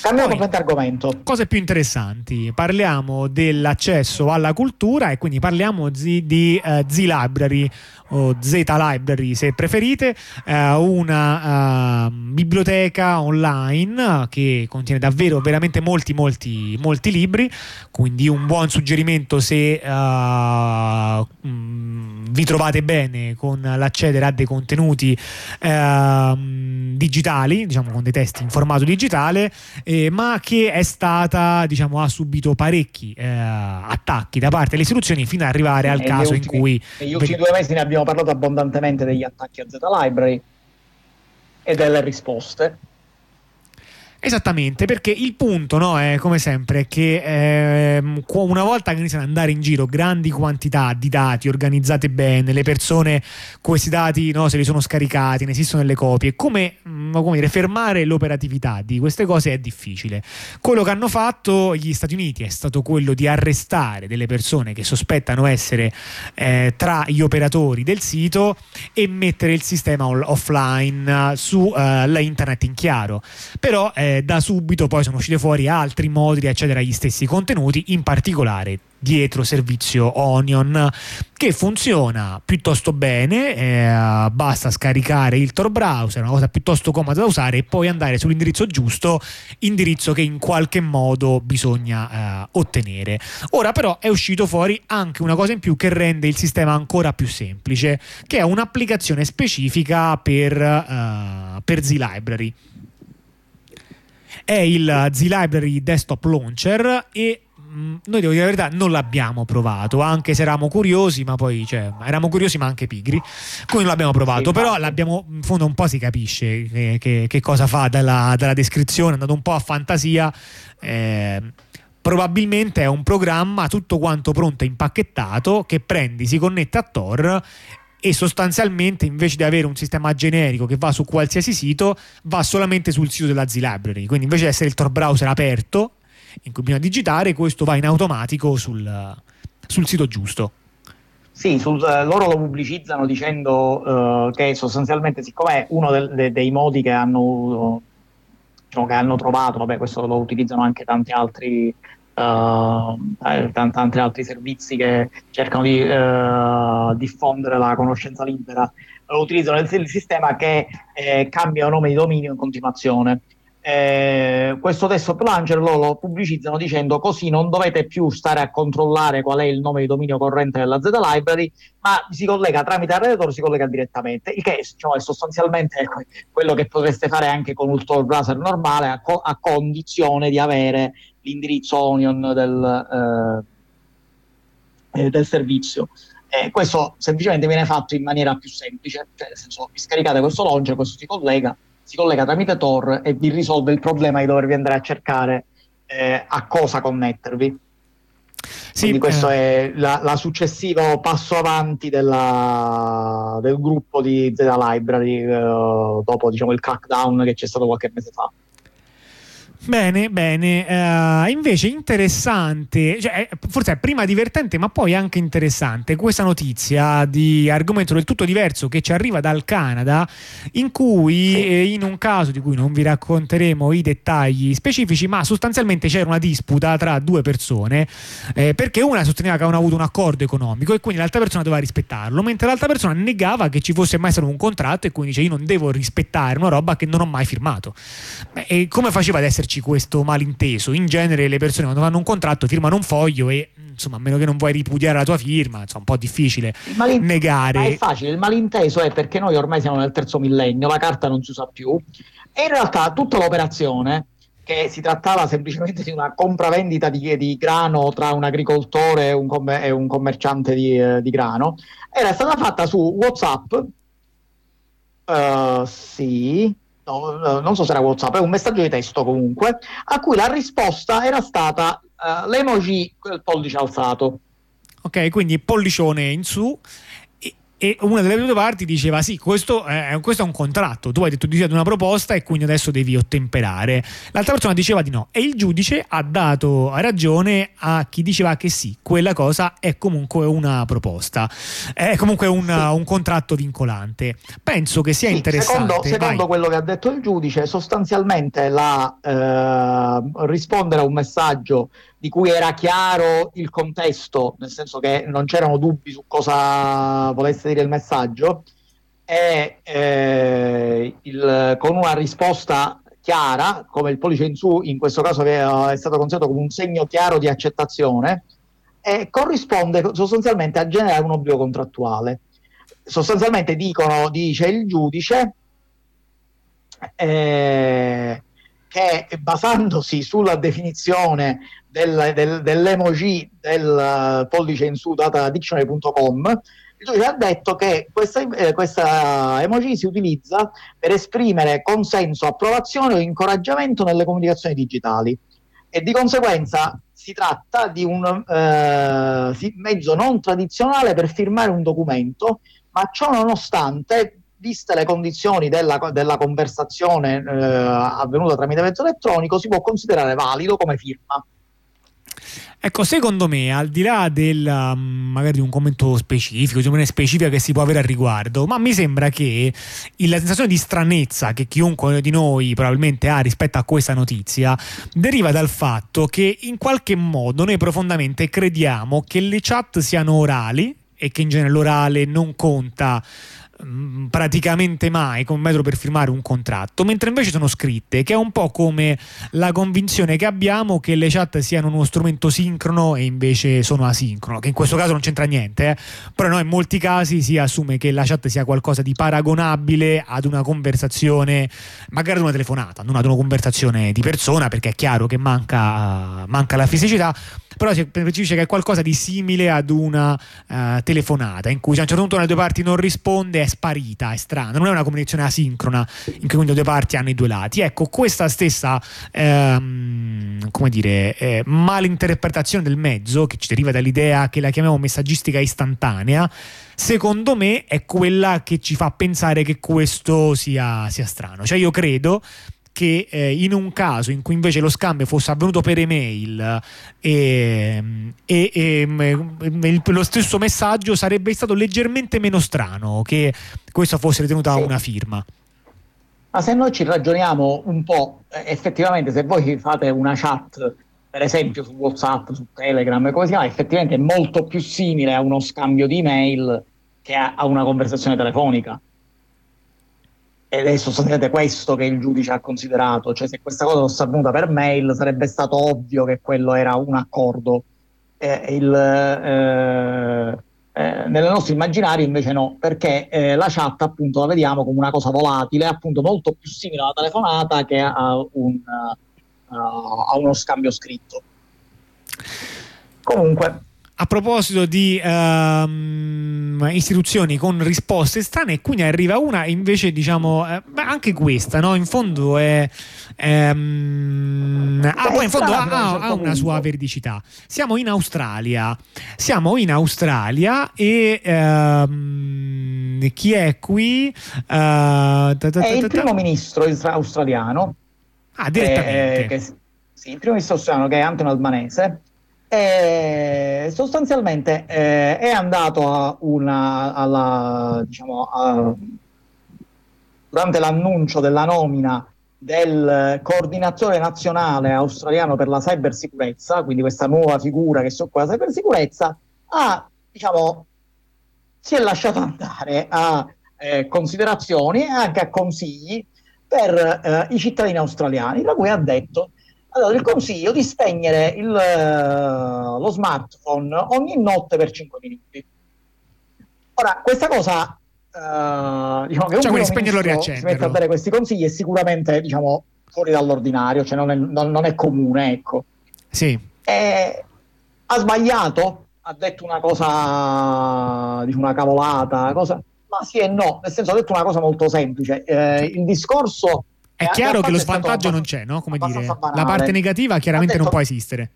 Cambiamo Poi- argomento. Cose più interessanti, parliamo dell'accesso alla cultura e quindi parliamo zi- di eh, Z-Library o Z-Library se preferite, eh, una eh, biblioteca online che contiene davvero veramente molti molti molti libri, quindi un buon suggerimento se eh, mm, vi trovate bene con l'accedere a dei contenuti ehm, digitali, diciamo con dei testi in formato digitale, eh, ma che è stata, diciamo, ha subito parecchi attacchi da parte delle istituzioni fino ad arrivare al Negli caso in ultimi- cui Negli ultimi due mesi ne abbiamo parlato abbondantemente degli attacchi a Z Library e delle risposte. Esattamente, perché il punto no, è come sempre che qu- una volta che iniziano ad andare in giro grandi quantità di dati organizzate bene, le persone questi dati no, se li sono scaricati, ne esistono delle copie, come, mm, come dire, fermare l'operatività di queste cose è difficile. Quello che hanno fatto gli Stati Uniti è stato quello di arrestare delle persone che sospettano essere eh, tra gli operatori del sito e mettere il sistema offline eh, su eh, la internet in chiaro. Però eh, da subito poi sono usciti fuori altri modi di accedere agli stessi contenuti, in particolare dietro servizio Onion che funziona piuttosto bene eh, basta scaricare il Tor browser una cosa piuttosto comoda da usare e poi andare sull'indirizzo giusto indirizzo che in qualche modo bisogna eh, ottenere. Ora però è uscito fuori anche una cosa in più che rende il sistema ancora più semplice che è un'applicazione specifica per, eh, per Z-Library è il Z-Library Desktop Launcher e mh, noi devo dire la verità non l'abbiamo provato anche se eravamo curiosi ma poi cioè, eravamo curiosi ma anche pigri. Quindi non l'abbiamo provato però l'abbiamo in fondo un po' si capisce che, che- che cosa fa dalla, dalla descrizione andando un po' a fantasia eh, probabilmente è un programma tutto quanto pronto e impacchettato che prendi si connette a Tor e sostanzialmente invece di avere un sistema generico che va su qualsiasi sito va solamente sul sito della Z-Library. Quindi invece di essere il Tor browser aperto in cui bisogna digitare questo va in automatico sul, sul sito giusto. Sì, sul- eh, loro lo pubblicizzano dicendo eh, che sostanzialmente, siccome è uno del- de- dei modi che hanno, diciamo, che hanno trovato, vabbè, questo lo utilizzano anche tanti altri, eh, tan- tanti altri servizi che cercano di eh, diffondere la conoscenza libera, utilizzano il, il sistema che eh, cambia nome di dominio in continuazione. Eh, questo desktop launcher loro lo pubblicizzano dicendo così non dovete più stare a controllare qual è il nome di dominio corrente della Z Library, ma si collega tramite il Redditor, si collega direttamente, il che diciamo, è sostanzialmente que- quello che potreste fare anche con un Tor browser normale a, co- a condizione di avere l'indirizzo Onion del, eh, eh, del servizio. Eh, questo semplicemente viene fatto in maniera più semplice, cioè nel senso vi scaricate questo launcher, questo si collega, si collega tramite Tor e vi risolve il problema di dovervi andare a cercare eh, a cosa connettervi. Quindi questo eh, è la, la successivo passo avanti della- del gruppo di Z Library eh, dopo diciamo, il crackdown che c'è stato qualche mese fa. Bene, bene. Eh, invece interessante, cioè, eh, forse è prima divertente, ma poi anche interessante questa notizia di argomento del tutto diverso che ci arriva dal Canada, in cui eh, in un caso di cui non vi racconteremo i dettagli specifici, ma sostanzialmente c'era una disputa tra due persone, eh, perché una sosteneva che avevano avuto un accordo economico e quindi l'altra persona doveva rispettarlo, mentre l'altra persona negava che ci fosse mai stato un contratto e quindi dice io non devo rispettare una roba che non ho mai firmato. Beh, E come faceva ad esserci questo malinteso? In genere le persone quando fanno un contratto firmano un foglio e insomma a meno che non vuoi ripudiare la tua firma, insomma è un po' difficile Il malin- negare. Ma è facile, il malinteso è perché noi ormai siamo nel terzo millennio, la carta non si usa più e in realtà tutta l'operazione, che si trattava semplicemente di una compravendita di, di grano tra un agricoltore e un, commer- e un commerciante di, eh, di grano, era stata fatta su WhatsApp, eh, sì, no, eh, non so se era WhatsApp, è un messaggio di testo comunque, a cui la risposta era stata eh, l'emoji, quel pollice alzato. Ok, quindi pollicione in su. E una delle due parti diceva sì, questo è, questo è un contratto, tu hai detto di sì ad una proposta e quindi adesso devi ottemperare. L'altra persona diceva di no e il giudice ha dato ragione a chi diceva che sì, quella cosa è comunque una proposta, è comunque un, un contratto vincolante. Penso che sia Sì, interessante. Secondo, secondo quello che ha detto il giudice, sostanzialmente la, eh, rispondere a un messaggio di cui era chiaro il contesto, nel senso che non c'erano dubbi su cosa volesse dire il messaggio, e eh, il- con una risposta chiara, come il pollice in su, in questo caso eh, è stato considerato come un segno chiaro di accettazione, e corrisponde sostanzialmente a generare un obbligo contrattuale. Sostanzialmente dicono, dice il giudice, eh, che basandosi sulla definizione del, del, dell'emoji del eh, pollice in su data da dictionary.com, giudice ha detto che questa, eh, questa emoji si utilizza per esprimere consenso, approvazione o incoraggiamento nelle comunicazioni digitali e di conseguenza si tratta di un eh, mezzo non tradizionale per firmare un documento, ma ciò nonostante, viste le condizioni della, della conversazione eh, avvenuta tramite mezzo elettronico, si può considerare valido come firma. Ecco, secondo me, al di là del um, magari di un commento specifico, di un'opinione specifica che si può avere al riguardo, ma mi sembra che la sensazione di stranezza che chiunque di noi probabilmente ha rispetto a questa notizia deriva dal fatto che in qualche modo noi profondamente crediamo che le chat siano orali e che in genere l'orale non conta mm, praticamente mai come metodo per firmare un contratto, mentre invece sono scritte, che è un po' come la convinzione che abbiamo che le chat siano uno strumento sincrono e invece sono asincrono, che in questo caso non c'entra niente, eh. però no, in molti casi si assume che la chat sia qualcosa di paragonabile ad una conversazione, magari ad una telefonata, non ad una conversazione di persona, perché è chiaro che manca, manca la fisicità, però si percepisce che è qualcosa di simile ad una eh, telefonata in cui se a un certo punto una delle due parti non risponde sparita, è strana, non è una comunicazione asincrona in cui le due parti hanno i due lati. Ecco, questa stessa ehm, come dire, eh, malinterpretazione del mezzo che ci deriva dall'idea che la chiamiamo messaggistica istantanea, secondo me è quella che ci fa pensare che questo sia, sia strano. Cioè io credo che eh, in un caso in cui invece lo scambio fosse avvenuto per email e, e- e, mm, il- lo stesso messaggio sarebbe stato leggermente meno strano che questo fosse ritenuta Sì. una firma. Ma se noi ci ragioniamo un po', eh, effettivamente se voi fate una chat, per esempio su WhatsApp, su Telegram, come si chiama, effettivamente è molto più simile a uno scambio di email che a, a una conversazione telefonica. Ed è sostanzialmente questo che il giudice ha considerato, cioè se questa cosa fosse avvenuta per mail sarebbe stato ovvio che quello era un accordo. Eh, il, eh, eh, nel nostro immaginario invece no, perché eh, la chat appunto la vediamo come una cosa volatile, appunto molto più simile alla telefonata che a, un, eh, a uno scambio scritto. Comunque, A proposito di ehm, istituzioni con risposte strane, qui ne arriva una invece, diciamo, eh, anche questa, no? In fondo è. ehm, ah, poi in fondo ha, ha- ha una sua veridicità. Siamo in Australia. Siamo in Australia e. ehm, chi è qui? Eh, ta- ta- è ta- il ta- primo ministro australiano Ah, direttamente. eh, che- sì, il primo ministro australiano che è Antonio Albanese, e sostanzialmente eh, è andato una, alla, diciamo, a- durante l'annuncio della nomina del coordinatore nazionale australiano per la cybersicurezza, quindi questa nuova figura che si occupa della cybersicurezza, ha, diciamo, si è lasciato andare a eh, considerazioni e anche a consigli per eh, i cittadini australiani, tra cui ha detto dato il consiglio di spegnere il, eh, lo smartphone ogni notte per 5 minuti. Ora, questa cosa, eh, diciamo che un Cioè, primo spegnerlo e ministro si mette a dare questi consigli è sicuramente, diciamo, fuori dall'ordinario, cioè non è, non- non è comune, ecco. Sì. Eh, ha sbagliato, ha detto una cosa, diciamo una cavolata, cosa, ma sì e no, nel senso ha detto una cosa molto semplice. Eh, il discorso È a- chiaro che lo svantaggio non c'è, no? Come dire, la parte negativa chiaramente Ha non detto- può esistere.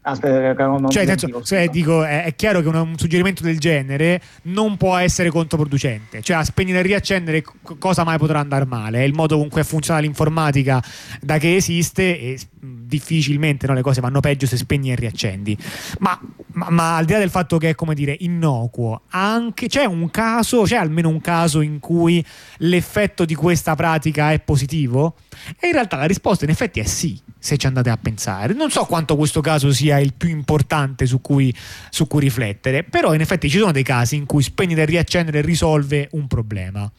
Aspetta, non, non Cioè, senso, se dico, è, è chiaro che un, un suggerimento del genere non può essere controproducente. Cioè, a spegnere e riaccendere, co- cosa mai potrà andare male? È il modo con cui funziona l'informatica da che esiste e difficilmente no, le cose vanno peggio se spegni e riaccendi. Ma, ma- ma al di là del fatto che è come dire innocuo, anche, c'è un caso, c'è almeno un caso in cui l'effetto di questa pratica è positivo? E in realtà la risposta in effetti è sì, se ci andate a pensare. Non so quanto questo caso sia il più importante su cui, su cui riflettere, però in effetti ci sono dei casi in cui spegnere e riaccendere risolve un problema.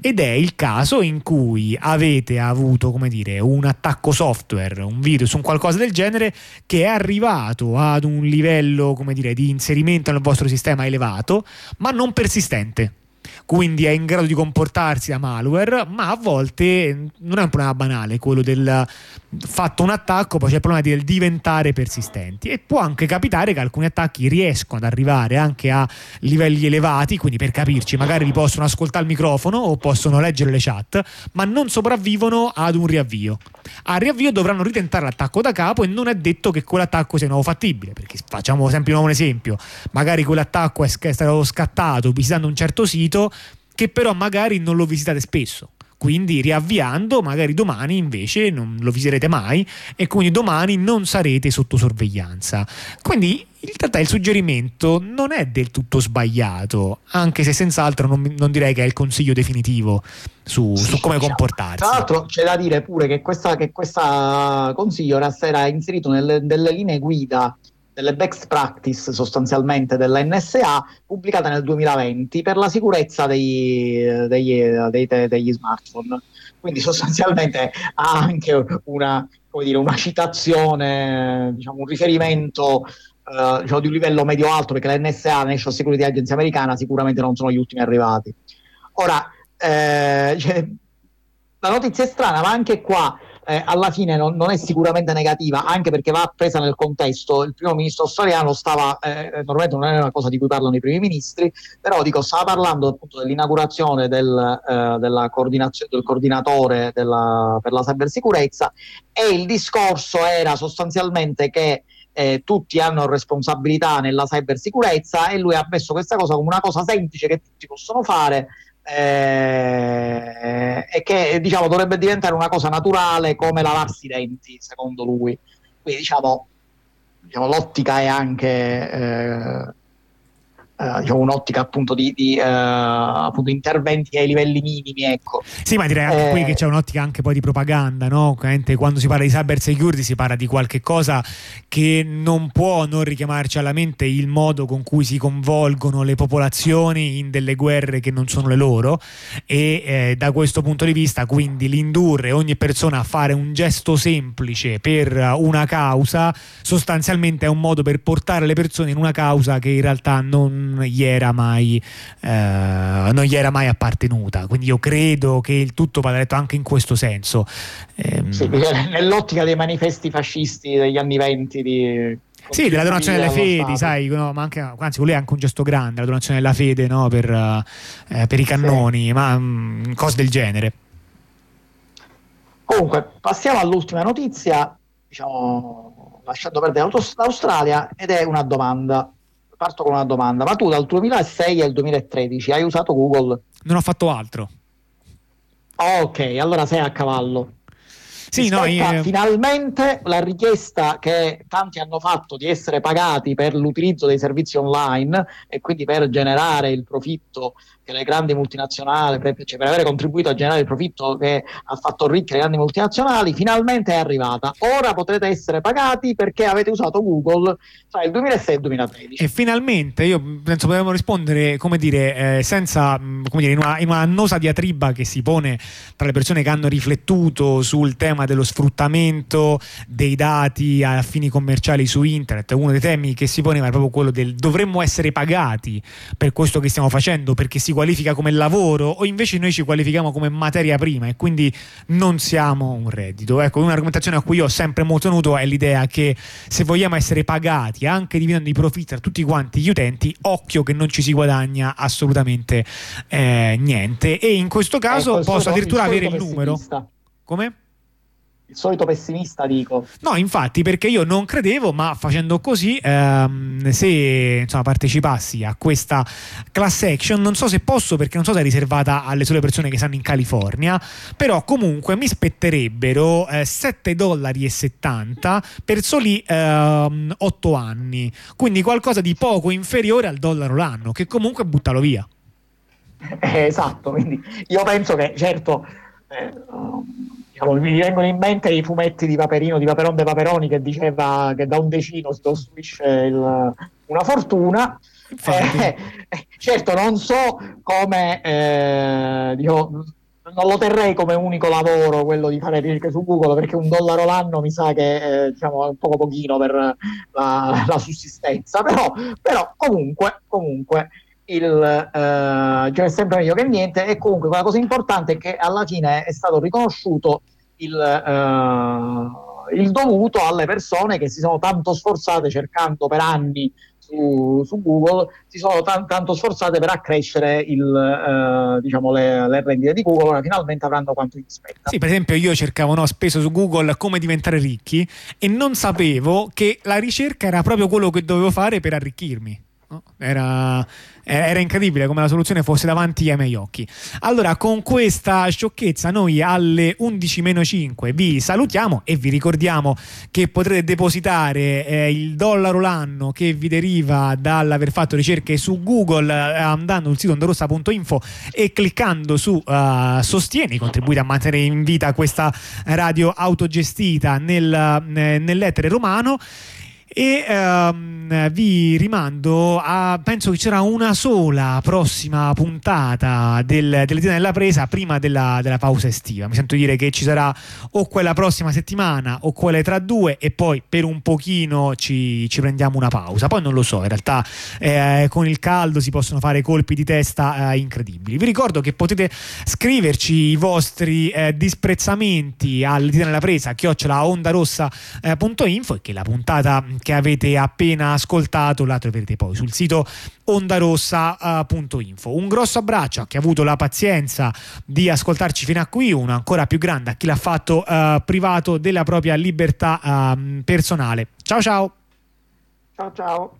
Ed è il caso in cui avete avuto, come dire, un attacco software, un virus, un qualcosa del genere che è arrivato ad un livello, come dire, di inserimento nel vostro sistema elevato, ma non persistente quindi è in grado di comportarsi da malware, ma a volte non è un problema banale quello del fatto un attacco, poi c'è il problema del diventare persistenti e può anche capitare che alcuni attacchi riescono ad arrivare anche a livelli elevati, quindi per capirci, magari li possono ascoltare il microfono o possono leggere le chat, ma non sopravvivono ad un riavvio. Al riavvio dovranno ritentare l'attacco da capo e non è detto che quell'attacco sia nuovo fattibile, perché facciamo sempre un esempio, magari quell'attacco è stato scattato visitando un certo sito che però magari non lo visitate spesso. Quindi riavviando, magari domani invece non lo visiterete mai e quindi domani non sarete sotto sorveglianza. Quindi in realtà il suggerimento non è del tutto sbagliato, anche se senz'altro non, non direi che è il consiglio definitivo su, Sì, su come diciamo. comportarsi. Tra l'altro c'è da dire pure che questa consiglio era, inserito nelle, nelle linee guida delle best practice sostanzialmente della NSA pubblicata nel 2020 per la sicurezza dei- degli, dei- degli smartphone. Quindi sostanzialmente ha anche una, dire, una citazione, diciamo, un riferimento eh, diciamo, di un livello medio-alto perché la NSA, la National Security Agency americana, sicuramente non sono gli ultimi arrivati. Ora, eh, cioè, la notizia è strana, ma anche qua eh, alla fine non, non è sicuramente negativa, anche perché va presa nel contesto. Il primo ministro australiano stava, eh, normalmente non è una cosa di cui parlano i primi ministri, però dico, stava parlando appunto dell'inaugurazione del, eh, del coordinatore della- per la cybersicurezza e il discorso era sostanzialmente che eh, tutti hanno responsabilità nella cybersicurezza e lui ha messo questa cosa come una cosa semplice che tutti possono fare eh, e che diciamo dovrebbe diventare una cosa naturale come lavarsi i denti, secondo lui. Quindi diciamo, diciamo, l'ottica è anche eh, diciamo, un'ottica appunto di, di, eh, appunto interventi ai livelli minimi, ecco. Sì, ma direi anche Eh, qui che c'è un'ottica anche poi di propaganda, no? Ovviamente Quando si parla di cyber security si parla di qualche cosa che non può non richiamarci alla mente il modo con cui si convolgono le popolazioni in delle guerre che non sono le loro e eh, da questo punto di vista quindi l'indurre ogni persona a fare un gesto semplice per una causa sostanzialmente è un modo per portare le persone in una causa che in realtà non gli era mai, eh, non gli era mai appartenuta. Quindi io credo che il tutto vada letto anche in questo senso. Ehm, Sì, nell'ottica dei manifesti fascisti degli anni venti di Sì, della donazione delle fedi, sai, no, ma anche, anzi, quello è anche un gesto grande, la donazione della fede no, per, eh, per i cannoni, ma mm, cose del genere. Comunque, passiamo all'ultima notizia, diciamo, lasciando perdere l'Aust- l'Australia, ed è una domanda. Parto con una domanda. Ma tu dal 2006 al 2013 hai usato Google? Non ho fatto altro. Ok, allora sei a cavallo. Sì, no, io- finalmente la richiesta che tanti hanno fatto di essere pagati per l'utilizzo dei servizi online e quindi per generare il profitto che le grandi multinazionali, per, cioè per avere contribuito a generare il profitto che ha fatto ricche le grandi multinazionali, finalmente è arrivata. Ora potrete essere pagati perché avete usato Google tra il 2006 e il 2013. E finalmente io penso potevamo rispondere, come dire, eh, senza, mh, come dire, in una, in una annosa diatriba che si pone tra le persone che hanno riflettuto sul tema dello sfruttamento dei dati a fini commerciali su internet. Uno dei temi che si poneva era proprio quello del dovremmo essere pagati per questo che stiamo facendo perché si qualifica come lavoro o invece noi ci qualifichiamo come materia prima e quindi non siamo un reddito. Ecco, un'argomentazione a cui io ho sempre molto tenuto è l'idea che se vogliamo essere pagati anche dividendo i profitti tra tutti quanti gli utenti, occhio che non ci si guadagna assolutamente eh, niente e in questo caso Ecco, posso addirittura avere il numero. Come? Il solito pessimista dico. No, infatti, perché io non credevo, ma facendo così, ehm, se insomma, partecipassi a questa class action, non so se posso, perché non so se è riservata alle sole persone che stanno in California, però comunque mi spetterebbero eh, 7 dollari e 70 per soli ehm, 8 anni, quindi qualcosa di poco inferiore al dollaro l'anno, che comunque buttalo via. Eh, esatto, quindi io penso che certo eh, um, diciamo, mi vengono in mente i fumetti di Paperino, di Paperon de Paperoni che diceva che da un decino si costruisce il- una fortuna. Eh, certo, non so come eh, dico, non lo terrei come unico lavoro quello di fare ricerche su Google perché un dollaro l'anno mi sa che eh, diciamo, è un poco pochino per la, la sussistenza, però, però comunque, comunque il, eh, cioè è sempre meglio che niente e comunque la cosa importante è che alla fine è stato riconosciuto il, eh, il dovuto alle persone che si sono tanto sforzate cercando per anni su, su Google, si sono tan- tanto sforzate per accrescere il, eh, diciamo, le, le rendite di Google, ora finalmente avranno quanto gli spetta. Sì, per esempio io cercavo, no, spesso su Google come diventare ricchi e non sapevo che la ricerca era proprio quello che dovevo fare per arricchirmi. Era, era incredibile come la soluzione fosse davanti ai miei occhi. Allora, con questa sciocchezza, noi alle 11-5 vi salutiamo e vi ricordiamo che potrete depositare eh, il dollaro l'anno che vi deriva dall'aver fatto ricerche su Google eh, andando sul sito ondorossa.info e cliccando su eh, Sostieni, contribuite a mantenere in vita questa radio autogestita nel, eh, nell'etere romano. E ehm, vi rimando a penso che c'era una sola prossima puntata del, dell'Etina della presa prima della, della pausa estiva. Mi sento dire che ci sarà o quella prossima settimana o quelle tra due e poi per un pochino ci, ci prendiamo una pausa. Poi non lo so, in realtà eh, con il caldo si possono fare colpi di testa eh, incredibili. Vi ricordo che potete scriverci i vostri eh, disprezzamenti all'Etina della presa chiocciola ondarossa.info e che la puntata che avete appena ascoltato la troverete poi sul sito ondarossa.info. Un grosso abbraccio a chi ha avuto la pazienza di ascoltarci fino a qui, uno ancora più grande a chi l'ha fatto eh, privato della propria libertà ehm, personale. Ciao ciao! Ciao ciao!